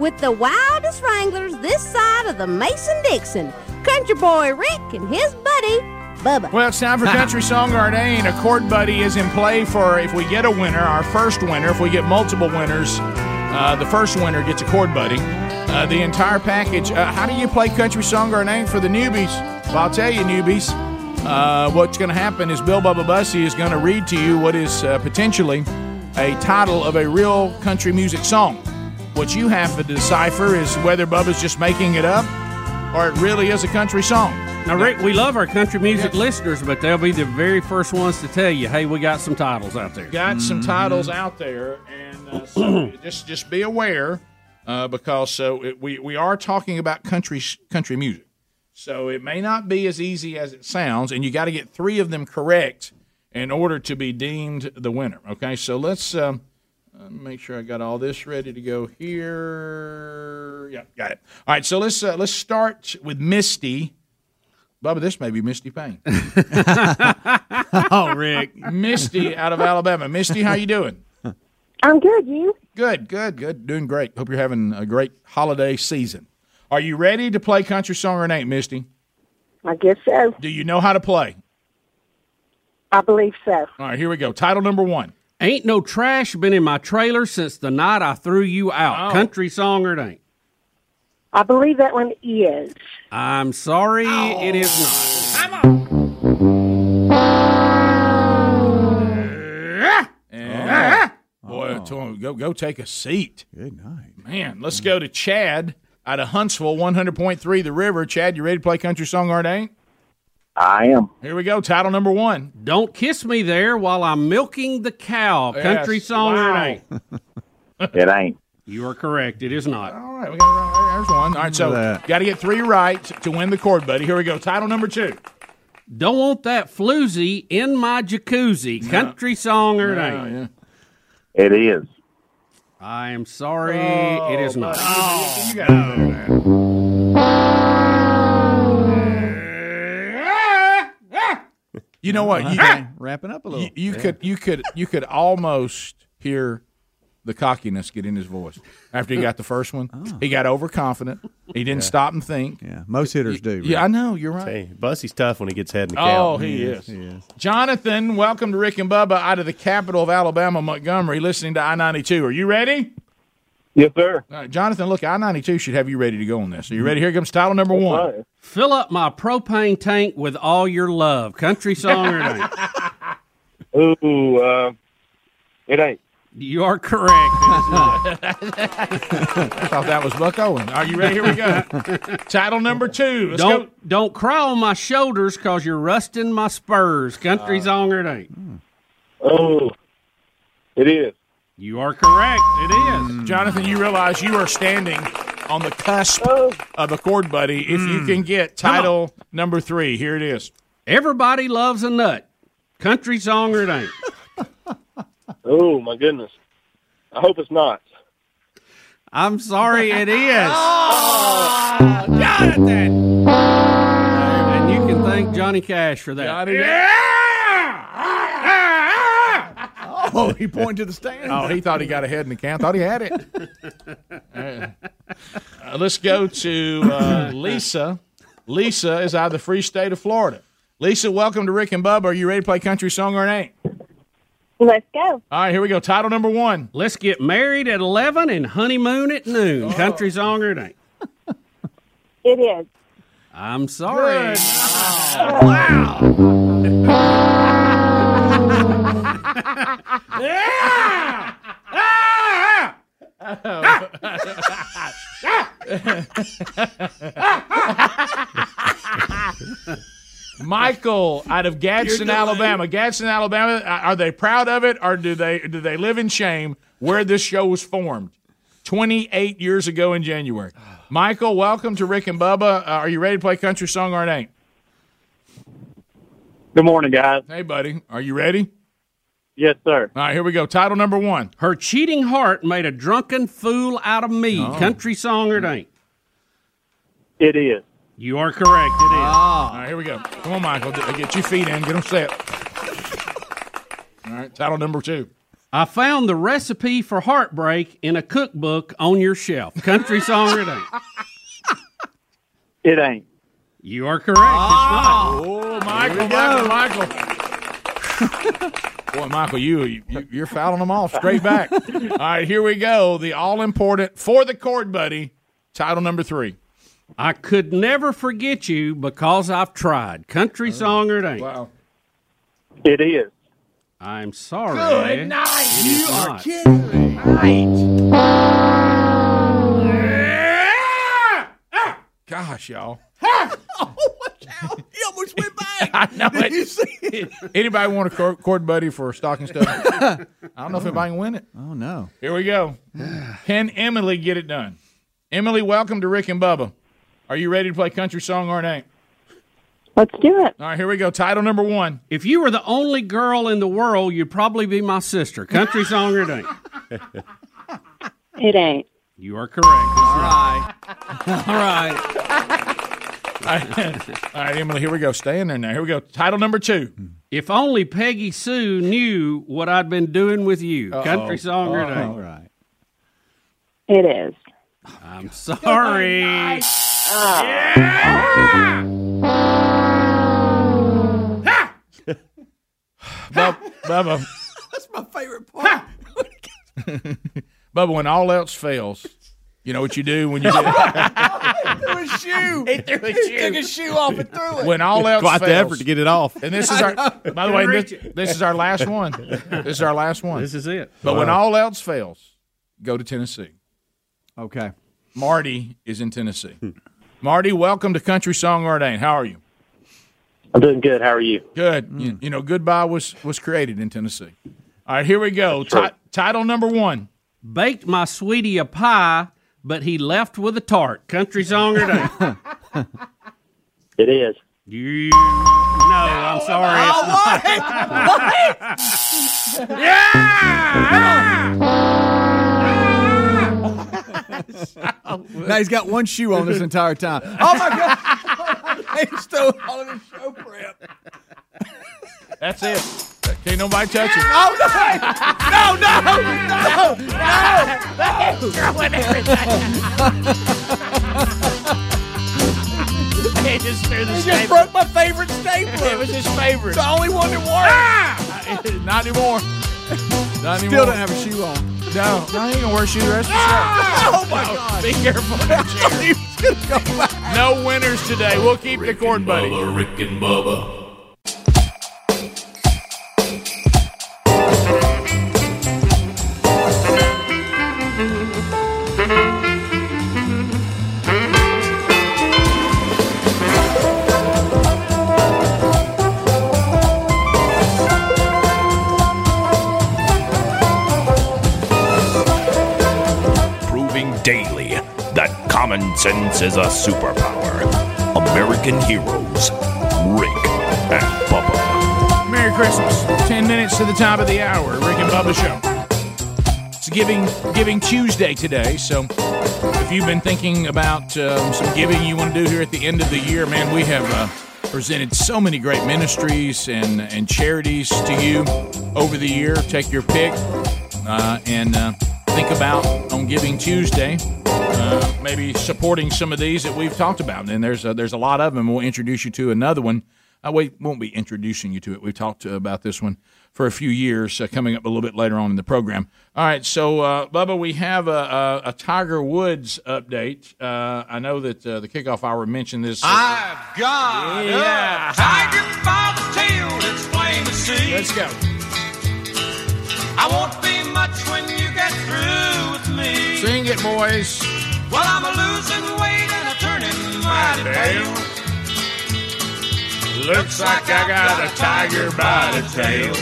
With the wildest wranglers this side of the Mason Dixon, Country Boy Rick and his buddy, Bubba. Well, it's time for [LAUGHS] Country Song Ain't. A Chord Buddy is in play for if we get a winner, our first winner. If we get multiple winners, uh, the first winner gets a Chord Buddy. Uh, the entire package. Uh, how do you play Country Song Ain't for the newbies? Well, I'll tell you, newbies. Uh, what's going to happen is Bill Bubba Bussey is going to read to you what is uh, potentially a title of a real country music song. What you have to decipher is whether Bubba's just making it up or it really is a country song. Now, Rick, we love our country music listeners, but they'll be the very first ones to tell you, "Hey, we got some titles out there." Got some titles out there, and uh, so [CLEARS THROAT] just just be aware uh, because so it, we we are talking about country country music. So it may not be as easy as it sounds, and you got to get three of them correct in order to be deemed the winner. Okay, so let's um, uh, make sure I got all this ready to go here. Yeah, got it. All right, so let's uh, let's start with Misty. Bubba, this may be Misty Payne. [LAUGHS] oh, Rick, Misty out of Alabama. Misty, how you doing? I'm good. You? Good, good, good. Doing great. Hope you're having a great holiday season. Are you ready to play country song or it ain't, Misty? I guess so. Do you know how to play? I believe so. All right, here we go. Title number one. Ain't no trash been in my trailer since the night I threw you out. Oh. Country song or it ain't? I believe that one is. I'm sorry, oh. it is not. And, oh. Boy, oh. I told him, go go take a seat. Good night, man. Let's go to Chad out of Huntsville, one hundred point three, the River. Chad, you ready to play country song or it ain't? I am. Here we go. Title number one. Don't kiss me there while I'm milking the cow. Country song Wow. or it ain't? [LAUGHS] It ain't. You are correct. It is not. All right, we got uh, there's one. All right, so Look at that. got to get three right to win the chord, buddy. Here we go. Title number two. Don't want that floozy in my jacuzzi. Country song or it No, ain't? yeah. It is. I am sorry, it is oh, not. You You know what? You, Okay, wrapping up a little. You, you Yeah. could you could you could almost hear the cockiness get in his voice after he got the first one. Oh. He got overconfident. He didn't Yeah. stop and think. Yeah, most hitters do. Yeah, I know. You're right. Hey, Bussey's tough when he gets head in the Oh, count. he is. Jonathan, welcome to Rick and Bubba out of the capital of Alabama, Montgomery, listening to I 92. Are you ready? Yes, sir. All right, Jonathan, look, I 92 should have you ready to go on this. Are you ready? Here comes title number one. Fill up my propane tank with all your love. Country song or [LAUGHS] it ain't? Ooh, uh, it ain't. You are correct. [LAUGHS] I thought that was Buck Owen. Are you ready? Here we go. [LAUGHS] title number two. Let's don't go. don't cry on my shoulders cause you're rusting my spurs. Country song or it ain't? Oh, it is. You are correct. It is. Mm. Jonathan, you realize you are standing on the cusp oh. of a chord buddy. If you mm. can get title number three, here it is. Everybody loves a nut. Country song or it ain't? [LAUGHS] Oh my goodness. I hope it's not. I'm sorry, it is. [LAUGHS] Oh, Jonathan. And you can thank Johnny Cash for that. [LAUGHS] Oh, he pointed to the stand. Oh, he thought he got ahead in the count. Thought he had it. Uh, [LAUGHS] uh, let's go to uh, Lisa. Lisa is out of the free state of Florida. Lisa, welcome to Rick and Bubba. Are you ready to play country song or it ain't? Let's go. All right, here we go. Title number one. Let's get married at 11 and honeymoon at noon. Country song or it ain't. It is. I'm sorry. [LAUGHS] Michael out of Gadsden, You're Alabama. Gadsden, Alabama. Are they proud of it, or do they do they live in shame where this show was formed? Twenty eight years ago in January. Michael, welcome to Rick and Bubba. Uh, are you ready to play country song or it ain't? Good morning, guys. Hey, buddy. Are you ready? Yes, sir. All right, here we go. Title number one. Her cheating heart made a drunken fool out of me. Oh. Country song or it ain't. It is. You are correct. It is. All right, here we go. Come on, Michael. Get get your feet in. Get them set. All right, title number two. I found the recipe for heartbreak in a cookbook on your shelf. Country song or it ain't. It ain't. You are correct. Oh, Michael, Michael, Michael. [LAUGHS] Boy, Michael, you, you you're fouling them off straight back. [LAUGHS] All right, here we go. The all important for the chord buddy. Title number three. I could never forget you because I've tried. Country oh, song or it ain't. Wow. It is. I'm sorry. Good night. It is You are not. kidding me. [LAUGHS] Ah! Ah! Gosh, y'all. [LAUGHS] He [LAUGHS] almost went back. [LAUGHS] I know Did it. you see it? [LAUGHS] Anybody want a chord, chord buddy for stocking stuff? I don't know if anybody can win it. Oh no. Here we go. [SIGHS] Can Emily get it done? Emily, welcome to Rick and Bubba. Are you ready to play country song or it ain't? Let's do it. All right, here we go. Title number one. If you were the only girl in the world, you'd probably be my sister. Country song or it ain't. It ain't. You are correct. All right. All right. All right, [LAUGHS] All right, Emily, here we go. Stay in there now. Here we go. Title number two. If only Peggy Sue knew what I'd been doing with you. Country song or it All ain't. right. It is. I'm sorry. Oh. [LAUGHS] Bub- Bubba, [LAUGHS] That's my favorite part. Bubba, when all else fails, you know what you do when you [LAUGHS] get threw a shoe. He threw a He shoe. took a shoe off and threw it. when all else Quite the effort to get it off. And this is our. By the way, this, this is our last one. This is our last one. This is it. But when all else fails, go to Tennessee. Okay. Marty is in Tennessee. [LAUGHS] Marty, welcome to Country Song or It Ain't. How are you? I'm doing good. How are you? Good. You, mm. you know, Goodbye was was created in Tennessee. All right, here we go. Ti- title number one. Baked my sweetie a pie, but he left with a tart. Country song or it. It is. You. No, I'm sorry. it's not. [LAUGHS] Now he's got one shoe on this entire time. Oh my god! [LAUGHS] he stole all of his show prep. That's it. Can't nobody touch it. Oh no! No! No! [LAUGHS] No! No! Throwing everything. he just threw the He just staple. broke my favorite stapler. It was his favorite. It's the only one that worked. Ah! Not anymore. Not Still don't have a shoe on. No, no, he ain't gonna wear a shoe the rest of the ah! show. Oh my god! Be careful of that. [LAUGHS] He was gonna go back. No winners today. We'll keep the chord, buddy. Bubba, Rick and Bubba. Common sense is a superpower. American heroes, Rick and Bubba. Merry Christmas. Ten minutes to the top of the hour. Rick and Bubba Show. It's Giving Giving Tuesday today, so if you've been thinking about um, some giving you want to do here at the end of the year, man, we have uh, presented so many great ministries and and charities to you over the year. Take your pick uh, and uh, think about on Giving Tuesday. Uh, maybe supporting some of these that we've talked about, and there's a, there's a lot of them. We'll introduce you to another one. Uh, we won't be introducing you to it. We've talked uh, about this one for a few years, uh, coming up a little bit later on in the program. All right, so uh, Bubba, we have a, a, a Tiger Woods update. Uh, I know that uh, the kickoff hour mentioned this. I've got Yeah. a tiger by the tail, it's plain to see. Let's go. I won't be much when you get through with me. Sing it, boys. Well, I'm a losing weight and a turning mighty pale. Looks like I got a tiger by the tail.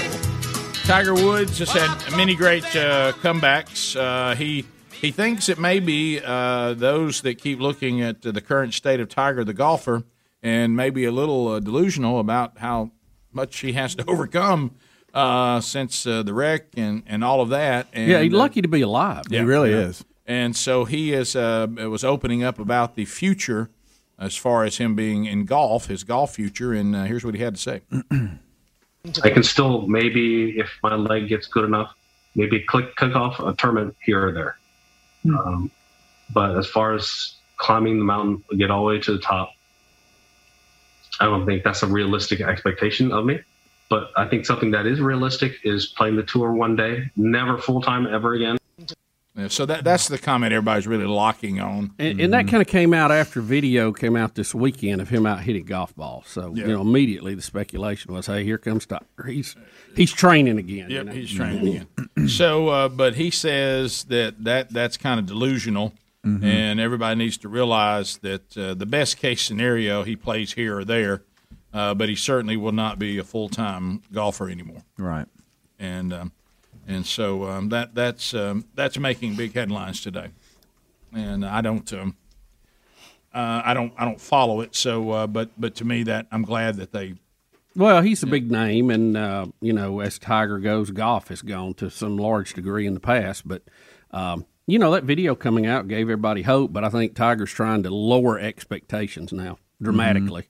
Tiger Woods has had many great uh, comebacks. Uh, he he thinks it may be uh, those that keep looking at the current state of Tiger, the golfer, and maybe a little uh, delusional about how much he has to [LAUGHS] overcome uh, since uh, the wreck and, and all of that. And, yeah, he's uh, lucky to be alive. He really is. And so he is uh, was opening up about the future as far as him being in golf, his golf future, and uh, here's what he had to say. [CLEARS THROAT] I can still maybe, if my leg gets good enough, maybe click kick off a tournament here or there. Um, but as far as climbing the mountain, get all the way to the top, I don't think that's a realistic expectation of me. But I think something that is realistic is playing the tour one day, never full time ever again. Yeah, so that that's the comment everybody's really locking on. And, and that kind of came out after video came out this weekend of him out hitting golf balls. So Yeah. you know, immediately the speculation was, "Hey, here comes Tiger. He's he's training again." you Yep, know? he's training again. so, uh, but he says that, that that's kind of delusional, Mhm. and everybody needs to realize that uh, the best case scenario he plays here or there, uh, but he certainly will not be a full time golfer anymore. Right. And um, and so um, that that's um, that's making big headlines today, and I don't. Um, uh, I don't. I don't follow it. So, uh, but but to me, that I'm glad that they Well, he's a big name, and uh, you know, as Tiger goes, golf has gone to some large degree in the past. But um, you know, that video coming out gave everybody hope. But I think Tiger's trying to lower expectations now dramatically.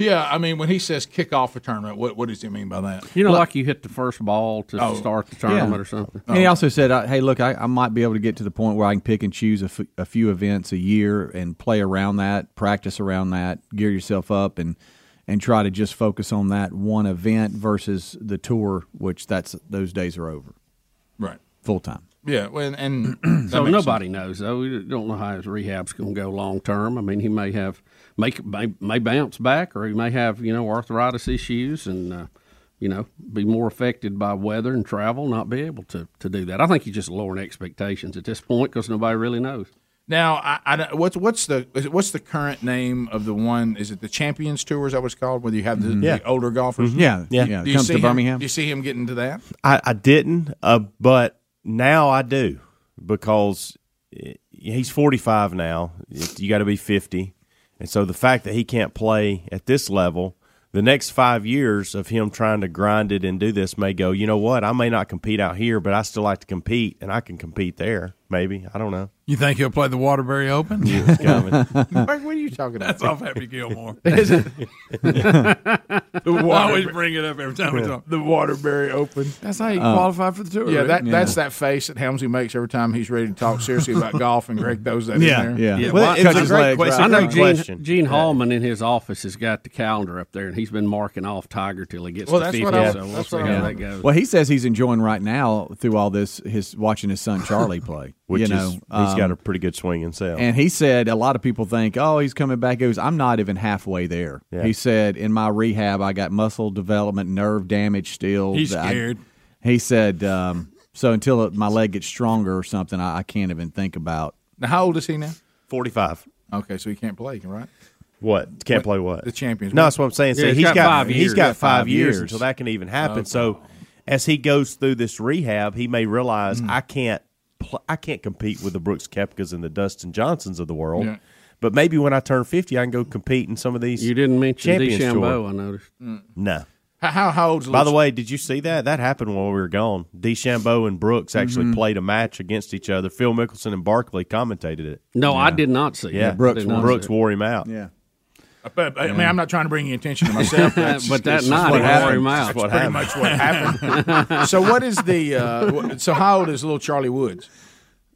Yeah, I mean, when he says kick off a tournament, what what does he mean by that? You know, like you hit the first ball to Oh. start the tournament or something. And he also said, uh, "Hey, look, I, I might be able to get to the point where I can pick and choose a, f- a few events a year and play around that, practice around that, gear yourself up, and and try to just focus on that one event versus the tour, which that's those days are over, Right. full time. Yeah, well, and [CLEARS THROAT] that so makes nobody knows though. We don't know how his rehab's going to go long term. I mean, he may have make may, may bounce back, or he may have you know arthritis issues, and uh, you know be more affected by weather and travel, not be able to to do that. I think he's just lowering expectations at this point because nobody really knows. Now, I, I what's what's the is it- what's the current name of the one? Is it the Champions Tour? Is that what it's called? Where you have the, Mhm. Yeah. older golfers? Mhm. Yeah, yeah. Yeah, Do you comes see to him- Birmingham. Do you see him getting to that? I, I didn't, uh, but now I do because eh, he's 45 now. You got to be 50. And so the fact that he can't play at this level, the next five years of him trying to grind it and do this may go, you know what? I may not compete out here, but I still like to compete and I can compete there. Maybe. I don't know. You think he'll play the Waterbury Open? Yeah, it's coming. [LAUGHS] What are you talking about? That's off Happy Gilmore. [LAUGHS] Is it? I always bring it up every time we talk. The Waterbury Open. That's how you um, qualify for the tour. Yeah, right? that that's that face that Helmsy makes every time he's ready to talk seriously about [LAUGHS] golf, and Greg throws that Yeah, in there. yeah. Well, Why- it's cut a great legs, question. I know Great Gene, question. Gene Yeah. Hallman in his office has got the calendar up there, and he's been marking off Tiger till he gets Well, to that's 50. what I- so we'll that's see how I- that goes. Well, he says he's enjoying right now through all this his watching his son Charlie play. Which you know, is, he's got um, a pretty good swing himself. And he said a lot of people think, oh, he's coming back. He goes, I'm not even halfway there. Yeah. He said, in my rehab, I got muscle development, nerve damage still. He's I- scared. he said, um, so until my leg gets stronger or something, I, I can't even think about. Now, how old is he now? 45. Okay, so he can't play, right? What? Can't play what? The Champions. No, that's what I'm saying. So Yeah, he's got, five he's years. got five, Five years, years. until that can even happen. Okay. So as he goes through this rehab, he may realize Mm. I can't pl- I can't compete with the Brooks Koepkas and the Dustin Johnsons of the world. Yeah. But maybe when I turn 50, I can go compete in some of these. You didn't mention Champions DeChambeau, Tour. I noticed. No. How, how, how old's By the way, did you see that? That happened while we were gone. DeChambeau and Brooks actually Mhm. played a match against each other. Phil Mickelson and Barkley commentated it. No, I did not see. Yeah, it. Brooks, Brooks wore him out. Yeah. But, I mean, I'm not trying to bring any attention to myself. [LAUGHS] That's- But that that's night, what it happened. That's What pretty happened. much what happened. [LAUGHS] so, what is the? Uh, so, how old is little Charlie Woods?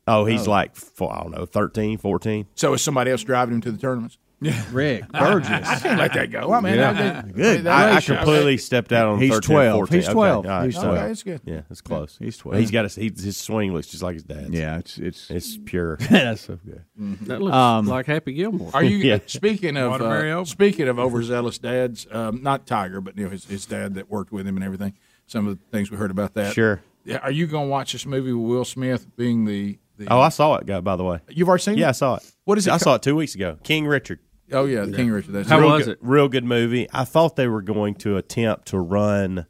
Oh, he's Oh. like, I don't know, 13, 14. So, is somebody else driving him to the tournaments? Yeah, [LAUGHS] Rick Burgess. I can't let that go. I mean, Yeah. I, they- Good. I, I they- completely stepped out on He's 13, 12. 14. He's 12. Okay, all right, He's 12. Okay, it's good. Yeah, it's close. He's 12. He's got a, he, his swing looks just like his dad's. Yeah, it's it's it's pure. [LAUGHS] That's so good. That looks Um, like Happy Gilmore. Are you [LAUGHS] Yeah. speaking of uh, speaking of overzealous dads? Um, not Tiger, but you know his, his dad that worked with him and everything. Some of the things we heard about that. Sure. Yeah, Are you going to watch this movie with Will Smith being the? the Oh, I saw it, guy. By the way, You've already seen it? Yeah, I saw it. What is it I ca- saw it two weeks ago. King Richard. Oh yeah, the King Richard. That's real good, Real good movie. I thought they were going to attempt to run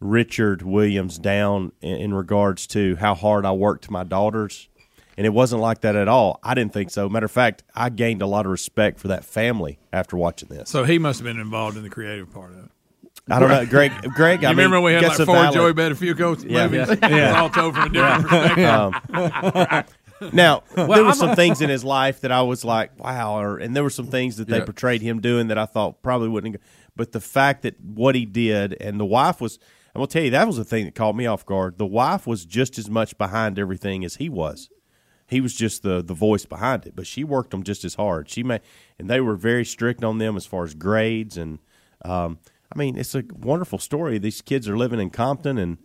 Richard Williams down in, in regards to how hard I worked my daughters, and it wasn't like that at all. I didn't think so. Matter of fact, I gained a lot of respect for that family after watching this. So he must have been involved in the creative part of it. I don't know, [LAUGHS] Greg. Greg, You I remember mean, we had like four valid- Joey Benefico Yeah. movies? Yeah. It was [LAUGHS] all told from a different perspective. Um, now [LAUGHS] Well, there were I'm- some things in his life that I was like, wow, or, and there were some things that they Yeah. portrayed him doing that I thought probably wouldn't. But the fact that what he did and the wife was, I'm gonna tell you, that was the thing that caught me off guard. The wife was just as much behind everything as he was. He was just the the voice behind it, but she worked them just as hard. She made, and they were very strict on them as far as grades and. Um, I mean, it's a wonderful story. These kids are living in Compton, and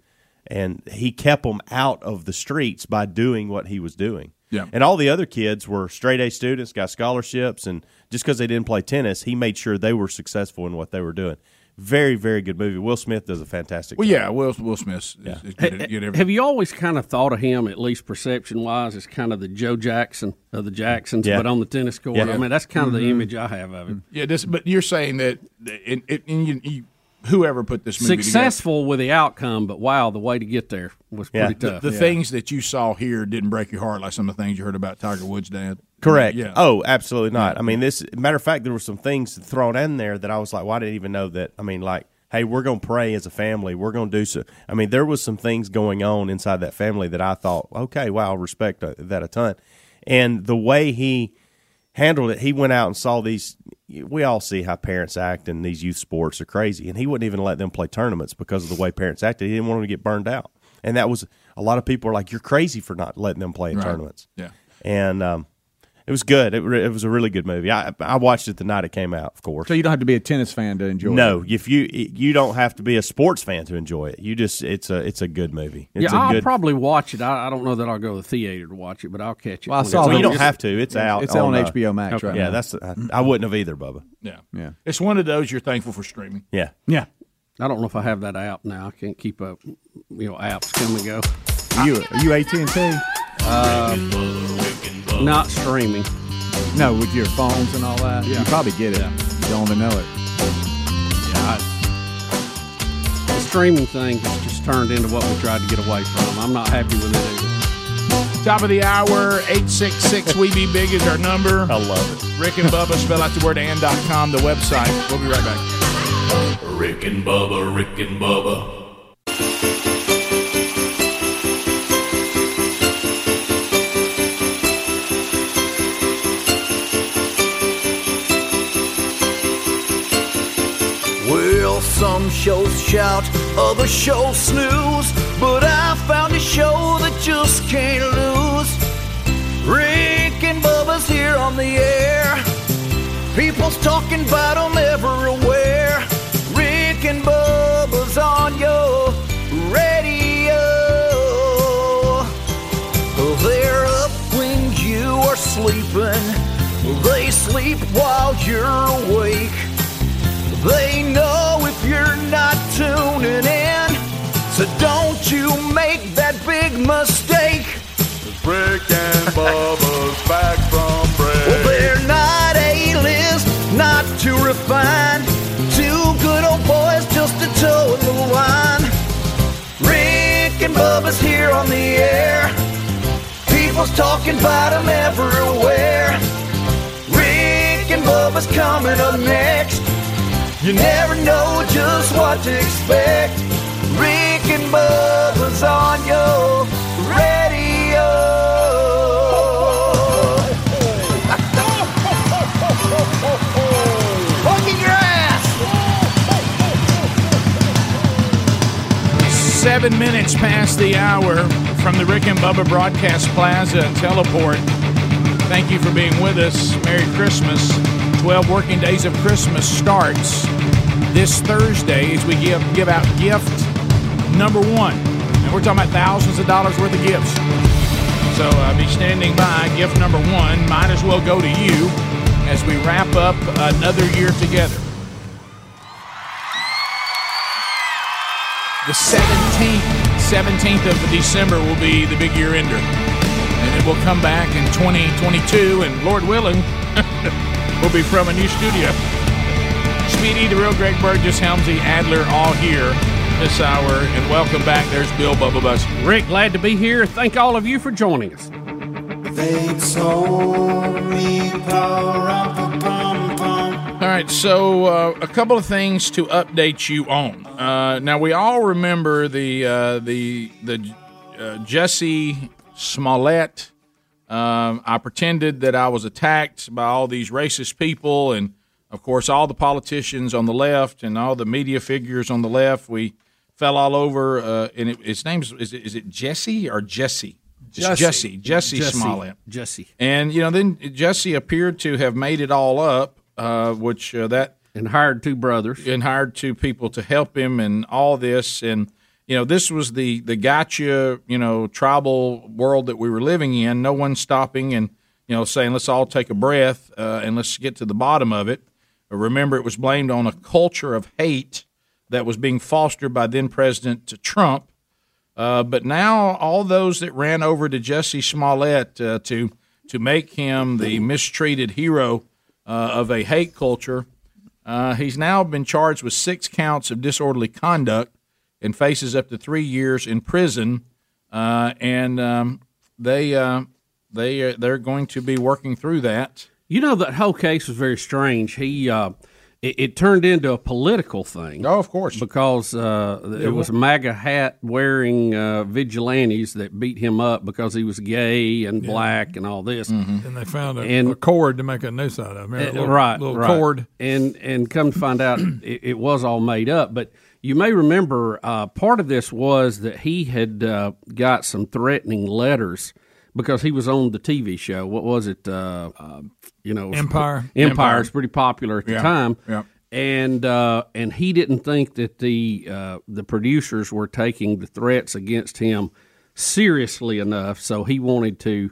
and he kept them out of the streets by doing what he was doing. Yeah. And all the other kids were straight A students, got scholarships, and just because they didn't play tennis, he made sure they were successful in what they were doing. Very, very good movie. Will Smith does a fantastic. Well, job. yeah, Will Will Smith. Is, is good, good at. Have you always kind of thought of him, at least perception wise, as kind of the Joe Jackson of the Jacksons, Yeah. but on the tennis court? Yeah. I mean, that's kind of the Mhm. image I have of him. Yeah, this. But you're saying that, in, in, in, you, you, whoever put this movie together, Successful with the outcome, but wow, the way to get there was pretty the, tough. the things that you saw here didn't break your heart like some of the things you heard about Tiger Woods' dad. Correct. Yeah. Oh, absolutely not. I mean, this matter of fact, there were some things thrown in there that I was like, well, I didn't even know that. I mean, like, hey, we're going to pray as a family. We're going to do so. I mean, there was some things going on inside that family that I thought, okay, wow, I respect uh, that a ton. And the way he handled it, he went out and saw these. We all see how parents act in these youth sports are crazy, and he wouldn't even let them play tournaments because of the way parents acted. He didn't want them to get burned out, and that was a lot of people are like, "You're crazy for not letting them play in Right. tournaments." Yeah. and um, it was good. It, re- it was a really good movie. I I watched it the night it came out, of course. So you don't have to be a tennis fan to enjoy no, it. if you you don't have to be a sports fan to enjoy it. You just it's a it's a good movie. It's yeah, a I'll good. probably watch it. I, I don't know that I'll go to the theater to watch it, but I'll catch it. Well, I when saw it's well, you on. don't have to. It's out. It's on uh, HBO Max right now. yeah, now. that's I, I wouldn't have either, Bubba. Yeah. Yeah. It's one of those you're thankful for streaming. Yeah. Yeah. I don't know if I have that app now. I can't keep up. You know, apps come and go. Are you are you AT and T? Uh, not streaming. No, with your phones and all that. Yeah. You probably get it. You don't even know it. Yeah, I, the streaming thing has just turned into what we tried to get away from. I'm not happy with it either. Top of the hour, 866 We Be Big is our number. I love it. Rick and Bubba, spell out the word and dot com, the website. We'll be right back. Rick and Bubba, Rick and Bubba. Shows shout, other shows snooze, but I found a show that just can't lose. Rick and Bubba's here on the air. People's talking about 'em everywhere. Rick and Bubba's on your radio. They're up when you are sleeping. They sleep while you're awake. They know tuning in, so don't you make that big mistake. Rick and Bubba's back from break. Well, they're not A-list, not too refined. Two good old boys just to toe in the line. Rick and Bubba's here on the air. People's talking about 'em everywhere. Rick and Bubba's coming up next. You never know just what to expect. Rick and Bubba's on your radio. [LAUGHS] Fucking your ass! Seven minutes past the hour from the Rick and Bubba Broadcast Plaza Teleport. Thank you for being with us. Merry Christmas. 12 working days of Christmas starts this Thursday as we give, give out gift number one. And we're talking about thousands of dollars worth of gifts. So uh, be standing by. Gift number one might as well go to you as we wrap up another year together. The 17th, 17th of December will be the big year ender. And then we'll come back in 2022, and Lord willing, [LAUGHS] we'll be from a new studio. Speedy, the real Greg Burgess, Helmsy, Adler, all here this hour. And welcome back. There's Bill Bubba Bus. Rick, glad to be here. Thank all of you for joining us. They told me pa-rum-pa-pum-pum. All right, so uh, a couple of things to update you on. Uh, now we all remember the uh, the the uh, Jesse Smollett. Um, I pretended that I was attacked by all these racist people, and of course, all the politicians on the left and all the media figures on the left. We fell all over. Uh, and it, his name's is it, is it Jesse or Jesse? Jesse. Jesse. Jesse Jesse. Smollett. Jesse. And you know, then Jesse appeared to have made it all up, uh, which uh, that and hired two brothers and hired two people to help him and all this. And you know, this was the the gotcha, you know, tribal world that we were living in. No one stopping and you know saying, "Let's all take a breath uh, and let's get to the bottom of it." Remember, it was blamed on a culture of hate that was being fostered by then President Trump. Uh, but now all those that ran over to Jesse Smollett uh, to to make him the mistreated hero uh, of a hate culture, uh, he's now been charged with six counts of disorderly conduct and faces up to three years in prison. Uh, and um, they uh, they they're going to be working through that. You know that whole case was very strange. He uh, it, it turned into a political thing. Oh, of course, because uh, it was MAGA hat wearing uh, vigilantes that beat him up because he was gay and black and all this. Mm-hmm. And they found a, And- a cord to make a noose out of. Remember, a Uh, little, right, little right. cord. and and come to find out, [CLEARS THROAT] it, it was all made up. But you may remember uh, part of this was that he had uh, got some threatening letters because he was on the TV show. What was it? Uh, uh, you know, Empire. Empire Empire. is pretty popular at the Yeah, time. yeah. And uh, and he didn't think that the uh, the producers were taking the threats against him seriously enough, so he wanted to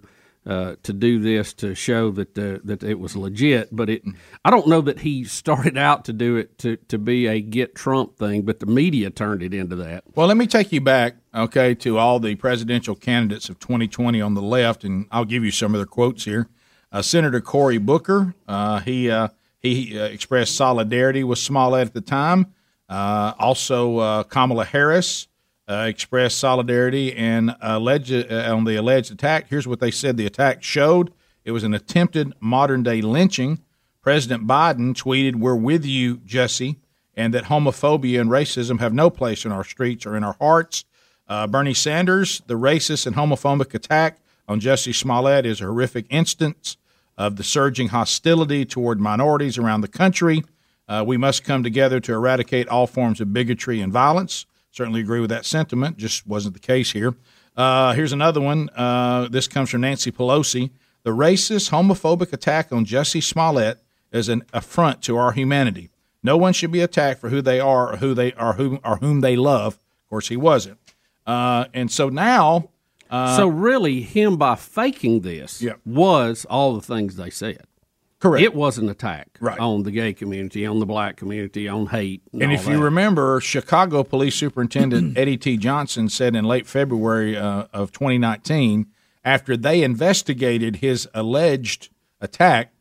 uh, to do this to show that uh, that it was legit. But it, I don't know that he started out to do it to to be a get Trump thing, but the media turned it into that. Well, let me take you back, okay, to all the presidential candidates of 2020 on the left, and I'll give you some of their quotes here. Uh, Senator Cory Booker, uh, he uh, he expressed solidarity with Smollett at the time. Also, Kamala Harris uh, expressed solidarity and alleged uh, on the alleged attack. Here's what they said: the attack showed it was an attempted modern day lynching. President Biden tweeted, "We're with you, Jesse." and that homophobia and racism have no place in our streets or in our hearts. Uh, Bernie Sanders, the racist and homophobic attack on Jesse Smollett is a horrific instance of the surging hostility toward minorities around the country. Uh, we must come together to eradicate all forms of bigotry and violence. Certainly agree with that sentiment, just wasn't the case here. Uh, here's another one. Uh, this comes from Nancy Pelosi. The racist, homophobic attack on Jesse Smollett is an affront to our humanity. No one should be attacked for who they are or who they are whom or whom they love. Of course, he wasn't. Uh, and so now, uh, so really, him by faking this was all the things they said. Correct. It was an attack Right. on the gay community, on the black community, on hate. And, And all if you remember, Chicago Police Superintendent [CLEARS THROAT] Eddie T. Johnson said in late February uh, of 2019, after they investigated his alleged attack,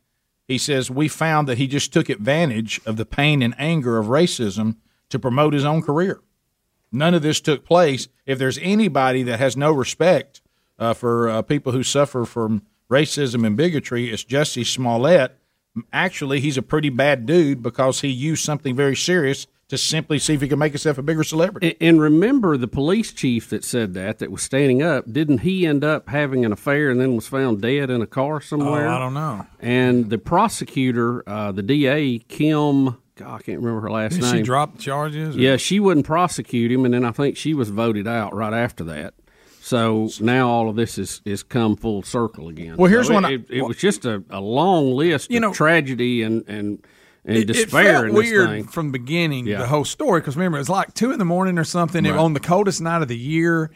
he says, We found that he just took advantage of the pain and anger of racism to promote his own career. None of this took place. If there's anybody that has no respect uh, for uh, people who suffer from racism and bigotry, it's Jesse Smollett. actually he's a pretty bad dude because he used something very serious to simply see if he could make himself a bigger celebrity. A- And remember the police chief that said that, that was standing up, didn't he end up having an affair and then was found dead in a car somewhere? Oh, I don't know. And the prosecutor, uh, the DA, Kim, God, I can't remember her last Did name. she drop the charges? or- Yeah, she wouldn't prosecute him, and then I think she was voted out right after that. So now all of this is, is come full circle again. Well, here's So one It, I- it, it was just a, a long list You of know- tragedy and and, and It, it despair felt in this weird thing. from the beginning, Yeah. the whole story. Because remember, it was like two in the morning or something Right. on the coldest night of the year,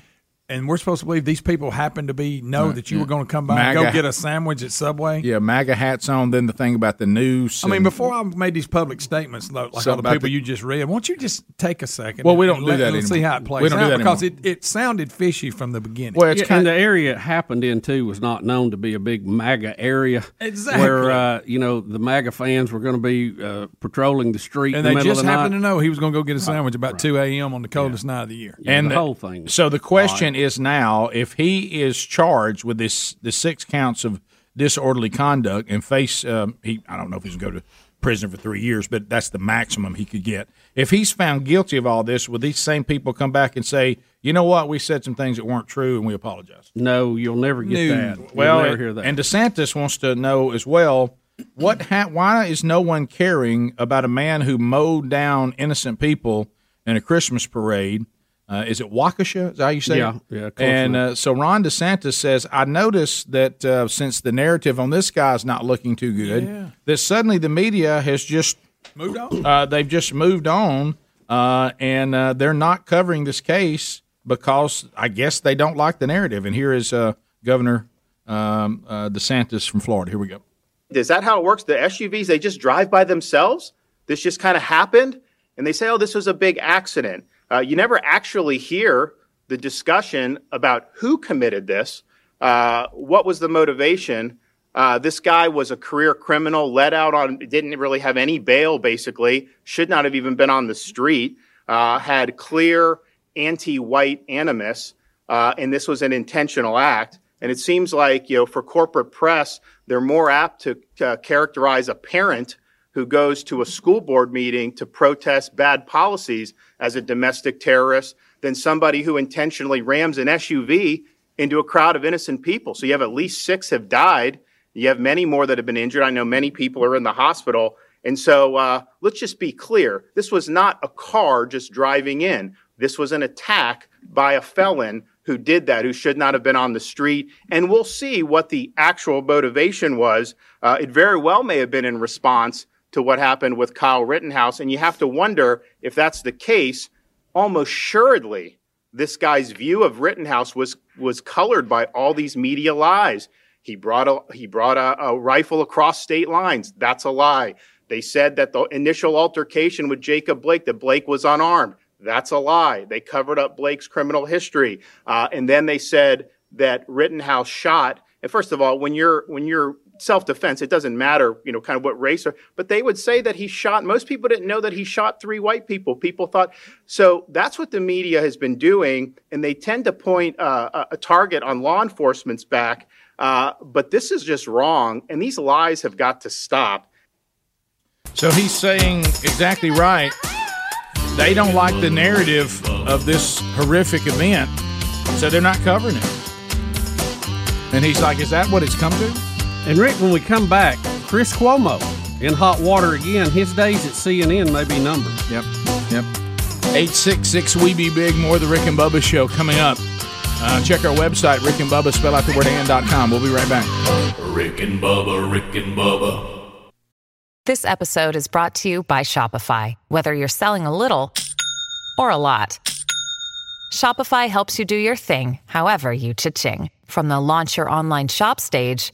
and we're supposed to believe these people happened to be know Right. that you Yeah. were going to come by and go get a sandwich at Subway. Yeah, MAGA hats on. Then the thing about the news. I mean, before I made these public statements, like all the about people the- you just read, won't you just take a second? Well, we don't do let- that let's see how it plays We don't do out that because it, anymore. it sounded fishy from the beginning. Well, it's Yeah, kind and the area it happened in too was not known to be a big MAGA area. Exactly. Where uh, you know the MAGA fans were going to be uh, patrolling the street and in the they middle just of the happened night. to know he was going to go get a sandwich about two a.m. on the coldest night of the year. and the whole thing. So the question is now, if he is charged with this, the six counts of disorderly conduct and face, um, he, I don't know if he's going to go to prison for three years, but that's the maximum he could get. If he's found guilty of all this, will these same people come back and say, you know what, we said some things that weren't true and we apologize? No, you'll never get No. that. You'll Well, never hear that. and DeSantis wants to know as well what ha- why is no one caring about a man who mowed down innocent people in a Christmas parade? Uh, is it Waukesha? Is that how you say Yeah, it? yeah, close And uh, so Ron DeSantis says, I noticed that uh, since the narrative on this guy is not looking too good, Yeah. that suddenly the media has just moved on. uh, they've just moved on, uh, and uh, they're not covering this case because I guess they don't like the narrative. And here is uh, Governor um, uh, DeSantis from Florida. Here we go. Is that how it works? The SUVs, they just drive by themselves? This just kind of happened? And they say, oh, this was a big accident. Uh, you never actually hear the discussion about who committed this, uh, what was the motivation. Uh, this guy was a career criminal, let out on, didn't really have any bail, basically, should not have even been on the street, uh, had clear anti white animus, uh, and this was an intentional act. And it seems like, you know, for corporate press, they're more apt to uh, characterize a parent who goes to a school board meeting to protest bad policies as a domestic terrorist than somebody who intentionally rams an SUV into a crowd of innocent people. So you have at least six have died. You have many more that have been injured. I know many people are in the hospital. And so uh, let's just be clear this was not a car just driving in. This was an attack by a felon who did that, who should not have been on the street. And we'll see what the actual motivation was. Uh, it very well may have been in response to what happened with Kyle Rittenhouse. And you have to wonder if that's the case, almost assuredly, this guy's view of Rittenhouse was, was colored by all these media lies. He brought a, he brought a, a rifle across state lines. That's a lie. They said that the initial altercation with Jacob Blake, that Blake was unarmed. That's a lie. They covered up Blake's criminal history. Uh, and then they said that Rittenhouse shot. And first of all, when you're when you're self-defense, it doesn't matter, you know, kind of what race or but they would say that he shot most people didn't know that he shot three white people. People thought so that's what the media has been doing, and they tend to point uh, a, target on law enforcement's back. Uh, but this is just wrong, and these lies have got to stop. So he's saying exactly right. They don't like the narrative of this horrific event, so they're not covering it. And he's like, "Is that what it's come to?" And Rick, when we come back, Chris Cuomo in hot water again. His days at CNN may be numbered. Yep. Yep. 866 We Be Big, more of the Rick and Bubba show coming up. Uh, check our website, Rick and Bubba, spell out the word and.com. We'll be right back. Rick and Bubba, Rick and Bubba. This episode is brought to you by Shopify. Whether you're selling a little or a lot, Shopify helps you do your thing, however you cha-ching. From the launch your online shop stage,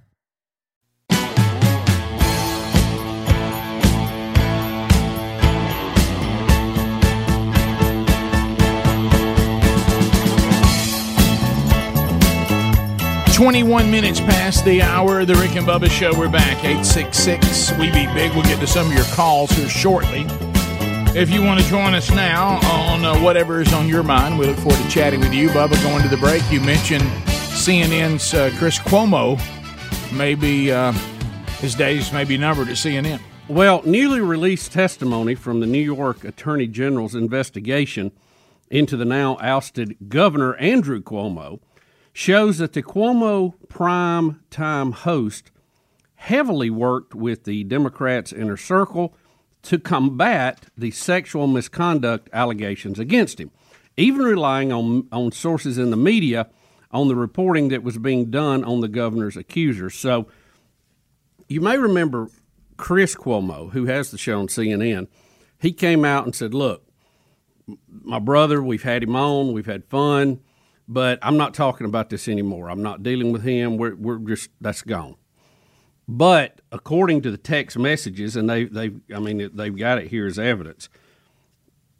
21 minutes past the hour of the Rick and Bubba Show. We're back. 866 We Be Big. We'll get to some of your calls here shortly. If you want to join us now on uh, whatever is on your mind, we look forward to chatting with you. Bubba, going to the break, you mentioned CNN's uh, Chris Cuomo. Maybe uh, his days may be numbered at CNN. Well, newly released testimony from the New York Attorney General's investigation into the now ousted Governor Andrew Cuomo shows that the Cuomo prime time host heavily worked with the Democrats' inner circle to combat the sexual misconduct allegations against him, even relying on, on sources in the media on the reporting that was being done on the governor's accusers. So you may remember Chris Cuomo, who has the show on CNN. He came out and said, Look, my brother, we've had him on, we've had fun, but I'm not talking about this anymore. I'm not dealing with him. We're, we're just, that's gone. But according to the text messages, and they, they, I mean, they've got it here as evidence,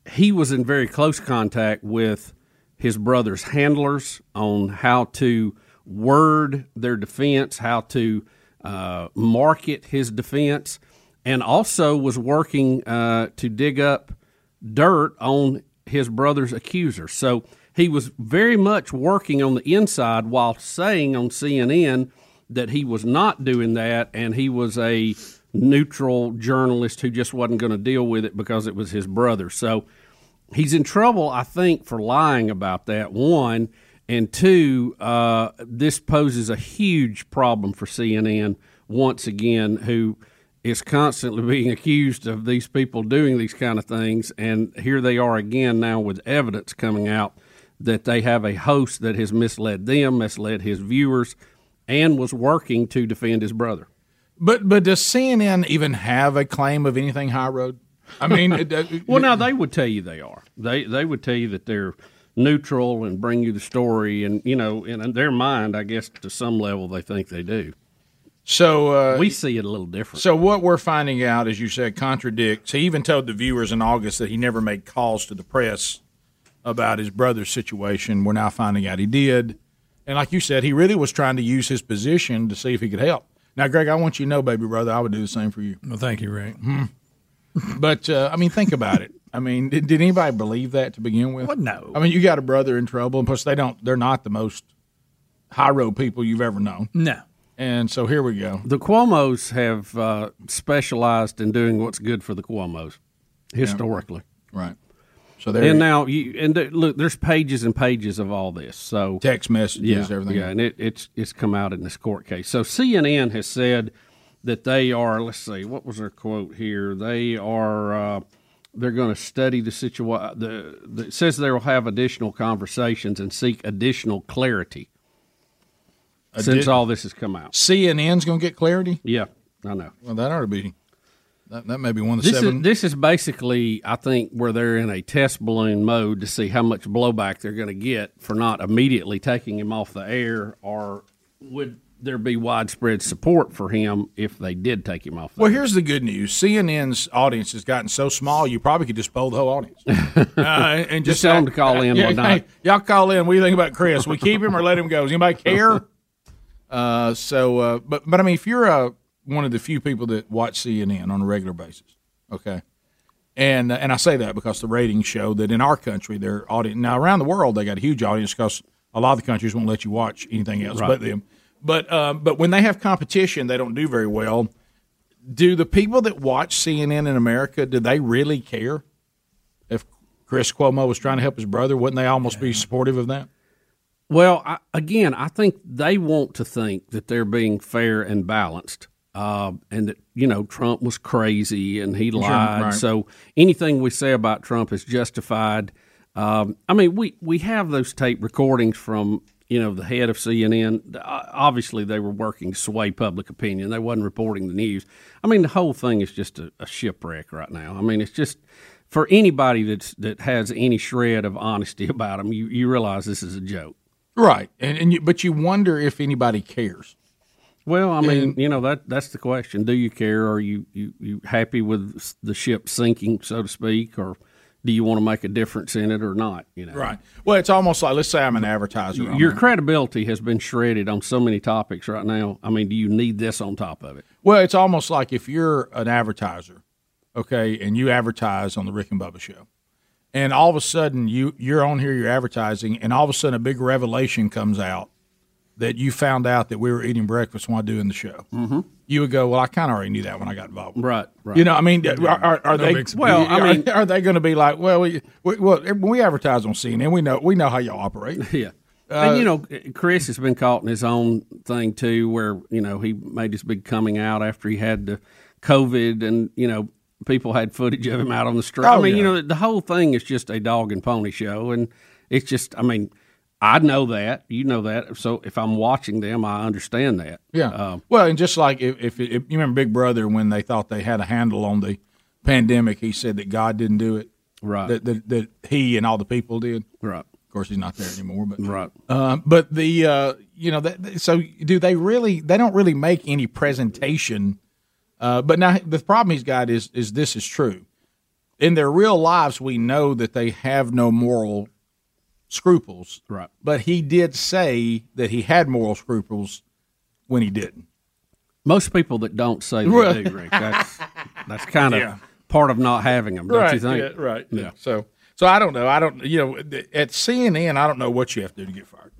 he was in very close contact with his brother's handlers on how to word their defense, how to uh, market his defense, and also was working uh, to dig up dirt on his brother's accuser. So he was very much working on the inside while saying on CNN that he was not doing that and he was a neutral journalist who just wasn't going to deal with it because it was his brother. So he's in trouble, I think, for lying about that. One and two, uh, this poses a huge problem for CNN once again, who is constantly [LAUGHS] being accused of these people doing these kind of things, and here they are again now with evidence coming out that they have a host that has misled them, misled his viewers, and was working to defend his brother. But but does CNN even have a claim of anything high road? I mean, [LAUGHS] it, uh, well, now they would tell you they are. They they would tell you that they're neutral and bring you the story, and you know, in their mind, I guess to some level they think they do. So uh, we see it a little different. So what we're finding out, as you said, contradicts. He even told the viewers in August that he never made calls to the press about his brother's situation. We're now finding out he did, and like you said, he really was trying to use his position to see if he could help. Now, Greg, I want you to know, baby brother, I would do the same for you. Well, thank you, Rick. Hmm. But uh, I mean, think about it. I mean, did, did anybody believe that to begin with? What? No. I mean, you got a brother in trouble, and plus they don't. They're not the most high road people you've ever known. No. And so here we go. The Cuomo's have uh, specialized in doing what's good for the Cuomo's historically. Right. So there. and now you and th- look, there's pages and pages of all this. So text messages, yeah, everything. Yeah, and it, it's it's come out in this court case. So CNN has said that they are. Let's see, what was their quote here? They are. Uh, they're going to study the situation. The, the it says they will have additional conversations and seek additional clarity since all this has come out. CNN's going to get clarity. Yeah, I know. Well, that ought to be. That, that may be one of the This seven. is this is basically, I think, where they're in a test balloon mode to see how much blowback they're going to get for not immediately taking him off the air, or would there be widespread support for him if they did take him off? The Well, here's the good news: CNN's audience has gotten so small, you probably could just poll the whole audience, [LAUGHS] uh, and Just tell them to call in one night. hey, y'all call in. What do you think about Chris? We keep him or let him go? Does anybody [LAUGHS] care? Uh, so, uh, but but I mean, if you're uh, one of the few people that watch CNN on a regular basis, okay, and uh, and I say that because the ratings show that in our country, their audience now around the world they got a huge audience because a lot of the countries won't let you watch anything else Right. but them. But um, but when they have competition, they don't do very well. Do the people that watch CNN in America do they really care if Chris Cuomo was trying to help his brother? Wouldn't they almost be supportive of that? Well, I, again, I think they want to think that they're being fair and balanced, uh, and that you know Trump was crazy and he Sure, lied. right. So anything we say about Trump is justified. Um, I mean, we we have those tape recordings from you know the head of CNN. Obviously, they were working to sway public opinion. They wasn't reporting the news. I mean, the whole thing is just a, a shipwreck right now. I mean, it's just for anybody that's that has any shred of honesty [LAUGHS] about them, you you realize this is a joke. Right, and, and you, but you wonder if anybody cares. Well, I mean, And- you know that that's the question. Do you care? Are you, you you happy with the ship sinking, so to speak, or do you want to make a difference in it or not? You know, Right. Well, it's almost like let's say I'm an advertiser. Your a- credibility has been shredded on so many topics right now. I mean, do you need this on top of it? Well, it's almost like if you're an advertiser, okay, and you advertise on the Rick and Bubba show, and all of a sudden you you're on here, you're advertising, and all of a sudden a big revelation comes out that you found out that we were eating breakfast while doing the show. Mm-hmm. You would go, well, I kind of already knew that when I got involved. Right, right. You know, I mean, are, are, are No they? Well, I mean- are, [LAUGHS] are they going to be like, well, we, we, well, when we advertise on CNN, we know we know how y'all operate. [LAUGHS] Yeah. Uh, and you know, Chris has been caught in his own thing too, where you know he made his big coming out after he had the COVID, and you know people had footage of him out on the street. I Oh, mean, you know, the whole thing is just a dog and pony show, and it's just, I mean, I know that, you know that, so if I'm watching them, I understand that. Yeah. Um, well, and just like if, if, if you remember Big Brother when they thought they had a handle on the pandemic, he said that God didn't do it. Right. That that, that he and all the people did. Right. Of course, he's not there anymore. But right. Uh, but the uh, you know that so do they really? They don't really make any presentation. Uh, but now the problem he's got is is this is true. In their real lives, we know that they have no moral scruples. Right. But he did say that he had moral scruples when he didn't. Most people that don't say they Right. do, Rick. That's [LAUGHS] that's kind of Yeah. part of not having them, don't right, you think? Yeah, right. Yeah. Yeah. So, so I don't know. I don't. You know, at CNN, I don't know what you have to do to get fired,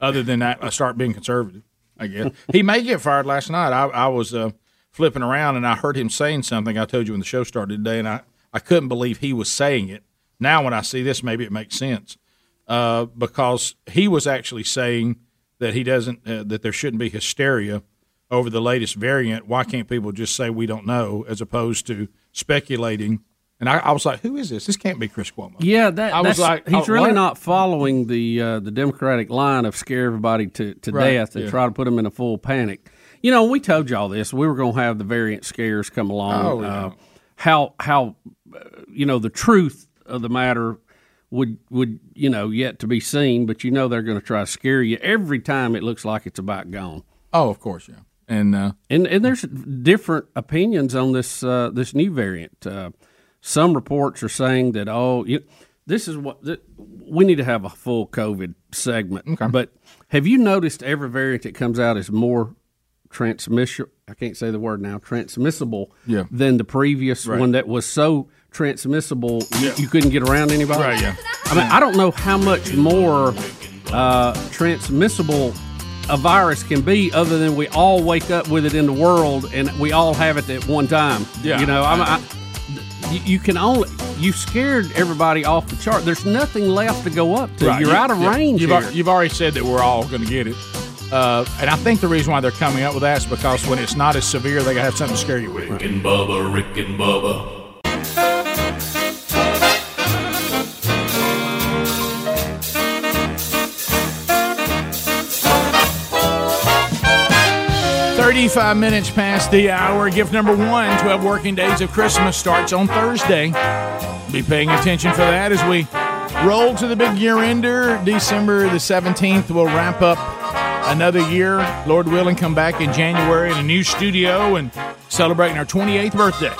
other than that, I start being conservative. I guess [LAUGHS] he may get fired. Last night, I, I was uh, flipping around and I heard him saying something. I told you when the show started today, and I I couldn't believe he was saying it. Now, when I see this, maybe it makes sense uh, because he was actually saying that he doesn't uh, that there shouldn't be hysteria over the latest variant. Why can't people just say we don't know as opposed to speculating? And I, I was like, who is this? This can't be Chris Cuomo. Yeah, that I was that's- like, he's oh, really what? not following the uh, the Democratic line of scare everybody to, to Right, death and yeah. try to put them in a full panic. You know, we told y'all this. We were going to have the variant scares come along. Oh, yeah. uh, how how uh, you know the truth of the matter would would you know yet to be seen, but you know they're going to try to scare you every time it looks like it's about gone. Oh, of course, yeah. And uh, And and there's different opinions on this uh, this new variant. Uh, some reports are saying that oh, you, this is what th- we need to have a full COVID segment. But have you noticed every variant that comes out is more transmission? I can't say the word now. Transmissible Yeah. than the previous Right. one that was so transmissible you, Yeah. you couldn't get around anybody. Right, yeah. I mean, I don't know how much more uh, transmissible a virus can be, other than we all wake up with it in the world and we all have it at one time. Yeah. you know, I'm, I, you, you can only you scared everybody off the chart. There's nothing left to go up to. Right, You're you- out of yeah, range. You've, here. al- you've already said that we're all going to get it. Uh, and I think the reason why they're coming up with that is because when it's not as severe, they got to have something to scare you with. Rick and Bubba, Rick and Bubba. Thirty-five minutes past the hour. Gift number one: 12 working days of Christmas starts on Thursday. Be paying attention for that as we roll to the big year ender. December the 17th, we'll wrap up another year. Lord willing, come back in January in a new studio and celebrating our 28th birthday.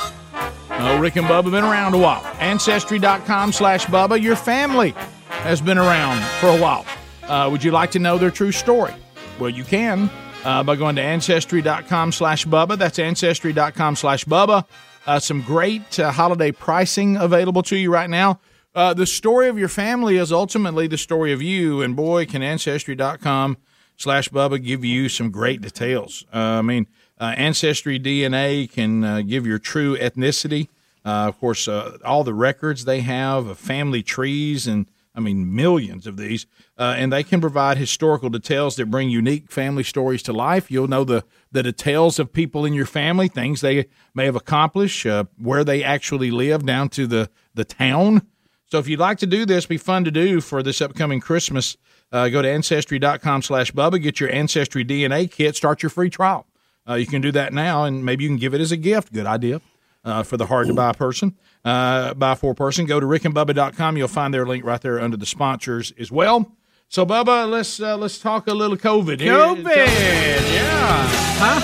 Oh, Rick and Bubba been around a while. Ancestry.com slash Bubba. Your family has been around for a while. Uh, would you like to know their true story? Well, you can uh, by going to Ancestry.com slash Bubba. That's Ancestry.com slash Bubba. Uh, some great uh, holiday pricing available to you right now. Uh, the story of your family is ultimately the story of you, and boy, can Ancestry.com slash Bubba give you some great details. Uh, I mean, uh, Ancestry DNA can give your true ethnicity. Of course, all the records they have of family trees, and I mean, millions of these. Uh, and they can provide historical details that bring unique family stories to life. You'll know the, the details of people in your family, things they may have accomplished, uh, where they actually live, down to the, the town. So if you'd like to do this, be fun to do for this upcoming Christmas. Uh, go to ancestry.com slash Bubba, get your Ancestry DNA kit, start your free trial. Uh, you can do that now, and maybe you can give it as a gift. Good idea uh, for the hard to buy person, uh, buy for person. Go to rickandbubba.com. You'll find their link right there under the sponsors as well. So, Bubba, let's uh, let's talk a little COVID. here. COVID, yeah. Huh?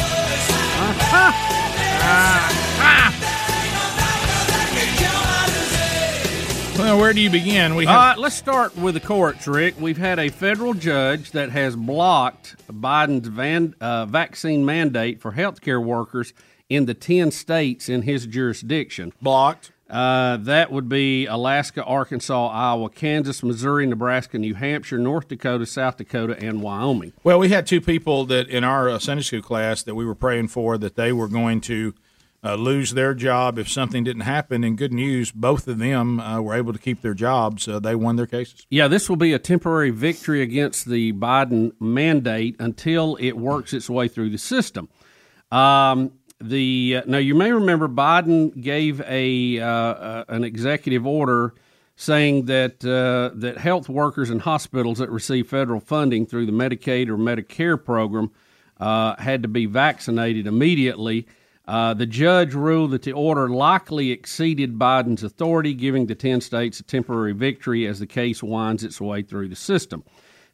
Uh-huh. Well, Well, where do you begin? We have right, let's start with the courts, Rick. We've had a federal judge that has blocked Biden's van, uh, vaccine mandate for healthcare workers in the 10 states in his jurisdiction. Blocked? Uh, that would be Alaska, Arkansas, Iowa, Kansas, Missouri, Nebraska, New Hampshire, North Dakota, South Dakota, and Wyoming. Well, we had two people that in our uh, Sunday school class that we were praying for that they were going to uh, lose their job if something didn't happen. And good news, both of them uh, were able to keep their jobs. Uh, they won their cases. Yeah, this will be a temporary victory against the Biden mandate until it works its way through the system. Um, the uh, now you may remember Biden gave a uh, uh, an executive order saying that uh, that health workers in hospitals that receive federal funding through the Medicaid or Medicare program uh, had to be vaccinated immediately. The judge ruled that the order likely exceeded Biden's authority, giving the 10 states a temporary victory as the case winds its way through the system.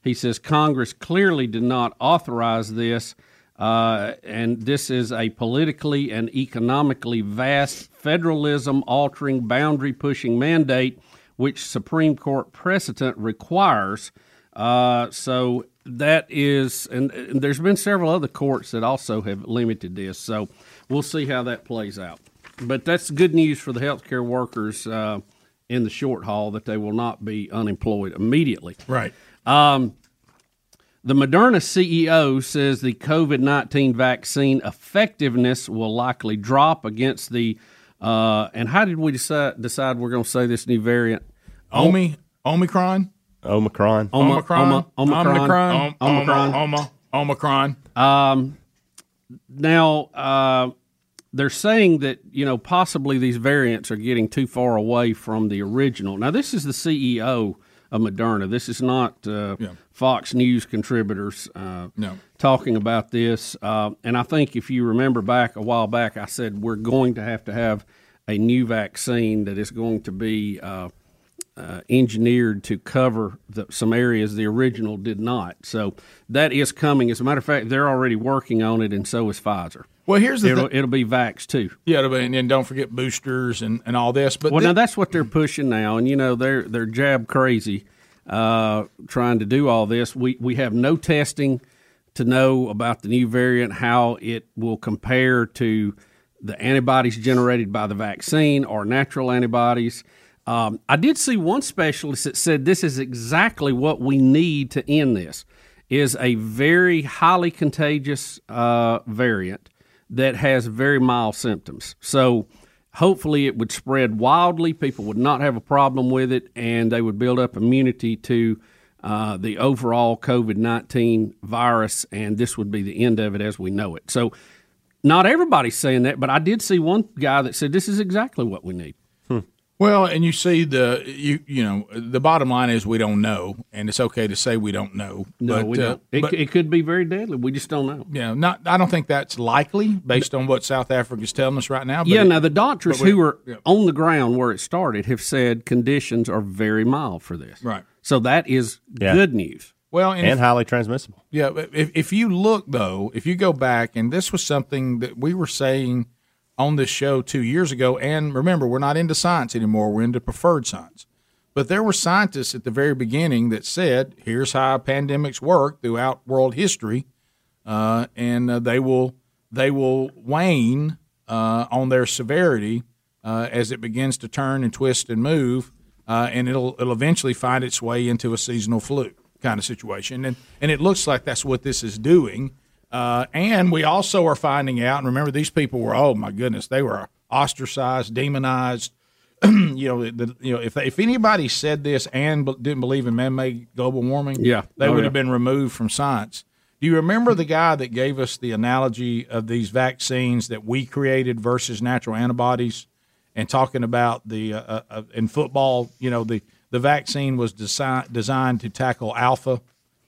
He says Congress clearly did not authorize this, uh, and this is a politically and economically vast federalism altering, boundary pushing mandate, which Supreme Court precedent requires. Uh, so that is, and, and there's been several other courts that also have limited this. So we'll see how that plays out. But that's good news for the healthcare workers uh, in the short haul that they will not be unemployed immediately. Right. Um, the Moderna CEO says the COVID 19 vaccine effectiveness will likely drop against the. Uh, and how did we decide, decide we're going to say this new variant? Omi, Omicron? Omicron. Oma- Omicron? Oma- Omicron. Omicron? Omicron. Oma- Omicron. Um, now, uh, they're saying that, you know, possibly these variants are getting too far away from the original. Now, this is the CEO of Moderna. This is not uh, Fox News contributors uh, No. talking about this. Uh, and I think if you remember back a while back, I said we're going to have to have a new vaccine that is going to be uh, engineered to cover the, some areas the original did not. So that is coming. As a matter of fact, they're already working on it, and so is Pfizer. Well, here's the it'll, thi- it'll be Vax too. Yeah, and then don't forget boosters and, and all this. But well, now that's what they're pushing now, and you know they're they're jab crazy, uh, trying to do all this. We we have no testing to know about the new variant, how it will compare to the antibodies generated by the vaccine or natural antibodies. Um, I did see one specialist that said this is exactly what we need to end this. Is a very highly contagious uh, variant that has very mild symptoms. So hopefully it would spread wildly. People would not have a problem with it, and they would build up immunity to uh, the overall COVID 19 virus, and this would be the end of it as we know it. So not everybody's saying that, but I did see one guy that said this is exactly what we need. Well, and you see the you you know the bottom line is we don't know, and it's okay to say we don't know. No, but, we uh, don't. It, but- it could be very deadly. We just don't know. yeah, not. I don't think that's likely based on what South Africa's telling us right now. but yeah, it- now the doctors we- who were yeah. on the ground where it started have said conditions are very mild for this. Right. So that is Yeah. good news. Well, and, and if- highly transmissible. Yeah, if if you look though, if you go back, and this was something that we were saying on this show two years ago, and remember, we're not into science anymore; we're into preferred science. But there were scientists at the very beginning that said, "Here's how pandemics work throughout world history, uh, and uh, they will they will wane uh, on their severity uh, as it begins to turn and twist and move, uh, and it'll it'll eventually find its way into a seasonal flu kind of situation. And and it looks like that's what this is doing. Uh, and we also are finding out. And remember, these people were oh my goodness, they were ostracized, demonized. [CLEARS THROAT] you know, the, you know, if if anybody said this and b- didn't believe in man-made global warming, Yeah. they Oh, would yeah. have been removed from science. Do you remember the guy that gave us the analogy of these vaccines that we created versus natural antibodies, and talking about the uh, uh, uh, in football? You know, the the vaccine was desi- designed to tackle alpha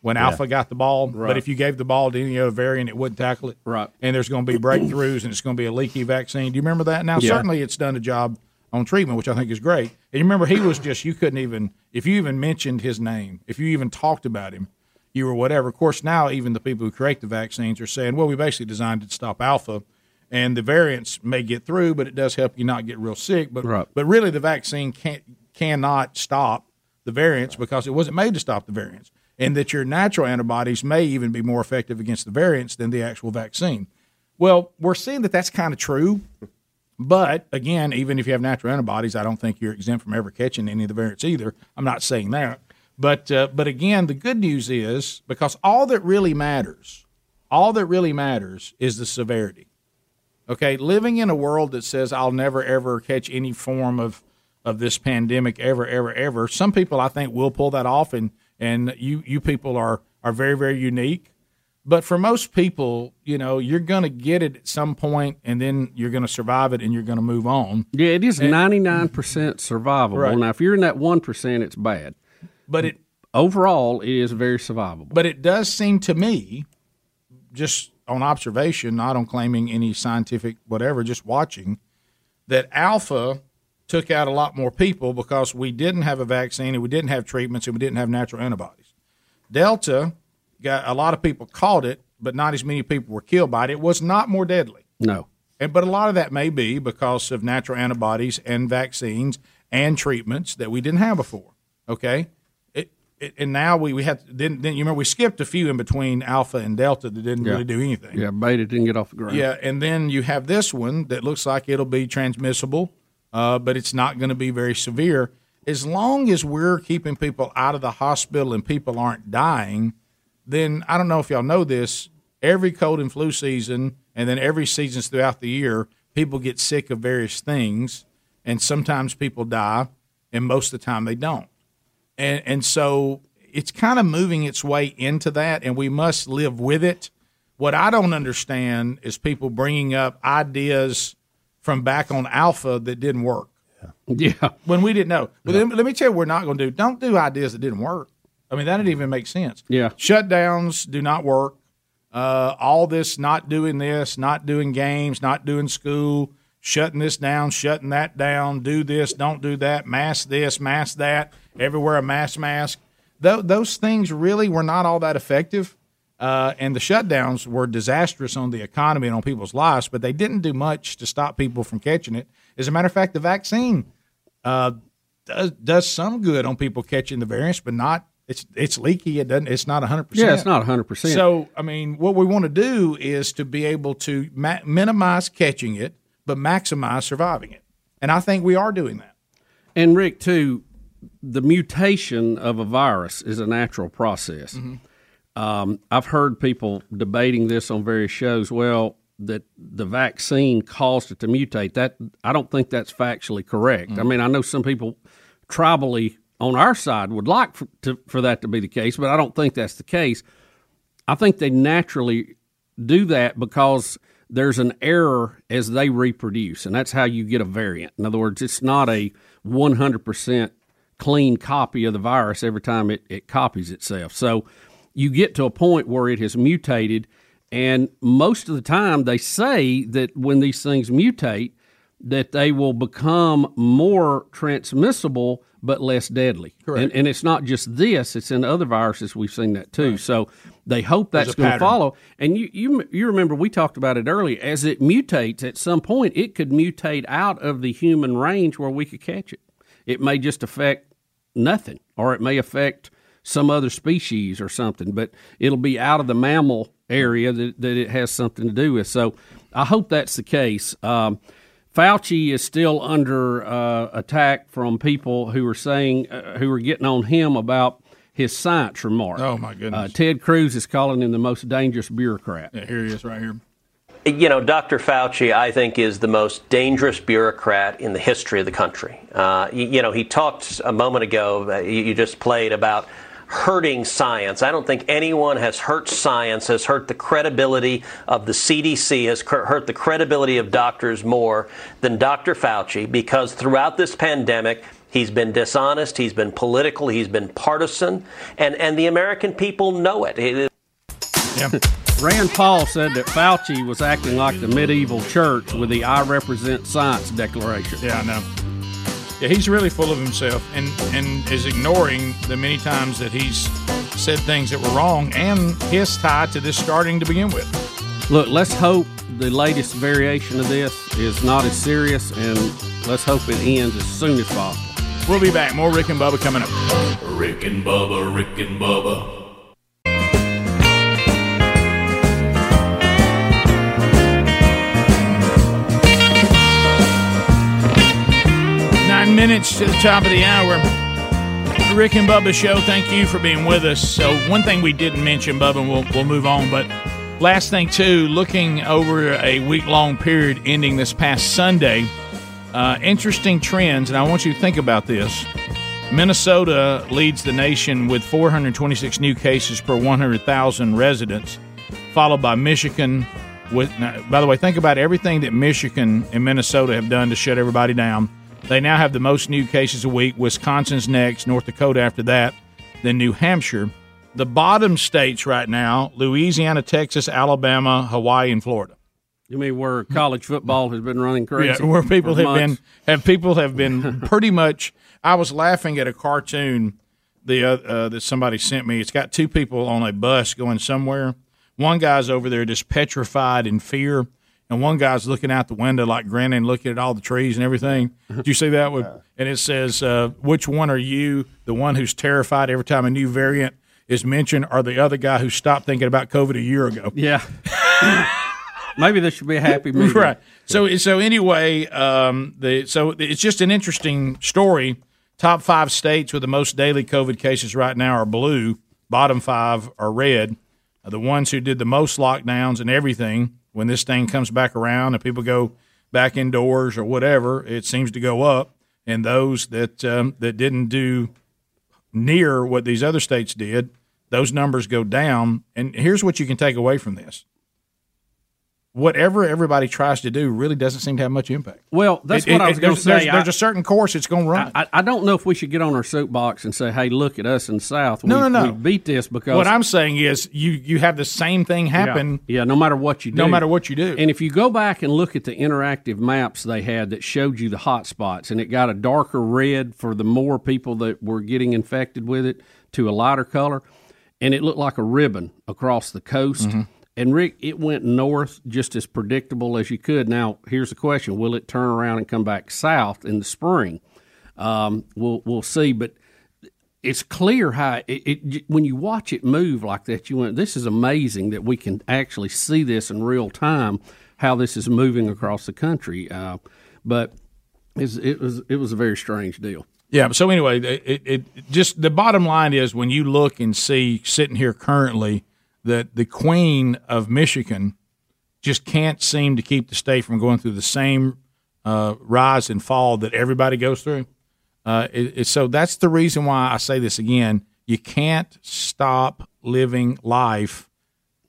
when Yeah. alpha got the ball, Right. but if you gave the ball to any other variant, it wouldn't tackle it. Right. And there's going to be breakthroughs, and it's going to be a leaky vaccine. Do you remember that? Now, Yeah. certainly, it's done a job on treatment, which I think is great. And you remember, he was just you couldn't even if you even mentioned his name, if you even talked about him, you were whatever. Of course, now even the people who create the vaccines are saying, well, we basically designed it to stop alpha, and the variants may get through, but it does help you not get real sick. But Right. but really, the vaccine can't cannot stop the variants because it wasn't made to stop the variants, and that your natural antibodies may even be more effective against the variants than the actual vaccine. Well, we're seeing that that's kind of true. But again, even if you have natural antibodies, I don't think you're exempt from ever catching any of the variants either. I'm not saying that. But uh, but again, the good news is because all that really matters, all that really matters is the severity. Okay, living in a world that says I'll never ever catch any form of of this pandemic ever ever ever. Some people I think will pull that off, and and you you people are are very very unique. But for most people, you know, you're going to get it at some point, and then you're going to survive it, and you're going to move on. Yeah, it is ninety nine percent survivable. Right. Now, if you're in that one percent, it's bad. But it overall, it is very survivable. But it does seem to me, just on observation, not on claiming any scientific whatever, just watching, that Alpha took out a lot more people because we didn't have a vaccine and we didn't have treatments and we didn't have natural antibodies. Delta got a lot of people caught it, but not as many people were killed by it. It was not more deadly. No. And, but a lot of that may be because of natural antibodies and vaccines and treatments that we didn't have before. Okay, it, it, and now we we had didn't, didn't you remember we skipped a few in between Alpha and Delta that didn't Yeah. really do anything. Yeah, beta didn't get off the ground. Yeah, and then you have this one that looks like it'll be transmissible, uh, but it's not going to be very severe. As long as we're keeping people out of the hospital and people aren't dying, then I don't know if y'all know this. Every cold and flu season, and then every seasons throughout the year, people get sick of various things, and sometimes people die, and most of the time they don't and and so it's kind of moving its way into that, and we must live with it. What I don't understand is people bringing up ideas from back on Alpha that didn't work. Yeah, when we didn't know. But let, me- let me tell you, what we're not going to do. Don't do ideas that didn't work. I mean, that didn't even make sense. Yeah. Shutdowns do not work. Uh, all this not doing this, not doing games, not doing school, shutting this down, shutting that down, do this, don't do that, mask this, mask that, everywhere a mask mask. Tho- those things really were not all that effective. Uh, and the shutdowns were disastrous on the economy and on people's lives, but they didn't do much to stop people from catching it. As a matter of fact, the vaccine uh, does does some good on people catching the variants, but not it's it's leaky. It doesn't. It's not hundred percent. Yeah, it's not 100%. So I mean, what we want to do is to be able to ma- minimize catching it, but maximize surviving it, and I think we are doing that. And Rick, too, the mutation of a virus is a natural process. Um, I've heard people debating this on various shows. Well, that the vaccine caused it to mutate. That I don't think that's factually correct. I mean, I know some people tribally on our side would like for, to, for that to be the case, but I don't think that's the case. I think they naturally do that because there's an error as they reproduce, and that's how you get a variant. In other words, it's not a 100% clean copy of the virus every time it, it copies itself. So you get to a point where it has mutated, and most of the time they say that when these things mutate, that they will become more transmissible but less deadly. Correct. And, and it's not just this; it's in other viruses. We've seen that too. So they hope that's going to follow. And you, you you remember we talked about it earlier. As it mutates, at some point it could mutate out of the human range where we could catch it. It may just affect nothing, or it may affect some other species or something. But it'll be out of the mammal area that, that it has something to do with. So I hope that's the case. Um, Fauci is still under uh, attack from people who are saying uh, who are getting on him about his science remark. Oh, my goodness. Uh, Ted Cruz is calling him the most dangerous bureaucrat. Yeah, here he is, right here. You know, Dr. Fauci, I think, is the most dangerous bureaucrat in the history of the country. Uh, you, you know, he talked a moment ago, uh, you, you just played about hurting science. I don't think anyone has hurt science, has hurt the credibility of the CDC, has hurt the credibility of doctors more than Dr. Fauci because throughout this pandemic, He's been dishonest. He's been political. He's been partisan, and and the American people know it. It- Rand Paul said that Fauci was acting like the medieval church with the I represent science declaration. Yeah, I know. Yeah, he's really full of himself and, and is ignoring the many times that he's said things that were wrong and his tie to this starting to begin with. Look, let's hope the latest variation of this is not as serious, and let's hope it ends as soon as possible. We'll be back. More Rick and Bubba coming up. Rick and Bubba, Rick and Bubba. Minutes to the top of the hour. Rick and Bubba show. Thank you for being with us. So one thing we didn't mention, Bubba, and we'll, we'll move on, but last thing too, looking over a week long period ending this past Sunday, uh, interesting trends, and I want you to think about this. Minnesota leads the nation with 426 new cases per 100,000 residents, followed by Michigan. With, now, by the way, think about everything that Michigan and Minnesota have done to shut everybody down. They now have the most new cases a week. Wisconsin's next, North Dakota after that, then New Hampshire. The bottom states right now Louisiana, Texas, Alabama, Hawaii, and Florida. You mean where college football has been running crazy? Yeah, where people have months? been have people have been [LAUGHS] pretty much. I was laughing at a cartoon the uh, uh, that somebody sent me. It's got two people on a bus going somewhere. One guy's over there just petrified in fear, and one guy's looking out the window like grinning, looking at all the trees and everything. Did you see that? With, and it says, uh, "Which one are you? The one who's terrified every time a new variant is mentioned, or the other guy who stopped thinking about COVID a year ago?" Yeah. [LAUGHS] Maybe this should be a happy [LAUGHS] medium. right. So so anyway, um, the so it's just an interesting story. Top five states with the most daily COVID cases right now are blue. Bottom five are red. The ones who did the most lockdowns and everything. When this thing comes back around and people go back indoors or whatever, it seems to go up. And those that um, that didn't do near what these other states did, those numbers go down. And here's what you can take away from this whatever everybody tries to do really doesn't seem to have much impact. Well, that's It- what it- I was going to say. There's, there's I- a certain course it's going to run. I, I don't know if we should get on our soapbox and say, "Hey, look at us in the South. No, we, no, no. we beat this because." what I'm saying is, you you have the same thing happen. Yeah, yeah, no matter what you do. No matter what you do. And if you go back and look at the interactive maps they had that showed you the hot spots, and it got a darker red for the more people that were getting infected with it to a lighter color, and it looked like a ribbon across the coast. Mm-hmm. And Rick, it went north just as predictable as you could. Now, here's the question: Will it turn around and come back south in the spring? Um, we'll we'll see, but it's clear how it, it when you watch it move like that, you went, "This is amazing that we can actually see this in real time, how this is moving across the country." Uh, but it was it was a very strange deal. Yeah. So anyway, it, it just the bottom line is when you look and see sitting here currently that the Queen of Michigan just can't seem to keep the state from going through the same uh, rise and fall that everybody goes through. Uh, it, it- so that's the reason why I say this again. You can't stop living life.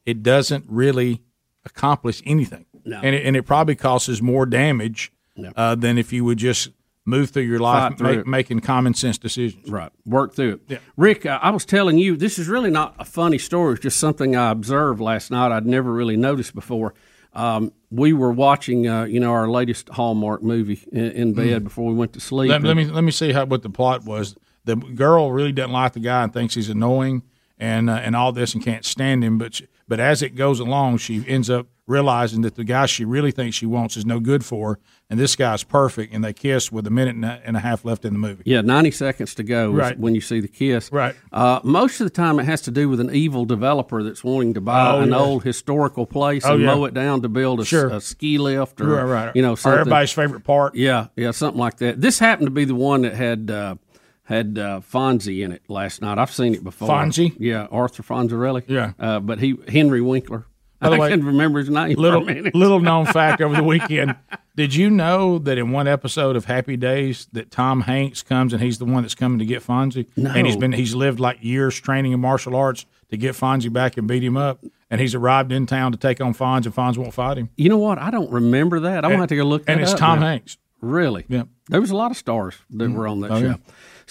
It doesn't really accomplish anything, No. and it, and it probably causes more damage uh, than if you would just move through your life through make, making common sense decisions. Right. Work through it. Yeah. Rick, uh, I was telling you, this is really not a funny story. It's just something I observed last night I'd never really noticed before. Um, we were watching, uh, you know, our latest Hallmark movie in, in bed Mm. before we went to sleep. Let, let me let me see how what the plot was. The girl really doesn't like the guy and thinks he's annoying and uh, and all this and can't stand him. But she, but as it goes along, she ends up realizing that the guy she really thinks she wants is no good for her, and this guy's perfect. And they kiss with a minute and a, half left in the movie. Yeah, 90 seconds to go Right. when you see the kiss. Right. Uh, most of the time, it has to do with an evil developer that's wanting to buy Oh, an yeah. old historical place Oh, and yeah. mow it down to build a, Sure. a ski lift or, Right, right. you know, Or everybody's favorite park. Yeah, yeah, something like that. This happened to be the one that had uh, had uh, Fonzie in it last night. I've seen it before. Fonzie? Yeah, Arthur Fonzarelli. Yeah. Uh, but he Henry Winkler. By the [LAUGHS] I way, couldn't remember his name. Little for a minute. little known [LAUGHS] fact over the weekend. Did you know that in one episode of Happy Days that Tom Hanks comes and he's the one that's coming to get Fonzie? No. And he's been he's lived like years training in martial arts to get Fonzie back and beat him up. And he's arrived in town to take on Fonz and Fonz won't fight him. You know what? I don't remember that. I'm gonna have to go look. And it's Tom now. Hanks. Really? Yeah. There was a lot of stars that were on that Oh, show. yeah.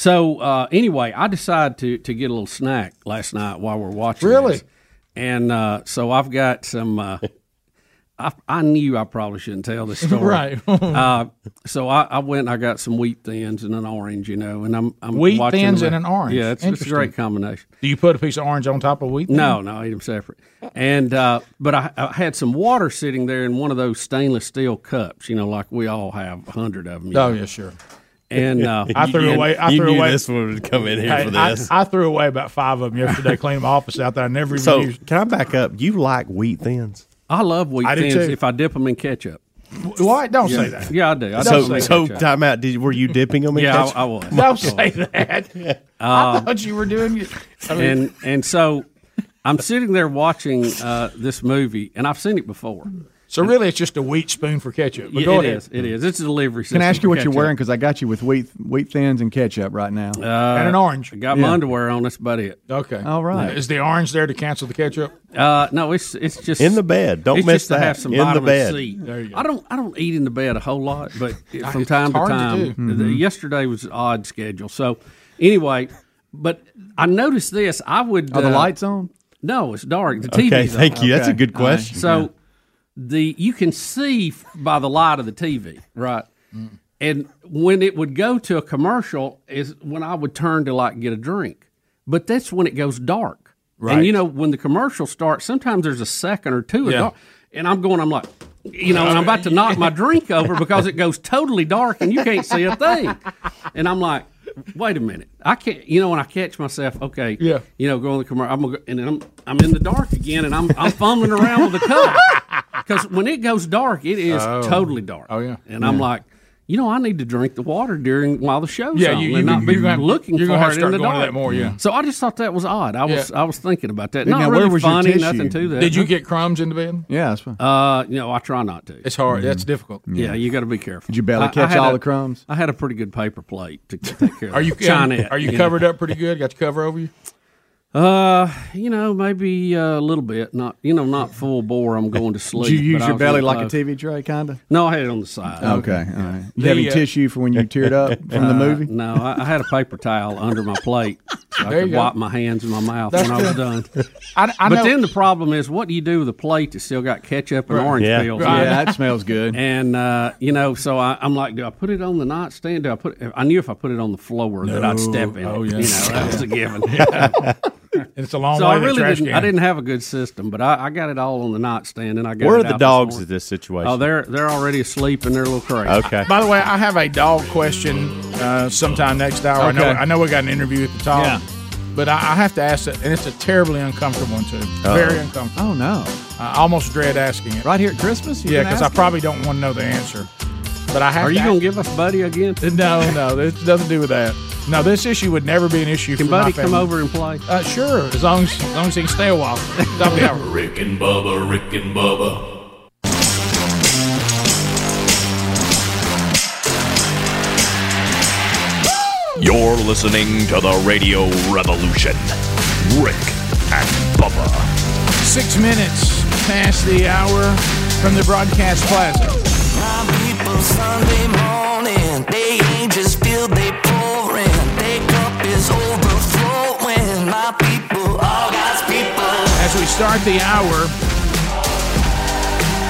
So uh, anyway, I decided to to get a little snack last night while we're watching. Really? this. And uh, so I've got some. Uh, I, I knew I probably shouldn't tell this [LAUGHS] story. Right. uh, so I, I went. and I got some wheat thins and an orange. You know, and I'm, I'm Wheat watching thins them. and an orange. Yeah, it's, it's a great combination. Do you put a piece of orange on top of wheat? thin? No, no, I eat them separate. And uh, but I, I had some water sitting there in one of those stainless steel cups, you know, like we all have a hundred of them. Oh yeah, sure. And [LAUGHS] uh, I threw and- away. I You threw knew away. this one would come in here Hey, for I- this. I, threw away about five of them yesterday, cleaning my office out that I never even So used. can I back up? You like wheat thins? I love wheat I thins if I dip them in ketchup. Why? Don't yeah. say that. Yeah, I do. I so dip 'em in so ketchup. time out. Did were you dipping them in Yeah, I- ketchup? I was. Don't say that. [LAUGHS] I Uh, thought you were doing. I mean, and and so I'm sitting there watching uh, this movie, and I've seen it before. So really, it's just a wheat spoon for ketchup. But Yeah, go it ahead. is. It is. It's a delivery. Can I ask you what you're wearing? Because I got you with wheat wheat thins and ketchup right now. Uh, And an orange. I got Yeah. my underwear on. That's about it. Okay. All right. Is the orange there to cancel the ketchup? Uh, no, it's it's just In the bed. Don't it's miss just to that. have some In the vitamin bed. C. There you go. I don't I don't eat in the bed a whole lot, but [LAUGHS] from It's time to hard to time. do. Mm-hmm. the- yesterday was an odd schedule. So anyway, but I noticed this. I would. Are the uh, lights on? No, it's dark. The TV's Okay, on. thank you. That's a good All right. question. So the you can see by the light of the TV, right? And when it would go to a commercial is when I would turn to like get a drink. But that's when it goes dark. Right. And you know, when the commercial starts, sometimes there's a second or two of Yeah. dark. And I'm going, I'm like, you know, and I'm about to knock my [LAUGHS] drink over because it goes totally dark and you can't see a thing. And I'm like, wait a minute. I can't, you know, when I catch myself, okay, Yeah. you know, going to the commercial, I'm gonna go, and then I'm, I'm in the dark again and I'm, I'm fumbling around with the cup. Because [LAUGHS] when it goes dark, it is Oh. totally dark. Oh, yeah. And I'm like, you know, I need to drink the water during while the show's Yeah, on you- and you- not be you're looking you're for gonna have it to in start the going to dark. that more, yeah. So I just thought that was odd. I was Yeah. I was thinking about that. Now, Not where really was funny, nothing to that. Did you get crumbs in the bed? Yeah, that's fine. Uh, you know, I try not to. It's hard. That's difficult. Yeah, you got to be careful. Did you barely I- I catch had all a- the crumbs? I had a pretty good paper plate to take care of. Are you Chinet, Are you know. covered up pretty good? Got your cover over you? Uh, you know, maybe uh, a little bit. Not, you know, not full bore. I'm going to sleep. Did you use your belly real like a. TV tray, kind of? No, I had it on the side. Okay, all right. You The, have any uh, tissue for when you teared up [LAUGHS] from the Uh, movie? No, I, I had a paper towel under my plate so I There you could go. wipe my hands and my mouth That's when I was done. [LAUGHS] I, I but know. then the problem is, what do you do with a plate that's still got ketchup and Right. orange Yeah. peels? Right. it? Yeah, that smells good. And uh, you know, so I, I'm like, do I put it on the nightstand? Do I put? I knew if I put it on the floor that I'd step in. Oh, it. yeah. You know, that was a given. [LAUGHS] [LAUGHS] it's a long so way I to the really trash didn't. can. I didn't have a good system, but I, I got it all on the nightstand, and I got. Where are the out this dogs morning. in this situation? Oh, they're they're already asleep and they're a little crazy. okay. By the way, I have a dog question uh, sometime next hour. I know. I know we got an interview at the top. Yeah. But I, I have to ask it, and it's a terribly uncomfortable one too. Very uncomfortable. Oh no! I almost dread asking it. Right here at Christmas? Yeah, because I probably don't want to know the answer. But I have. Are to you going to give us Buddy again? [LAUGHS] No, no, it doesn't do with that. No, this issue would never be an issue. Can for my Buddy come over and play? Uh, sure, as long as, as long as he can stay a while. Stop the hour. Rick and Bubba, Rick and Bubba. You're listening to the Radio Revolution. Rick and Bubba. Six minutes past the hour from the broadcast plaza. My people Sunday morning, they ain't just filled, they pouring. Their cup is overflowing. My people, all God's people. As we start the hour,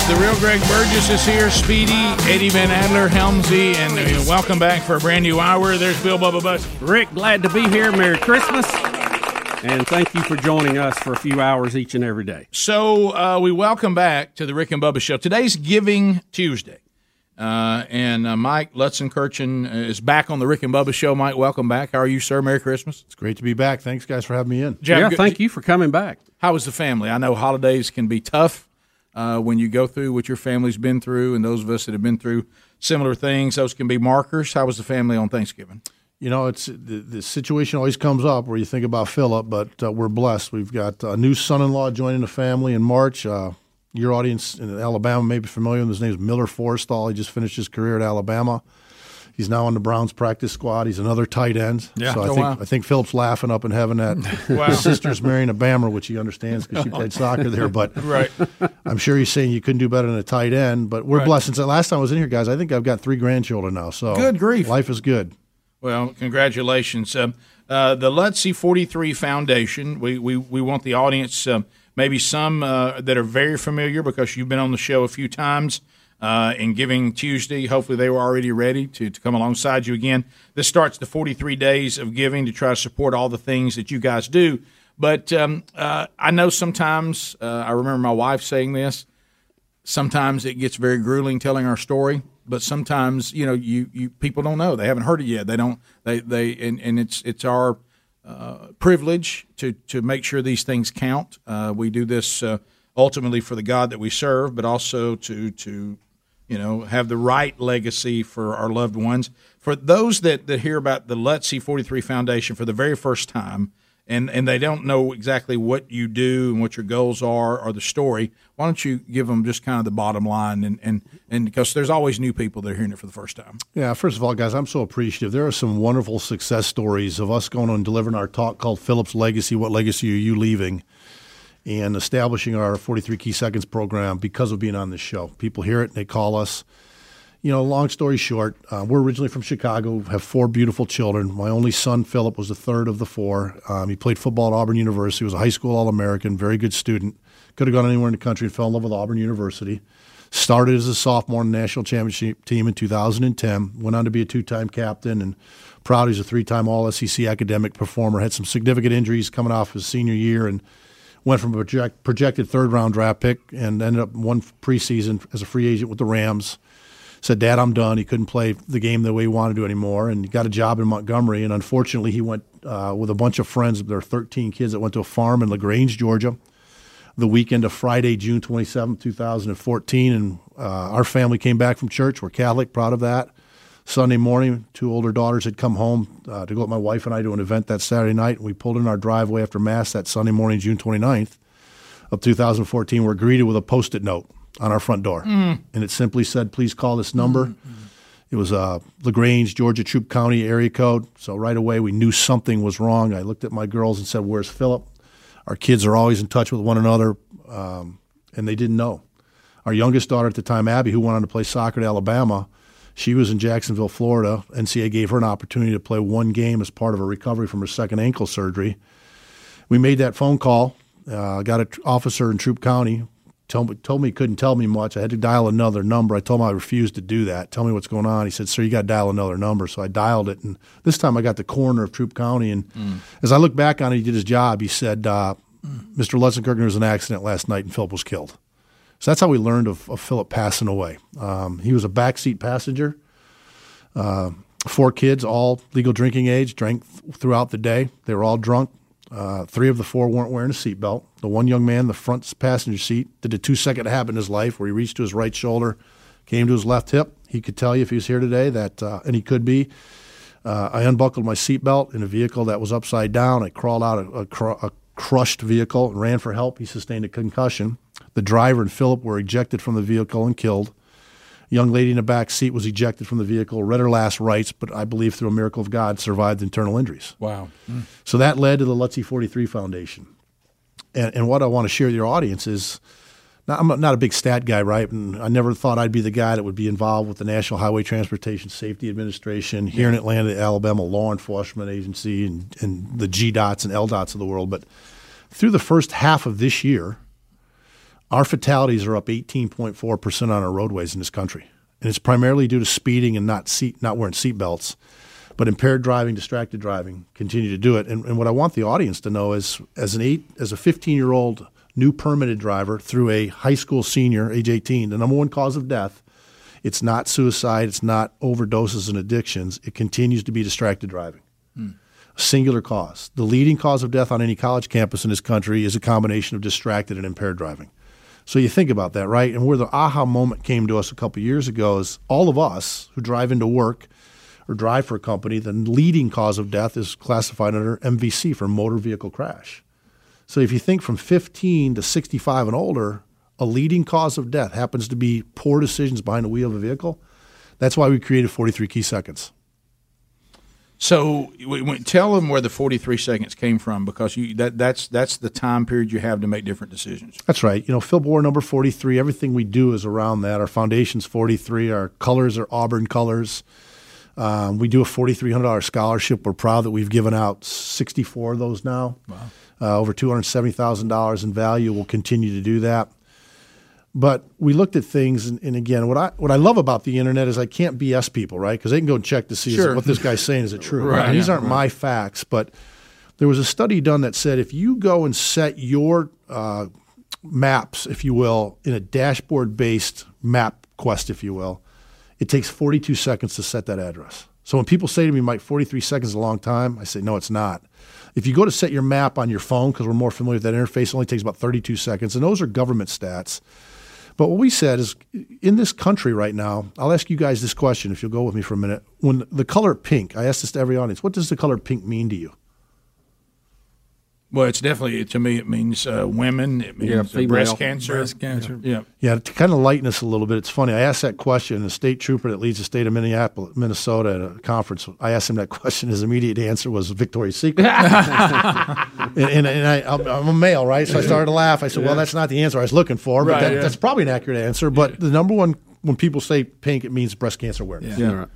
the real Greg Burgess is here, Speedy, Eddie Van Adler, Helmsy, and uh, welcome back for a brand new hour. There's Bill Bubba Bussey. Rick, glad to be here. Merry Christmas. And thank you for joining us for a few hours each and every day. So uh, we welcome back to the Rick and Bubba Show. Today's Giving Tuesday. Uh, and uh, Mike Lutzenkirchen is back on the Rick and Bubba Show. Mike, welcome back. How are you, sir? Merry Christmas. It's great to be back. Thanks, guys, for having me in. Did Yeah, good- thank you for coming back. How was the family? I know holidays can be tough uh, when you go through what your family's been through, and those of us that have been through similar things, those can be markers. How was the family on Thanksgiving? You know, it's the, the situation always comes up where you think about Philip, but uh, we're blessed. We've got a new son-in-law joining the family in March. Your audience in Alabama may be familiar with his name is Miller Forristall. He just finished his career at Alabama. He's now on the Browns practice squad. He's another tight end. Yeah. So I Oh, think wow. I think Philip's laughing up in heaven at Wow. his sister's marrying a Bammer, which he understands because she played soccer there. But [LAUGHS] Right. I'm sure he's saying you couldn't do better than a tight end. But we're Right. blessed. Since the last time I was in here, guys, I think I've got three grandchildren now. So Good grief. life is good. Well, congratulations. Um, uh, the Lutzie 43 Foundation, we, we, we want the audience, um, maybe some uh, that are very familiar because you've been on the show a few times uh, in Giving Tuesday. Hopefully, they were already ready to, to come alongside you again. This starts the 43 days of giving to try to support all the things that you guys do. But um, uh, I know sometimes, uh, I remember my wife saying this, sometimes it gets very grueling telling our story. but sometimes you know you, you people don't know they haven't heard it yet. They don't they they and, and it's it's our uh, privilege to to make sure these things count. Uh, we do this uh, ultimately for the God that we serve, but also to to you know have the right legacy for our loved ones. For those that that hear about the Lutzie Forty Three Foundation for the very first time. And, and they don't know exactly what you do and what your goals are or the story. Why don't you give them just kind of the bottom line and, and, and because there's always new people that are hearing it for the first time. Yeah, first of all, guys, I'm so appreciative. There are some wonderful success stories of us going on and delivering our talk called Phillips Legacy. What legacy are you leaving? And establishing our 43 Key Seconds program because of being on this show. People hear it and they call us. You know, long story short, uh, we're originally from Chicago, have four beautiful children. My only son, Philip, was the third of the four. Um, he played football at Auburn University, was a high school All American, very good student. Could have gone anywhere in the country fell in love with Auburn University. Started as a sophomore on the national championship team in 2010. Went on to be a two-time captain and proud he's a three-time All-SEC academic performer. Had some significant injuries coming off his senior year and went from a project, projected third-round draft pick and ended up one preseason as a free agent with the Rams. Said, "Dad, I'm done." He couldn't play the game the way he wanted to anymore, and he got a job in Montgomery. And unfortunately, he went uh, with a bunch of friends. There are 13 kids that went to a farm in LaGrange, Georgia the weekend of Friday, June 27, 2014. And uh, our family came back from church. We're Catholic, proud of that. Sunday morning, two older daughters had come home uh, to go with my wife and I to an event that Saturday night. We pulled in our driveway after Mass that Sunday morning, June 29th of 2014. We're greeted with a post it note on our front door. Mm. And it simply said, please call this number. It was uh, LaGrange, Georgia, Troup County area code. So right away, we knew something was wrong. I looked at my girls and said, Where's Philip? Our kids are always in touch with one another, um, and they didn't know. Our youngest daughter at the time, Abby, who went on to play soccer at Alabama, she was in Jacksonville, Florida. NCAA gave her an opportunity to play one game as part of her recovery from her second ankle surgery. We made that phone call. Uh, got an officer in Troup County. Told me, told me he couldn't tell me much. I had to dial another number. I told him I refused to do that. Tell me what's going on. He said, "Sir, you got to dial another number." So I dialed it, and this time I got the coroner of Troup County. And Mm. as I look back on it, he did his job. He said, uh, "Mr. Lutzenkirchen, there was an accident last night, and Philip was killed." So that's how we learned of, of Philip passing away. Um, he was a backseat passenger. Uh, four kids, all legal drinking age, drank th- throughout the day. They were all drunk. Uh, three of the four weren't wearing a seatbelt. The one young man, the front passenger seat, did a two second habit in his life where he reached to his right shoulder, came to his left hip. He could tell you if he was here today that, uh, and he could be. Uh, I unbuckled my seatbelt in a vehicle that was upside down. I crawled out a, a, cr- a crushed vehicle and ran for help. He sustained a concussion. The driver and Philip were ejected from the vehicle and killed. Young lady in the back seat was ejected from the vehicle, read her last rites, but I believe through a miracle of God survived internal injuries. Wow. So that led to the Lutzie 43 Foundation. And, and what I want to share with your audience is not, I'm not a big stat guy, right? And I never thought I'd be the guy that would be involved with the National Highway Transportation Safety Administration here in Atlanta, Alabama, law enforcement agency, and, and the GDOTs and LDOTs of the world. But through the first half of this year, our fatalities are up 18.4% on our roadways in this country. And it's primarily due to speeding and not seat, not wearing seatbelts. But impaired driving, distracted driving continue to do it. And, and what I want the audience to know is as an eight as a 15 year old new permitted driver through a high school senior, age 18, the number one cause of death, it's not suicide, it's not overdoses and addictions. It continues to be distracted driving hmm. singular cause. The leading cause of death on any college campus in this country is a combination of distracted and impaired driving. So you think about that, right? And where the aha moment came to us a couple years ago is all of us who drive into work or drive for a company, the leading cause of death is classified under MVC for motor vehicle crash. So if you think from 15 to 65 and older, a leading cause of death happens to be poor decisions behind the wheel of a vehicle. That's why we created 43 key seconds. So we, we, tell them where the 43 seconds came from because you that that's that's the time period you have to make different decisions. That's right. You know, Phil Bohr number 43, everything we do is around that. Our foundation's 43, our colors are Auburn colors. Um, we do a $4,300 scholarship. We're proud that we've given out 64 of those now. Wow. Uh, over $270,000 in value. We'll continue to do that. But we looked at things, and, and again, what I what I love about the internet is I can't BS people, right? Because they can go and check to see Sure. what this guy's saying is it true. Right, And these aren't right. my facts, but there was a study done that said if you go and set your uh, maps, if you will, in a dashboard based map quest, if you will, It takes 42 seconds to set that address. So when people say to me, Mike, 43 seconds is a long time, I say, no, it's not. If you go to set your map on your phone, because we're more familiar with that interface, it only takes about 32 seconds. And those are government stats. But what we said is in this country right now, I'll ask you guys this question if you'll go with me for a minute. When the color pink, I ask this to every audience, what does the color pink mean to you? Well, it's definitely to me. It means uh, women. It means Yeah, uh, female. breast cancer. Breast cancer. Yeah. Yeah, to kind of lighten us a little bit, it's funny. I asked that question, the state trooper that leads the state of Minneapolis, Minnesota at a conference, I asked him that question. His immediate answer was Victoria's Secret. [LAUGHS] and and, and I, I'm, I'm a male, right? So I started to laugh. I said, well, that's not the answer I was looking for, but Right, that, yeah. that's probably an accurate answer. But the number one, when people say pink, it means breast cancer awareness. Yeah. Yeah, right.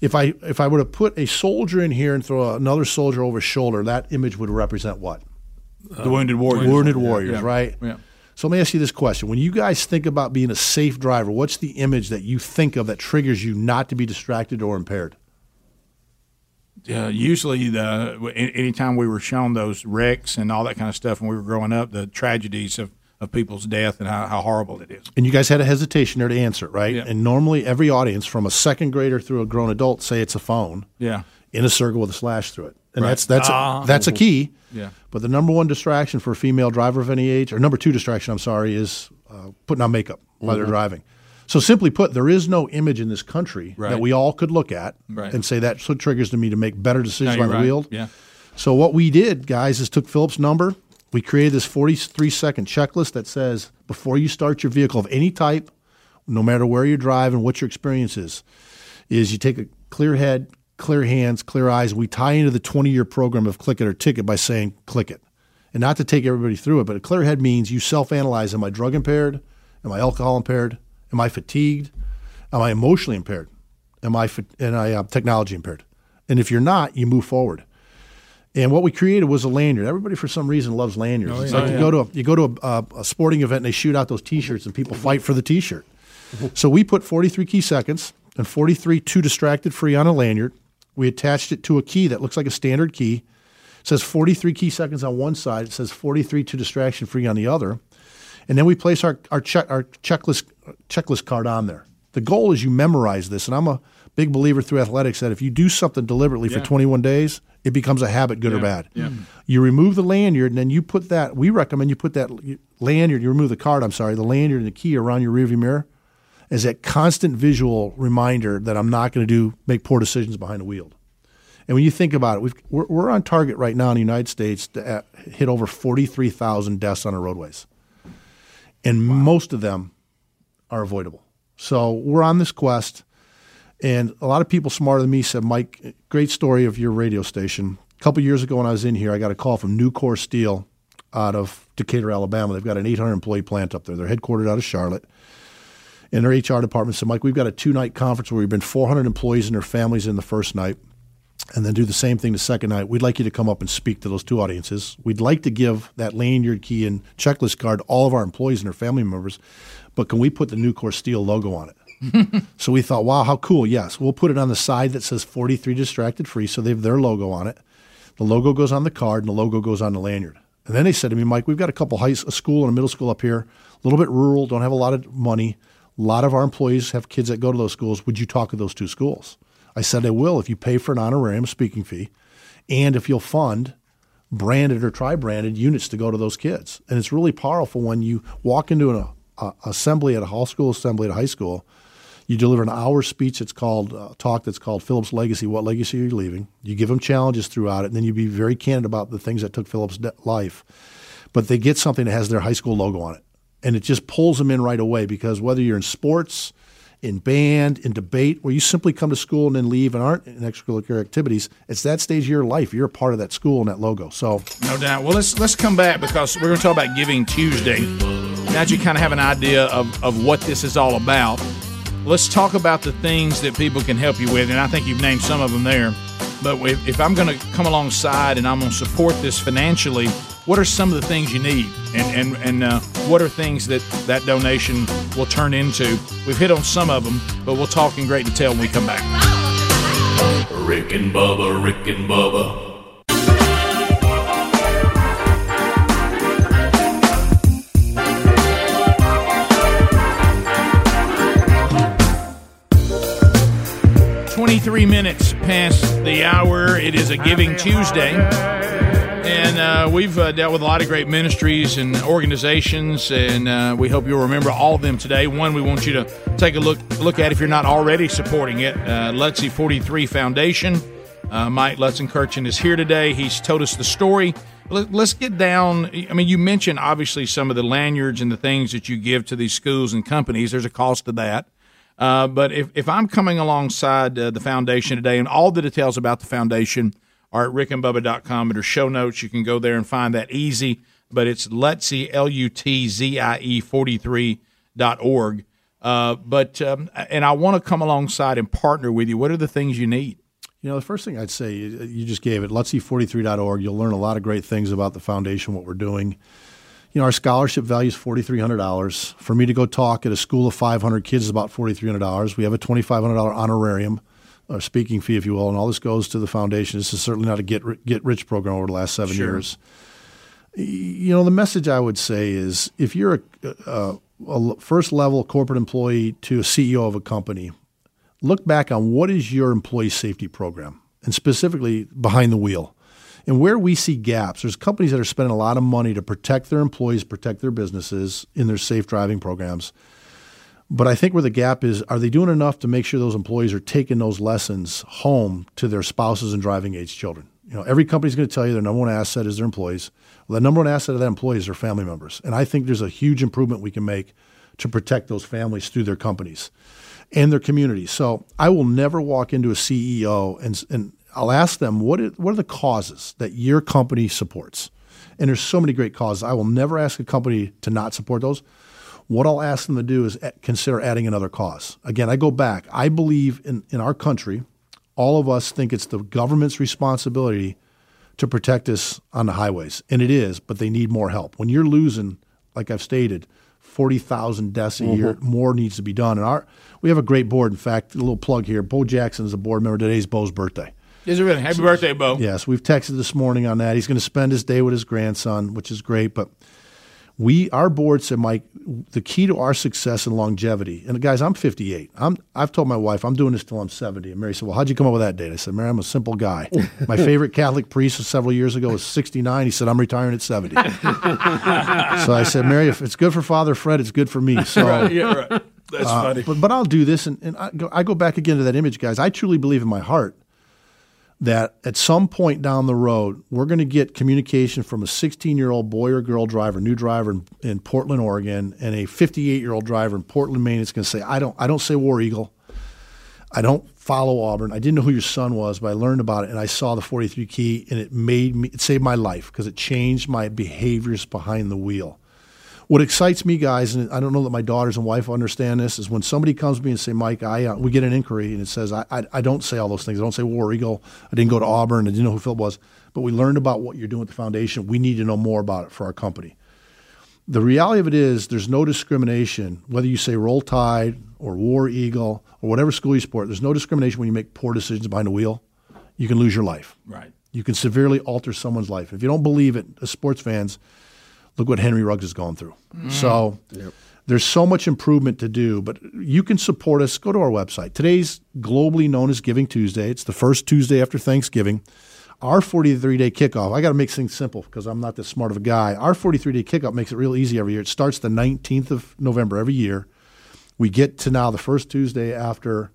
If I if I were to put a soldier in here and throw another soldier over his shoulder, that image would represent what? The wounded warriors. Wounded warriors, yeah, right? yeah. So let me ask you this question: When you guys think about being a safe driver, what's the image that you think of that triggers you not to be distracted or impaired? Uh, usually, the anytime we were shown those wrecks and all that kind of stuff when we were growing up, the tragedies of, of people's death and how, how horrible it is. And you guys had a hesitation there to answer, it, right? Yeah. And normally, every audience, from a second grader through a grown adult, say it's a phone Yeah. in a circle with a slash through it, and Right. that's that's Ah. a, that's a key. Yeah. But the number one distraction for a female driver of any age, or number two distraction, I'm sorry, is uh, putting on makeup while they're Mhm. driving. So simply put, there is no image in this country Right. that we all could look at Right. and say that's what triggers to me to make better decisions No, on the wheel. Yeah. So what we did, guys, is took Philip's number. We created this 43 second checklist that says before you start your vehicle of any type, no matter where you drive and what your experience is, is you take a clear head, clear hands, clear eyes. We tie into the 20 year program of click it or ticket by saying click it. And not to take everybody through it, but a clear head means you self analyze am I drug impaired? Am I alcohol impaired? Am I fatigued? Am I emotionally impaired? Am I, am I uh, technology impaired? And if you're not, you move forward. And what we created was a lanyard. Everybody, for some reason, loves lanyards. Oh, it's like Oh, you yeah. go to a, you go to a, a, a sporting event and they shoot out those T-shirts and people fight for the T-shirt. so we put 43 key seconds and 43 too distracted free on a lanyard. We attached it to a key that looks like a standard key. It says 43 key seconds on one side. It says 43 to distraction free on the other. And then we place our, our check our checklist checklist card on there. The goal is you memorize this, and I'm a big believer through athletics that if you do something deliberately Yeah. for 21 days, it becomes a habit, good or bad. yeah. You remove the lanyard, and then you put that. We recommend you put that lanyard. You remove the card. I'm sorry, the lanyard and the key around your rearview mirror, as that constant visual reminder that I'm not going to do make poor decisions behind the wheel. And when you think about it, we've, we're, we're on target right now in the United States to uh, hit over 43,000 deaths on our roadways. And most of them are avoidable. So we're on this quest. And a lot of people smarter than me said, Mike, great story of your radio station. A couple years ago when I was in here, I got a call from Nucor Steel out of Decatur, Alabama. They've got an 800 employee plant up there. They're headquartered out of Charlotte. And their HR department said, Mike, we've got a two night conference where we've been 400 employees and their families in the first night and then do the same thing the second night. We'd like you to come up and speak to those two audiences. We'd like to give that lanyard key and checklist card to all of our employees and their family members, but can we put the Nucor Steel logo on it? [LAUGHS] so we thought, wow, how cool. Yes, we'll put it on the side that says 43 distracted free, so they have their logo on it. The logo goes on the card and the logo goes on the lanyard. And then they said to me, Mike, we've got a couple high a school and a middle school up here, a little bit rural, don't have a lot of money. A lot of our employees have kids that go to those schools. Would you talk to those two schools? I said I will if you pay for an honorarium speaking fee and if you'll fund branded or tri branded units to go to those kids. And it's really powerful when you walk into an a, assembly at a high school assembly at a high school. You deliver an hour speech that's called uh, talk that's called Phillips Legacy. What legacy are you leaving? You give them challenges throughout it, and then you be very candid about the things that took Phillips' life. But they get something that has their high school logo on it, and it just pulls them in right away because whether you're in sports, in band, in debate, where you simply come to school and then leave and aren't in extracurricular activities, it's that stage of your life. You're a part of that school and that logo. So No doubt. Well, let's let's come back because we're going to talk about Giving Tuesday. Now that you kind of have an idea of, of what this is all about, let's talk about the things that people can help you with. And I think you've named some of them there. But if, if I'm going to come alongside and I'm going to support this financially, what are some of the things you need? And, and, and uh, what are things that that donation will turn into? We've hit on some of them, but we'll talk in great detail when we come back. Rick and Bubba, Rick and Bubba. 43 minutes past the hour. It is a Giving Tuesday. And uh, we've uh, dealt with a lot of great ministries and organizations, and uh, we hope you'll remember all of them today. One we want you to take a look look at if you're not already supporting it. Uh, Lutzie 43 Foundation. Uh, Mike Lutzenkirchen is here today. He's told us the story. Let, let's get down. I mean, you mentioned obviously some of the lanyards and the things that you give to these schools and companies. There's a cost to that. Uh, but if, if I'm coming alongside uh, the foundation today, and all the details about the foundation are at rickandbubba.com under show notes, you can go there and find that easy. But it's Lutzie, L U T Z I E 43 dot org. Uh, but um, and I want to come alongside and partner with you. What are the things you need? You know, the first thing I'd say, you you just gave it, lutzie43.org. You'll learn a lot of great things about the foundation, what we're doing. You know, our scholarship value is $4,300. For me to go talk at a school of 500 kids is about $4,300. We have a $2,500 honorarium, or speaking fee, if you will, and all this goes to the foundation. This is certainly not a get, get rich program over the last seven Sure. years. You know, the message I would say is if you're a, a, a first level corporate employee to a CEO of a company, look back on what is your employee safety program and specifically behind the wheel. And where we see gaps, there's companies that are spending a lot of money to protect their employees, protect their businesses in their safe driving programs. But I think where the gap is, are they doing enough to make sure those employees are taking those lessons home to their spouses and driving age children? You know, every company's going to tell you their number one asset is their employees. Well, the number one asset of that employee is their family members. And I think there's a huge improvement we can make to protect those families through their companies and their communities. So I will never walk into a CEO and, and I'll ask them, what what are the causes that your company supports? And there's so many great causes. I will never ask a company to not support those. What I'll ask them to do is consider adding another cause. Again, I go back. I believe in, in our country, all of us think it's the government's responsibility to protect us on the highways. And it is, but they need more help. When you're losing, like I've stated, 40,000 deaths a year, mm-hmm. more needs to be done. And our we have a great board. In fact, a little plug here. Bo Jackson is a board member. Today's Bo's birthday. Is it really? Happy birthday, Bo. Yes, we've texted this morning on that. He's going to spend his day with his grandson, which is great. But we, our board said, Mike, the key to our success and longevity. And guys, I'm 58. I'm, I've told my wife I'm doing this till I'm 70. And Mary said, Well, how'd you come up with that date? I said, Mary, I'm a simple guy. [LAUGHS] my favorite Catholic priest several years ago was 69. He said, I'm retiring at 70. [LAUGHS] so I said, Mary, if it's good for Father Fred, it's good for me. So Right, yeah, right. That's uh, funny. But, but I'll do this, and, and I, go, I go back again to that image, guys. I truly believe in my heart that at some point down the road, we're going to get communication from a 16 year old boy or girl driver, new driver in, in Portland, Oregon, and a 58 year old driver in Portland, Maine. It's going to say, I don't, I don't say War Eagle. I don't follow Auburn. I didn't know who your son was, but I learned about it and I saw the 43 key and it made me, it saved my life because it changed my behaviors behind the wheel. What excites me, guys, and I don't know that my daughters and wife understand this, is when somebody comes to me and say, "Mike, I uh, we get an inquiry and it says I, I I don't say all those things. I don't say War Eagle. I didn't go to Auburn. I didn't know who Phil was, but we learned about what you're doing at the foundation. We need to know more about it for our company." The reality of it is, there's no discrimination whether you say Roll Tide or War Eagle or whatever school you support. There's no discrimination when you make poor decisions behind the wheel. You can lose your life. Right. You can severely alter someone's life. If you don't believe it, as sports fans, look what Henry Ruggs has gone through. Mm. So there's so much improvement to do, but you can support us. Go to our website. Today's globally known as Giving Tuesday. It's the first Tuesday after Thanksgiving. Our 43 day kickoff, I got to make things simple because I'm not that smart of a guy. Our 43 day kickoff makes it real easy every year. It starts the 19th of November every year. We get to now the first Tuesday after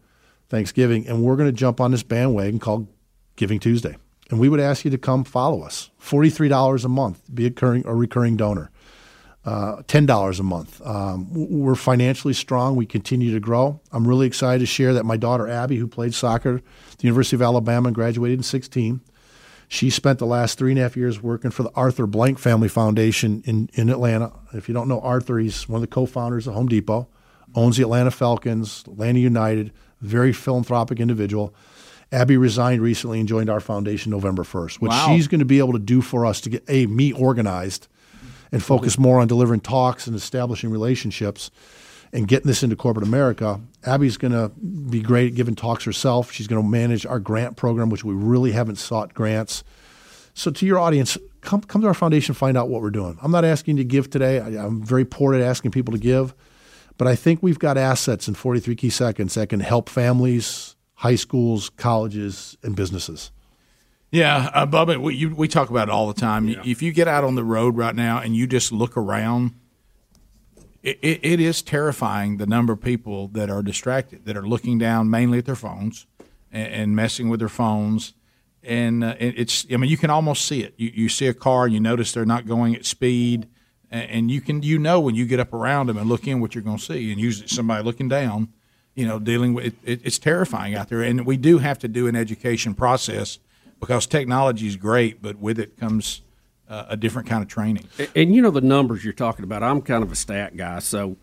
Thanksgiving, and we're going to jump on this bandwagon called Giving Tuesday. And we would ask you to come follow us. $43 a month, be a recurring, a recurring donor. Uh, $10 a month. Um, we're financially strong. We continue to grow. I'm really excited to share that my daughter Abby, who played soccer at the University of Alabama and graduated in 16, she spent the last three and a half years working for the Arthur Blank Family Foundation in, in Atlanta. If you don't know Arthur, he's one of the co-founders of Home Depot, owns the Atlanta Falcons, Atlanta United, very philanthropic individual. Abby resigned recently and joined our foundation November 1st. What Wow. she's going to be able to do for us to get a me organized and focus more on delivering talks and establishing relationships and getting this into corporate America. Abby's going to be great at giving talks herself. She's going to manage our grant program, which we really haven't sought grants. So, to your audience, come come to our foundation, find out what we're doing. I'm not asking you to give today. I, I'm very poor at asking people to give, but I think we've got assets in 43 key seconds that can help families, high schools, colleges, and businesses. Yeah, uh, Bubba, we, you, we talk about it all the time. If you get out on the road right now and you just look around, it, it, it is terrifying the number of people that are distracted, that are looking down mainly at their phones and, and messing with their phones. And uh, it, it's, I mean, you can almost see it. You, you see a car and you notice they're not going at speed, and, and you can, you know, when you get up around them and look in what you're going to see, and usually somebody looking down, you know, dealing with it, it, it's terrifying out there. And we do have to do an education process because technology is great, but with it comes uh, a different kind of training. And, and you know the numbers you're talking about. I'm kind of a stat guy. So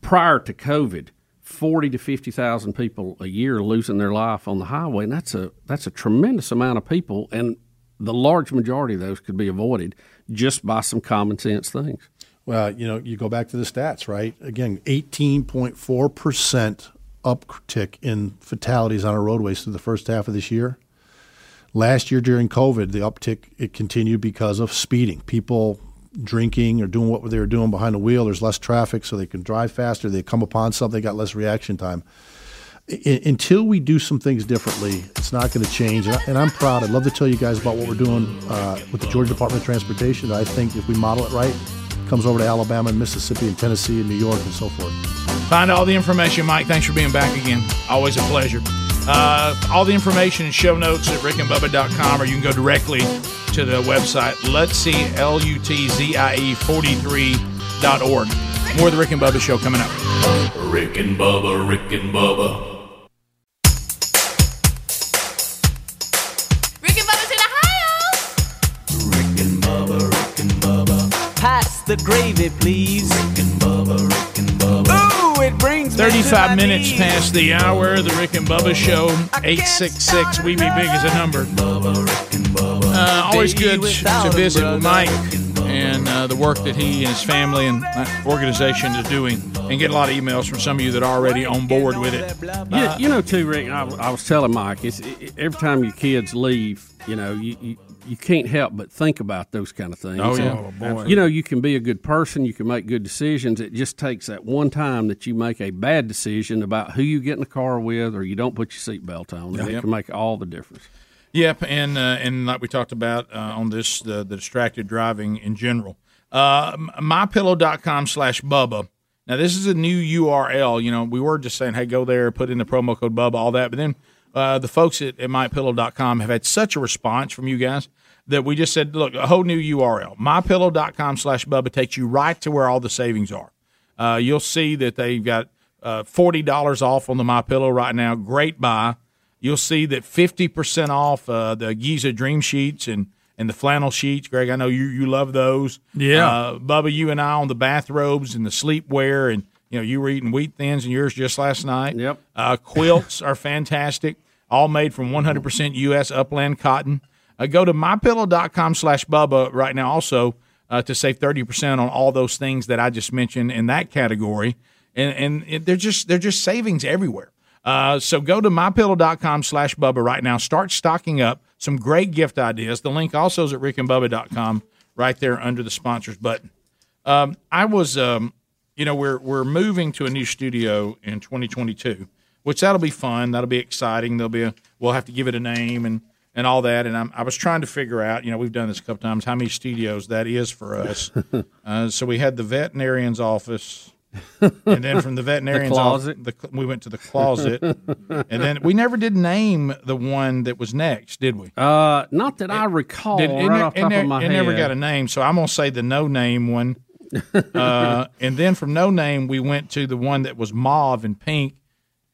prior to COVID, forty to fifty thousand people a year losing their life on the highway, and that's a that's a tremendous amount of people. And the large majority of those could be avoided just by some common sense things. Well, you know, you go back to the stats, right? Again, 18.4% uptick in fatalities on our roadways through the first half of this year. Last year during COVID, the uptick it continued because of speeding. People drinking or doing what they were doing behind the wheel. There's less traffic, so they can drive faster. They come upon something, they got less reaction time. I, until we do some things differently, it's not going to change. And, I, I'm proud. I'd love to tell you guys about what we're doing uh, with the Georgia Department of Transportation. I think if we model it right, comes over to Alabama and Mississippi and Tennessee and New York and so forth. Find all the information, Mike. Thanks for being back again. Always a pleasure. Uh, all the information and show notes at rickandbubba.com, or you can go directly to the website, Lutzie, L-U-T-Z-I-E 43.org. More of the Rick and Bubba Show coming up. Rick and Bubba, Rick and Bubba. The gravy, please. Rick and Bubba, Rick and Bubba. Ooh, it brings me to 35 my minutes knees. past the hour. The Rick and Bubba Show, 866 We Be Big is a number. Uh, always good to visit with Mike and uh, the work that he and his family and organization is doing, and get a lot of emails from some of you that are already on board with it. Yeah, you know, too, Rick. I, I was telling Mike, it's, it, every time your kids leave, you know, you, you you can't help but think about those kind of things. Oh, yeah. And, Oh, boy. You know, you can be a good person, you can make good decisions. It just takes that one time that you make a bad decision about who you get in the car with, or you don't put your seatbelt on, and Yep. it can make all the difference. Yep, and uh, and like we talked about uh, on this, the, the distracted driving in general. Uh, mypillow.com slash Bubba. Now, this is a new URL. You know, we were just saying, hey, go there, put in the promo code Bubba, all that. But then uh, the folks at, at mypillow.com have had such a response from you guys that we just said, look, a whole new URL. Mypillow.com slash Bubba takes you right to where all the savings are. Uh, you'll see that they've got uh, $40 off on the My Pillow right now. Great buy. You'll see that 50% off uh, the Giza Dream Sheets and, and the flannel sheets. Greg, I know you, you love those. Yeah. Uh, Bubba, you and I on the bathrobes and the sleepwear. And, you know, you were eating wheat thins and yours just last night. Yep. Uh, quilts are fantastic, all made from 100% U.S. upland cotton. Uh, go to mypillow.com slash Bubba right now also uh, to save 30% on all those things that I just mentioned in that category. And, and it, they're just they're just savings everywhere. Uh, so go to mypillow.com slash Bubba right now. Start stocking up some great gift ideas. The link also is at rickandbubba.com right there under the sponsors button. Um, I was, um, you know, we're we're moving to a new studio in 2022, which that'll be fun. That'll be exciting. There'll be a, we'll have to give it a name and and all that. And I'm, I was trying to figure out, you know, we've done this a couple times, how many studios that is for us. [LAUGHS] uh, so we had the veterinarian's office. [LAUGHS] and then from the veterinarian's closet? office, the, we went to the closet, and then we never did name the one that was next, did we? Uh, not that I recall Did- it, right ne- off it top of my it head. never got a name, so I'm gonna say the no name one. [LAUGHS] uh, and then from no name, we went to the one that was mauve and pink,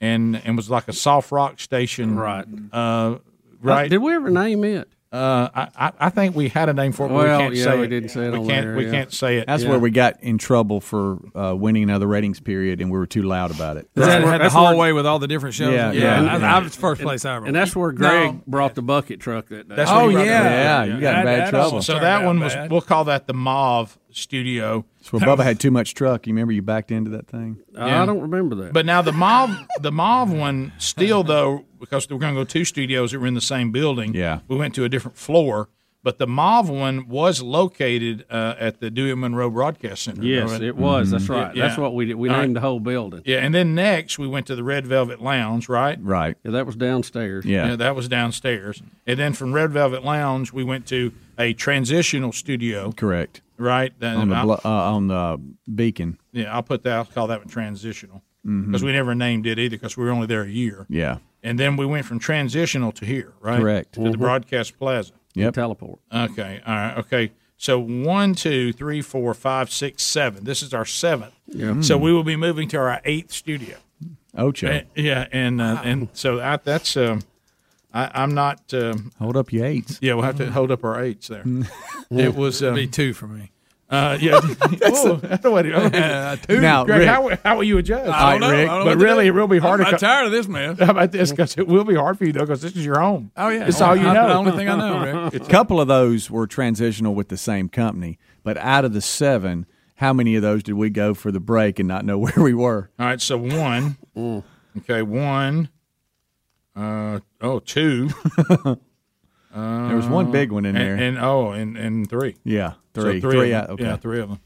and and was like a soft rock station, Right. Uh, right. did we ever name it? Uh, I, I I think we had a name for it. but Well, we can't yeah, say we it. didn't say it We on can't. there, we yeah. can't say it. That's Yeah. where we got in trouble for uh, winning another ratings period, and we were too loud about it. That had the that's where- hallway with all the different shows. Yeah, Yeah, yeah, And yeah. I, I was first place I ever. And that's where Greg brought the bucket truck that day. That's Oh, where yeah. Yeah, you got in bad trouble. So that one was. bad. We'll call that the mauve studio. So Bubba had too much truck. You remember you backed into that thing? Yeah. I don't remember that. But now the mauve, the mauve one, still though, because we're going to go two studios that were in the same building. Yeah. we went to a different floor. But the Mauve one was located uh, at the Dewey Monroe Broadcast Center. Yes, Right? it was. That's right. Yeah. That's what we did. We All named right. the whole building. Yeah, and then next we went to the Red Velvet Lounge, right? Right. Yeah, that was downstairs. Yeah. that was downstairs. And then from Red Velvet Lounge, we went to a transitional studio, Correct. right? Then On the blo- uh, on the beacon. yeah, I'll put that. I'll call that one transitional because we never named it either because we were only there a year. Yeah. And then we went from transitional to here, right? Correct. To the Mhm. Broadcast Plaza. Yep. Teleport. Okay. All right. Okay. So one, two, three, four, five, six, seven. This is our seventh. Yeah. So we will be moving to our eighth studio. Ocho. And- yeah, and uh, and so I, that's um, I, I'm not. Um, Hold up your eights. yeah, we'll have to hold up our eights there. [LAUGHS] it was um, be two for me. Uh, yeah. [LAUGHS] [LAUGHS] Whoa, I don't want to- Two. Now, Greg, Rick- how, how will you adjust? I don't know. I don't know but really, do. it will be hard. I'm to tired of this mess. How about this? Because it will be hard for you though, because this is your home. Oh, yeah. it's all you That's know. the only thing I know, Rick. A couple of those were transitional with the same company, but out of the seven, how many of those did we go for the break and not know [LAUGHS] where we were? All right, so one. Okay, one. Uh oh, two. Uh, There was one big one in and, there. and oh, and and three. Yeah, So three. three, Three of them. okay. Yeah, three of them.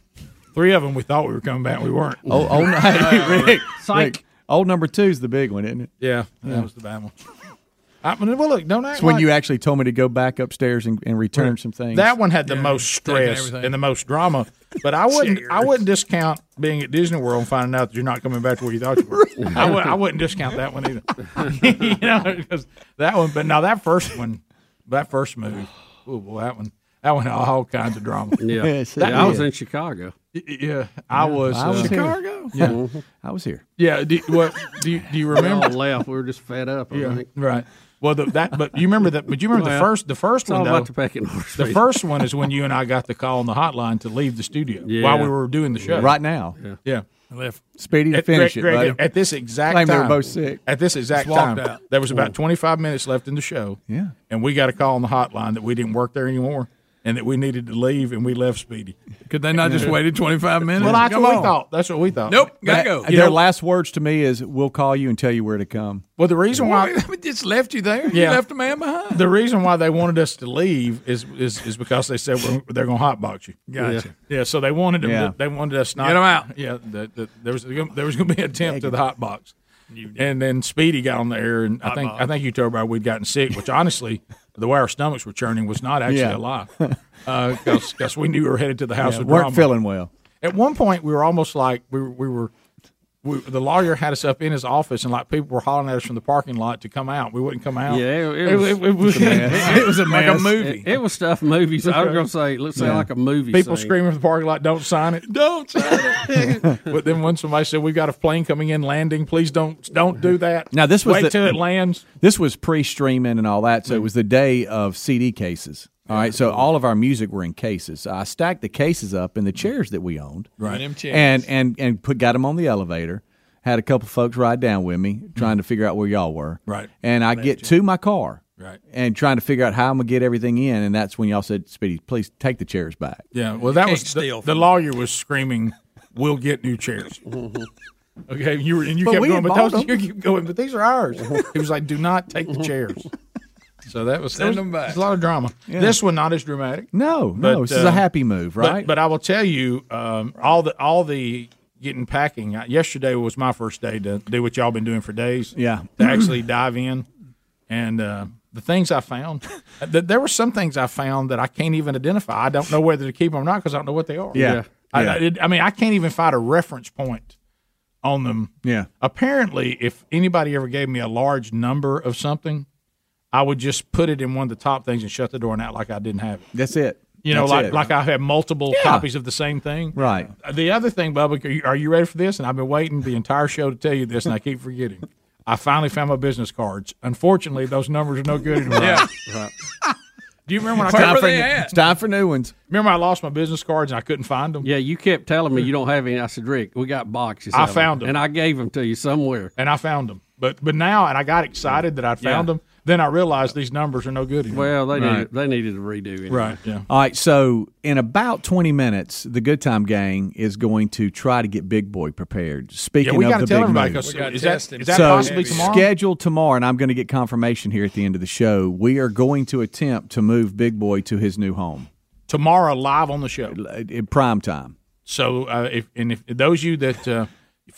Three of them. We thought we were coming back. We weren't. Oh, oh no, [LAUGHS] hey, Rick, Psych. Rick, old number two's the big one, isn't it? Yeah, that Yeah. was the bad one. I mean, well, look, don't act It's when like- you actually told me to go back upstairs and, and return some things. That one had the Yeah, most stress everything. and the most drama. But I wouldn't. [LAUGHS] I wouldn't discount being at Disney World and finding out that you're not coming back to where you thought you were. [LAUGHS] I, would, I wouldn't discount that one either. you know, because that one. But now that first one, that first movie, oh boy, that one, that went had all kinds of drama. [LAUGHS] Yeah. Yes, it Yeah, I was in Chicago. Yeah, I was. I was uh, here. Chicago? Yeah, Mm-hmm. I was here. yeah. Do, what do you, do you [LAUGHS] We remember? all left. We were just fed up. I Yeah, think. right. Well, the, that. But you remember that. But you remember the first. The first one though. about the pecking order. The first one is when you and I got the call on the hotline to leave the studio Yeah. while we were doing the show. Right now, Yeah. I left. Speedy to At, finish Greg- it, Greg, buddy. at this exact Claimed time, they were both sick. At this exact time, out. there was about 25 minutes left in the show. Yeah. And we got a call on the hotline that we didn't work there anymore and that we needed to leave, and we left Speedy. Could they not just waited 25 minutes? Well, that's Come what we on. thought. That's what we thought. Nope, gotta But go. Their know- last words to me is, "We'll call you and tell you where to come." Well, the reason why [LAUGHS] we just left you there. Yeah. You left a man behind. the reason why they wanted us to leave is is, is because they said we're, they're going to hotbox you. Gotcha. Yeah, so they wanted to, Yeah. they wanted us not Get 'em out. Yeah, the, the, there was there was going to be an attempt to the hot box, and then Speedy got on the air, and I think I think you told about we'd gotten sick, which honestly, the way our stomachs were churning was not actually Yeah. a lie, uh, because we knew we were headed to the house Yeah, of weren't feeling well. At one point, we were almost like we were. We were we, the lawyer had us up in his office, and like people were hollering at us from the parking lot to come out. We wouldn't come out. Yeah, it, it was. it, was, It was a [LAUGHS] like a movie. It, it was stuff movies. I was gonna say, let's say Yeah. like a movie. People scene. screaming from the parking lot, "Don't sign it! Don't sign it!" [LAUGHS] but then when somebody said, "We've got a plane coming in, landing. Please don't don't do that." Now, this was wait the- till it lands. This was pre-streaming and all that, so it was the day of CD cases. All right, so all of our music were in cases. So I stacked the cases up in the mm-hmm. chairs that we owned, Right. Them chairs. and and and put got them on the elevator. Had a couple folks ride down with me, mm-hmm. trying to figure out where y'all were. Right. And I get to my car, Right. and trying to figure out how I'm gonna get everything in, and that's when y'all said, "Speedy, please take the chairs back." Yeah. Well, that was the, the lawyer was screaming, "We'll get new chairs." [LAUGHS] okay, you were and you But kept we going, but bought those, them. you keep going, but these are ours. [LAUGHS] he was like, "Do not take the chairs." So that was, Send that was them back. there's a lot of drama. This one not as dramatic. No, But, no, this is a uh, happy move, right? But, I will tell you, um, all the all the getting packing. uh, Yesterday was my first day to do what y'all been doing for days. Yeah. to actually dive in, and uh, the things I found. [LAUGHS] th- there were some things I found that I can't even identify. I don't know whether to keep them or not because I don't know what they are. Yeah. I, Yeah. I, it- I mean, I can't even find a reference point on them. yeah, Apparently, if anybody ever gave me a large number of something, I would just put it in one of the top things and shut the door and act like I didn't have it. that's it. You know, That's like it. like I have multiple Yeah. copies of the same thing. Right. The other thing, Bubba, are you, are you ready for this? And I've been waiting the entire show to tell you this, and I keep forgetting. I finally found my business cards. Unfortunately, those numbers are no good anymore. Yeah. Do you remember when I Where got were they? It's time for new ones. Remember I lost my business cards and I couldn't find them? Yeah, you kept telling me you don't have any. I said, Rick, we got boxes. I of them, and I gave them to you somewhere. And I found them. But but now, and I got excited that I'd found Yeah. them. Then I realized these numbers are no good anymore. Well, they Right. needed, they needed a redo. Anyway. Right. Yeah. All right, so in about 20 minutes, the Good Time Gang is going to try to get Big Boy prepared. Speaking we of the tell big everybody, move. 'cause We is that- test him. is that so possibly tomorrow? scheduled tomorrow, and I'm going to get confirmation here at the end of the show. We are going to attempt to move Big Boy to his new home Tomorrow, live on the show. in prime time. So, uh, if and if those of you that uh,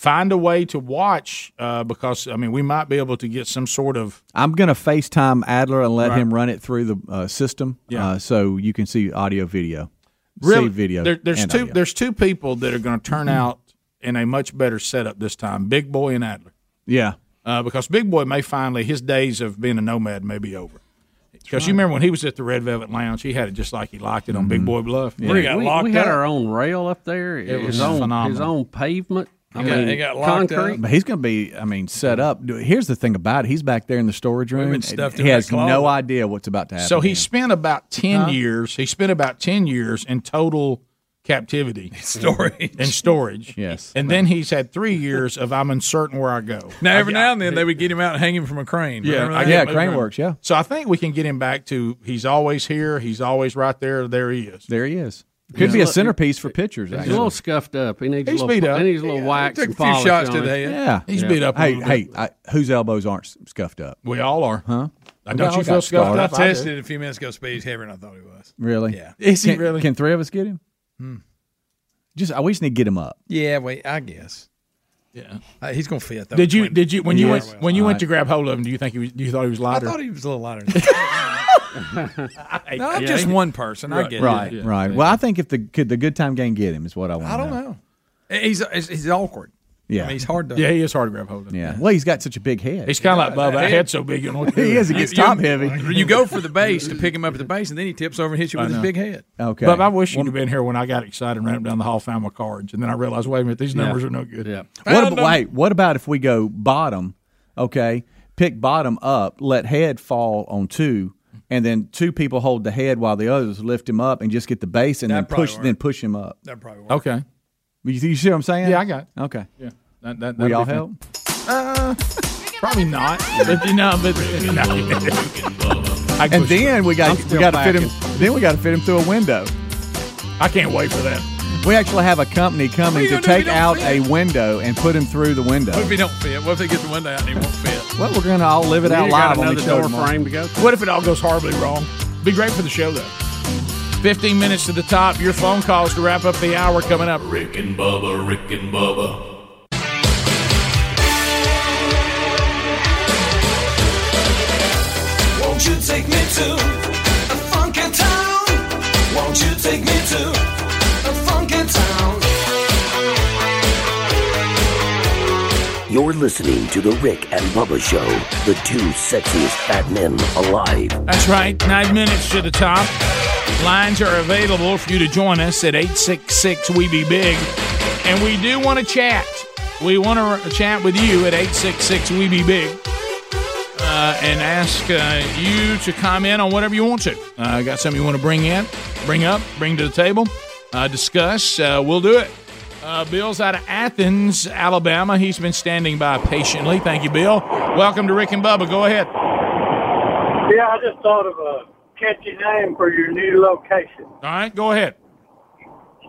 find a way to watch, uh, because I mean, we might be able to get some sort of I'm going to FaceTime Adler and let Right. him run it through the uh, system, Yeah. uh, so you can see audio, video, really see video. There, there's and two. audio. Mm-hmm. There's two people that are going to turn out in a much better setup this time. Big Boy and Adler. Yeah. uh, because Big Boy may finally his days of being a nomad may be over. Because you remember when he was at the Red Velvet Lounge, he had it just like he liked it on Big Boy Bluff. Yeah. We, we, we had our own rail up there. It his was own, phenomenal. His own pavement. I mean, he got locked concrete. up. But he's going to be, I mean, set up. Here's the thing about it. He's back there in the storage room. been stuffed he has no idea what's about to happen. So he spent about ten Huh? years. He spent about ten years in total captivity, [LAUGHS] Storage. and storage. Yes, and then he's had three years of I'm uncertain where I go. Now, every I- now and then they would get him out and hang him from a crane. Yeah, I Yeah, crane around. works, yeah. So I think we can get him back to he's always here. He's always right there. There he is. There he is. Could be a centerpiece for pictures. He's a little scuffed up. He needs He's a little, beat up. He needs a little wax took and a few polish shots on to him. the head. Yeah, He's Yeah. beat up. Hey, little hey, bit. I, whose elbows aren't scuffed up? we all are. Huh? Uh, We Don't all you feel scuffed. I up? I tested do. it a few minutes ago. Speed heavier than I thought he was. Really? Yeah. Is he Can, really? can three of us get him? Hmm. Just, I we just need to get him up. Yeah, wait, I guess. Yeah. Uh, he's going to fit. Though, Did you? Did you? When you Yeah. went when you All went right. to grab hold of him? Do you think he was? Do you thought he was lighter? I thought he was a little lighter. Than [LAUGHS] no, I'm Yeah, just one person. I Right. get Right, it. Yeah. right. Well, I think if the could the good time gang get him is what I want. I don't know. He's he's, he's awkward. Yeah. I mean, he's hard to. Yeah, he is hard to grab hold of. Yeah. Well, he's got such a big head. He's kind of like Bubba. That head- head's so big, you know what to [LAUGHS] he is. He gets top heavy. You go for the base to pick him up at the base, and then he tips over and hits you I with his big head. Okay. But I wish you'd have been here when I got excited and ran up down the hall, found my cards, and then I realized, wait a minute, these numbers are no good. Yeah. What about, wait, what about if we go bottom? Okay, pick bottom up, let head fall on two, and then two people hold the head while the others lift him up and just get the base and That'd then push, probably then push him up. That probably works. Okay. You, you see what I'm saying? Yeah, I got it. Okay. Yeah. That, that, We that'd all help. Uh, probably not. but you know, but And then we got we got to fit him. Then we got to fit him through a window. I can't wait for that. We actually have a company coming to gonna do if take out fit? a window and put him through the window. What if he don't fit? What if they get the window out and he won't fit? Well, we're gonna all live it We out live on the another show door frame to go. What if it all goes horribly wrong? Be great for the show, though. 15 minutes to the top. Your phone calls to wrap up the hour coming up. Rick and Bubba, Rick and Bubba. Won't you take me to a funky town? Won't you take me to a funky town? You're listening to The Rick and Bubba Show, the two sexiest fat men alive. That's right. Nine minutes to the top. Lines are available for you to join us at 866 We Be Big. And we do want to chat. We want to chat with you at 866 We Be Big. Uh, and ask uh, you to comment on whatever you want to. Uh, got something you want to bring in, bring up, bring to the table, uh, discuss. Uh, we'll do it. Uh, Bill's out of Athens, Alabama. He's been standing by patiently. Thank you, Bill. Welcome to Rick and Bubba. Go ahead. Yeah, I just thought of a catchy name for your new location. All right, go ahead.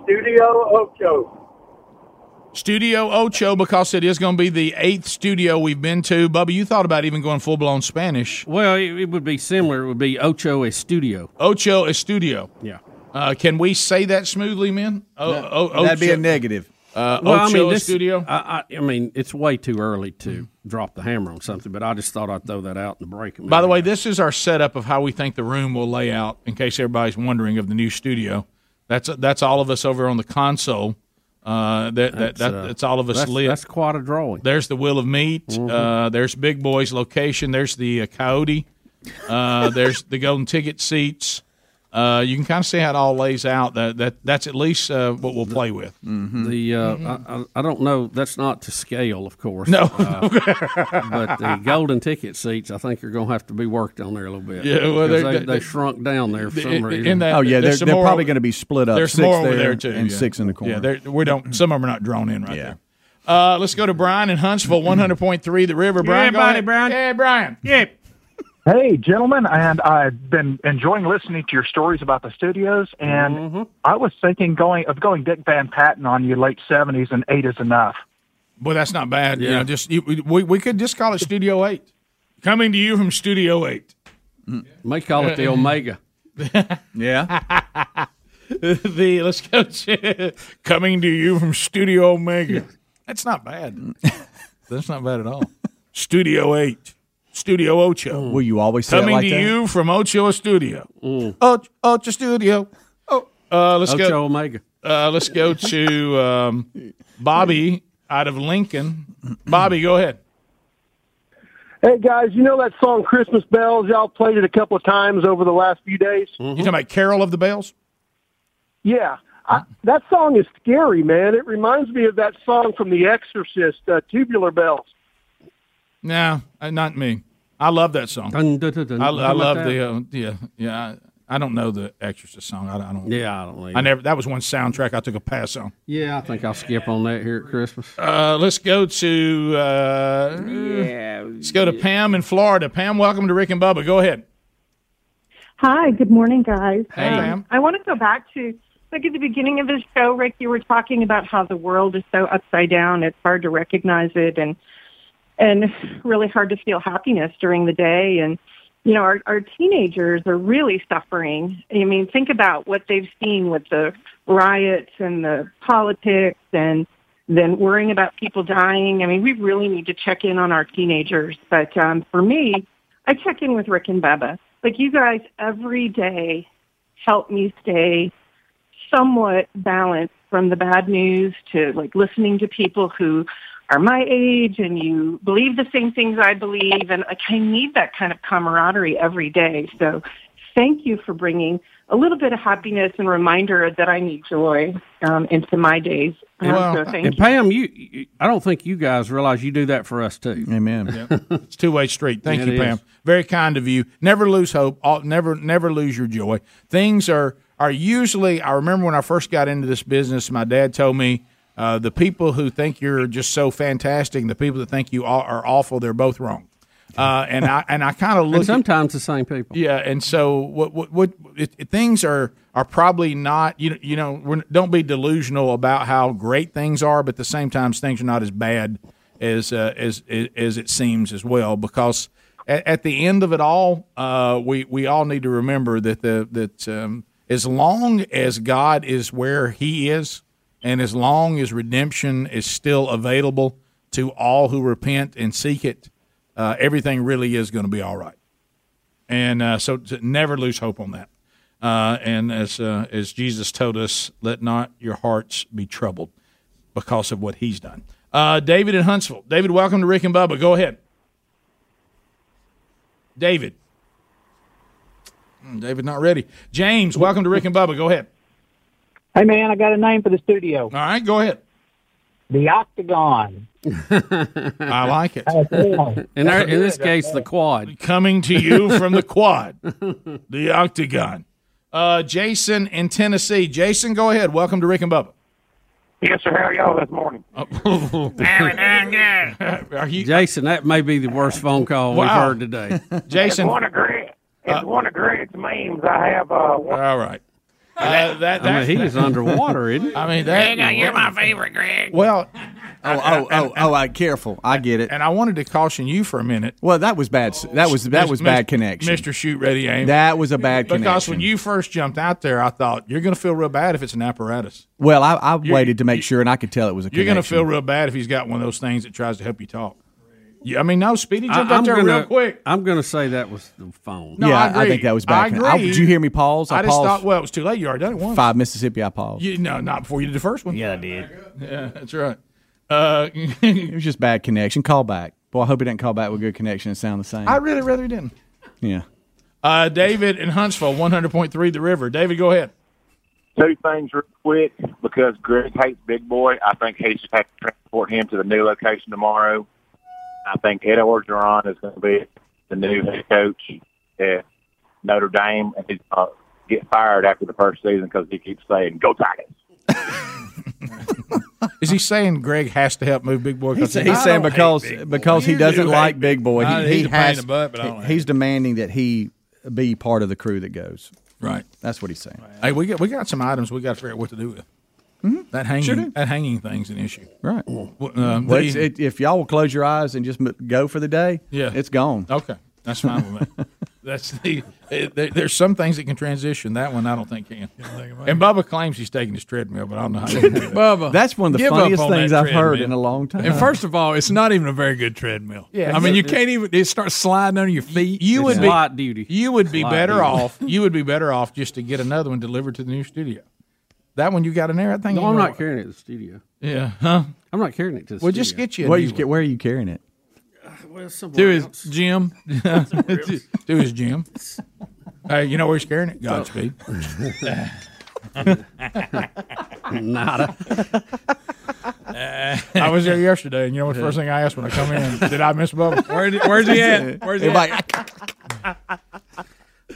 Studio Ocho. Studio Ocho, because it is going to be the eighth studio we've been to. Bubba, you thought about even going full blown Spanish. Well, it, it would be similar. It would be Ocho Estudio. Ocho Estudio. Yeah. Uh, can we say that smoothly, men? O- o- That'd be a negative. Uh, Well, I mean, this, Studio. I, I, I mean, it's way too early to drop the hammer on something, but I just thought I'd throw that out in the break. a By the minute. way, this is our setup of how we think the room will lay out. In case everybody's wondering of the new studio, that's that's all of us over on the console. Uh, that, that, That's, that uh, that's all of us that's- lit. that's quite a drawing. There's the Wheel of Meat. Mhm. Uh, there's Big Boy's location. There's the uh, Coyote. Uh, there's the golden ticket seats. Uh, you can kind of see how it all lays out. That that that's at least uh, what we'll play with. The uh, I, I, I don't know. That's not to scale, of course. No. Uh, [LAUGHS] but the golden ticket seats, I think, are going to have to be worked on there a little bit. Yeah, well, they're- they, they- they shrunk down there for some reason. that- Oh, yeah, they're- they're more probably gonna be split up. There's Six more over there there too, and yeah. six in the corner. Yeah, we don't. Some of them are not drawn in right there. Uh, let's go to Brian in Huntsville, one hundred point three, the River. Brian, Yeah, buddy. Brian. Hey, Brian. Yeah. Hey, gentlemen, and I've been enjoying listening to your stories about the studios, and Mm-hmm. I was thinking going of going Dick Van Patten on you late seventies, and eight is enough. Boy, that's not bad. You Yeah. know, just you, we we could just call it Studio Eight. Coming to you from Studio Eight. May call it the [LAUGHS] Omega. yeah. [LAUGHS] the let's go to coming to you from Studio Omega. That's not bad. That's not bad at all. Studio Eight, Studio Ocho. Will you always say it coming like to that? you from Ocho Studio? Ocho, Ocho Studio. Oh, uh, let's Ocho go. Omega. Uh, let's go to um, Bobby out of Lincoln. Bobby, go ahead. Hey guys, you know that song "Christmas Bells"? Y'all played it a couple of times over the last few days. You talking about Carol of the Bells? Yeah, I, that song is scary, man. It reminds me of that song from The Exorcist, uh, "Tubular Bells." No, uh, not me. I love that song. Dun, dun, dun, dun. I, I love like the uh, yeah yeah. I, I don't know the Exorcist song. I, I don't. Yeah, I don't either. I never. That was one soundtrack I took a pass on. Yeah, I think I'll skip on that here at Christmas. Uh, let's go to uh, Yeah, Let's go to Pam in Florida. Pam, welcome to Rick and Bubba. Go ahead. Hi, good morning, guys. Hey, Um, ma'am. I want to go back to like at the beginning of the show, Rick. You were talking about how the world is so upside down; it's hard to recognize it, and and really hard to feel happiness during the day. And you know, our our teenagers are really suffering. I mean, think about what they've seen with the riots and the politics, and then worrying about people dying. I mean, we really need to check in on our teenagers. But um, for me, I check in with Rick and Bubba. Like you guys every day help me stay somewhat balanced from the bad news to like listening to people who are my age and you believe the same things I believe and like I need that kind of camaraderie every day. So thank you for bringing a little bit of happiness and reminder that I need joy um, into my days. Um, so thank and you. Pam, you, you, I don't think you guys realize you do that for us too. Amen. It's two way street. Thank Yeah, you, Pam. is. Very kind of you. Never lose hope. All, never never lose your joy. Things are are usually. I remember when I first got into this business, my dad told me uh, the people who think you're just so fantastic, and the people that think you are, are awful, they're both wrong. Uh, and I and I kind of look. And sometimes the same people. Yeah, and so what? What? what it, it- things are are probably not. You know, you know, we're, don't be delusional about how great things are, but at the same time, things are not as bad as uh, as as it seems as well. Because at, at the end of it all, uh, we we all need to remember that the that um, as long as God is where He is, and as long as redemption is still available to all who repent and seek it, uh, everything really is going to be all right and uh, so never lose hope on that. Uh, and as uh, as Jesus told us, let not your hearts be troubled because of what He's done. Uh, David in Huntsville. David, welcome to Rick and Bubba. Go ahead. David. Hmm, David, not ready. James, welcome to Rick and Bubba. Go ahead. Hey man, I got a name for the studio. All right, go ahead. The Octagon. [LAUGHS] I like it. In, our, in this case, the quad. Coming to you [LAUGHS] from the quad, the octagon. Uh, Jason in Tennessee. Jason, go ahead. Welcome to Rick and Bubba. Yes, sir. How are y'all this morning? Are you, Jason, that may be the worst phone call we've heard today. Jason. It's one of Greg. It's one of Greg's memes. I have. Uh, one, All right. Uh, that, I mean, he is underwater, isn't he? [LAUGHS] I mean, that, you're my favorite, Greg. Well, Oh, oh, oh, oh! I careful. I get it. And I wanted to caution you for a minute. Well, that was bad. That was that was bad connection. Mr. Shoot Ready Aim. That was a bad connection. because connection. when you first jumped out there, I thought you're going to feel real bad if it's an apparatus. Well, I, I waited to make sure, and I could tell it was a. You're going to feel real bad if he's got one of those things that tries to help you talk. Yeah, I mean, no, Speedy jumped I, out there gonna, real quick. I'm going to say that was the phone. No, yeah, I, agree. think that was I bad. agree. I- did you hear me pause? I, I, just paused thought, well, it was too late. You already done it once. five Mississippi. I paused. You, no, not before you did the first one. Yeah, I did. Yeah, that's right. Uh, [LAUGHS] it was just bad connection. Call back. Boy, I hope he didn't call back with good connection and sound the same. I really rather he didn't. yeah. Uh, David in Huntsville, 100.3 The River. David, go ahead. Two things real quick because Greg hates Big Boy. I think he should have to transport him to the new location tomorrow. I think Ed Orgeron is going to be the new head coach at Notre Dame, and he's going to get fired after the first season because he keeps saying "Go Tigers." Is he saying Greg has to help move Big Boy? He's, 'cause he's I saying because because he doesn't do like hate Big Boy. I- He, he's he a pain in has. the butt, but I don't hate he's demanding that he be part of the crew that goes. Right. That's what he's saying. Hey, we got we got some items we got to figure out what to do with. That hanging Sure that hanging thing's an issue. Right. Um, Well, the- it, if y'all will close your eyes and just go for the day, Yeah. it's gone. Okay, that's fine with me. [LAUGHS] That's the. It, there, there's some things that can transition. That one I don't think can. And Bubba claims he's taking his treadmill, but I don't know how. [LAUGHS] do that. Bubba, That's one of the give funniest things I've heard in a long time. And first of all, it's not even a very good treadmill. Yeah. I mean, you can't even. It starts sliding under your feet. You would be light duty. You would be Light better duty. off. [LAUGHS] You would be better off just to get another one delivered to the new studio. That one you got in there, I think. No, I'm not carrying it to the studio. Yeah, huh? I'm not carrying it to the studio. Well, studio. just get you. A Where new you one. where are you carrying it? Uh, well, to his else. gym. to [LAUGHS] [LAUGHS] to his gym. [LAUGHS] Hey, you know where he's carrying it? Godspeed. Nada. I was there yesterday, and you know what the first thing I asked when I come in? Did I miss Bubba? Where, where's he at? Where's he at?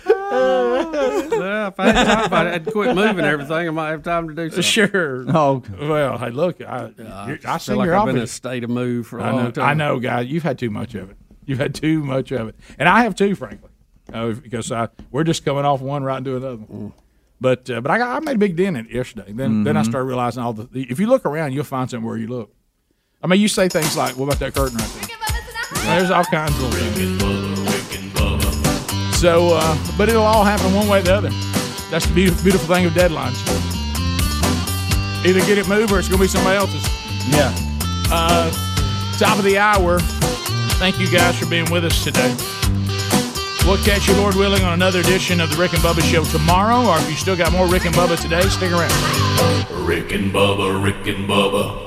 Well, if I had time, if I had quit moving everything, I might have time to do something. Sure. Oh, Well, hey, look, I, I, I see feel like your I've been in a office. state of move for a I long know, time. I know, guys. You've had too much of it. You've had too much of it, and I have too, frankly, uh, because I, we're just coming off one right into another. one. But uh, but I, got, I made a big dent in it yesterday. Then then I Mm-hmm. started realizing all the. If you look around, you'll find something where you look. I mean, you say things like, "What about that curtain right there?" There's all kinds of little things. So, uh, but it'll all happen one way or the other. That's the beautiful, beautiful thing of deadlines. Either get it moved or it's going to be somebody else's. yeah. Uh, top of the hour. Thank you guys for being with us today. We'll catch you, Lord willing, on another edition of the Rick and Bubba Show tomorrow. Or if you still got more Rick and Bubba today, stick around. Rick and Bubba, Rick and Bubba.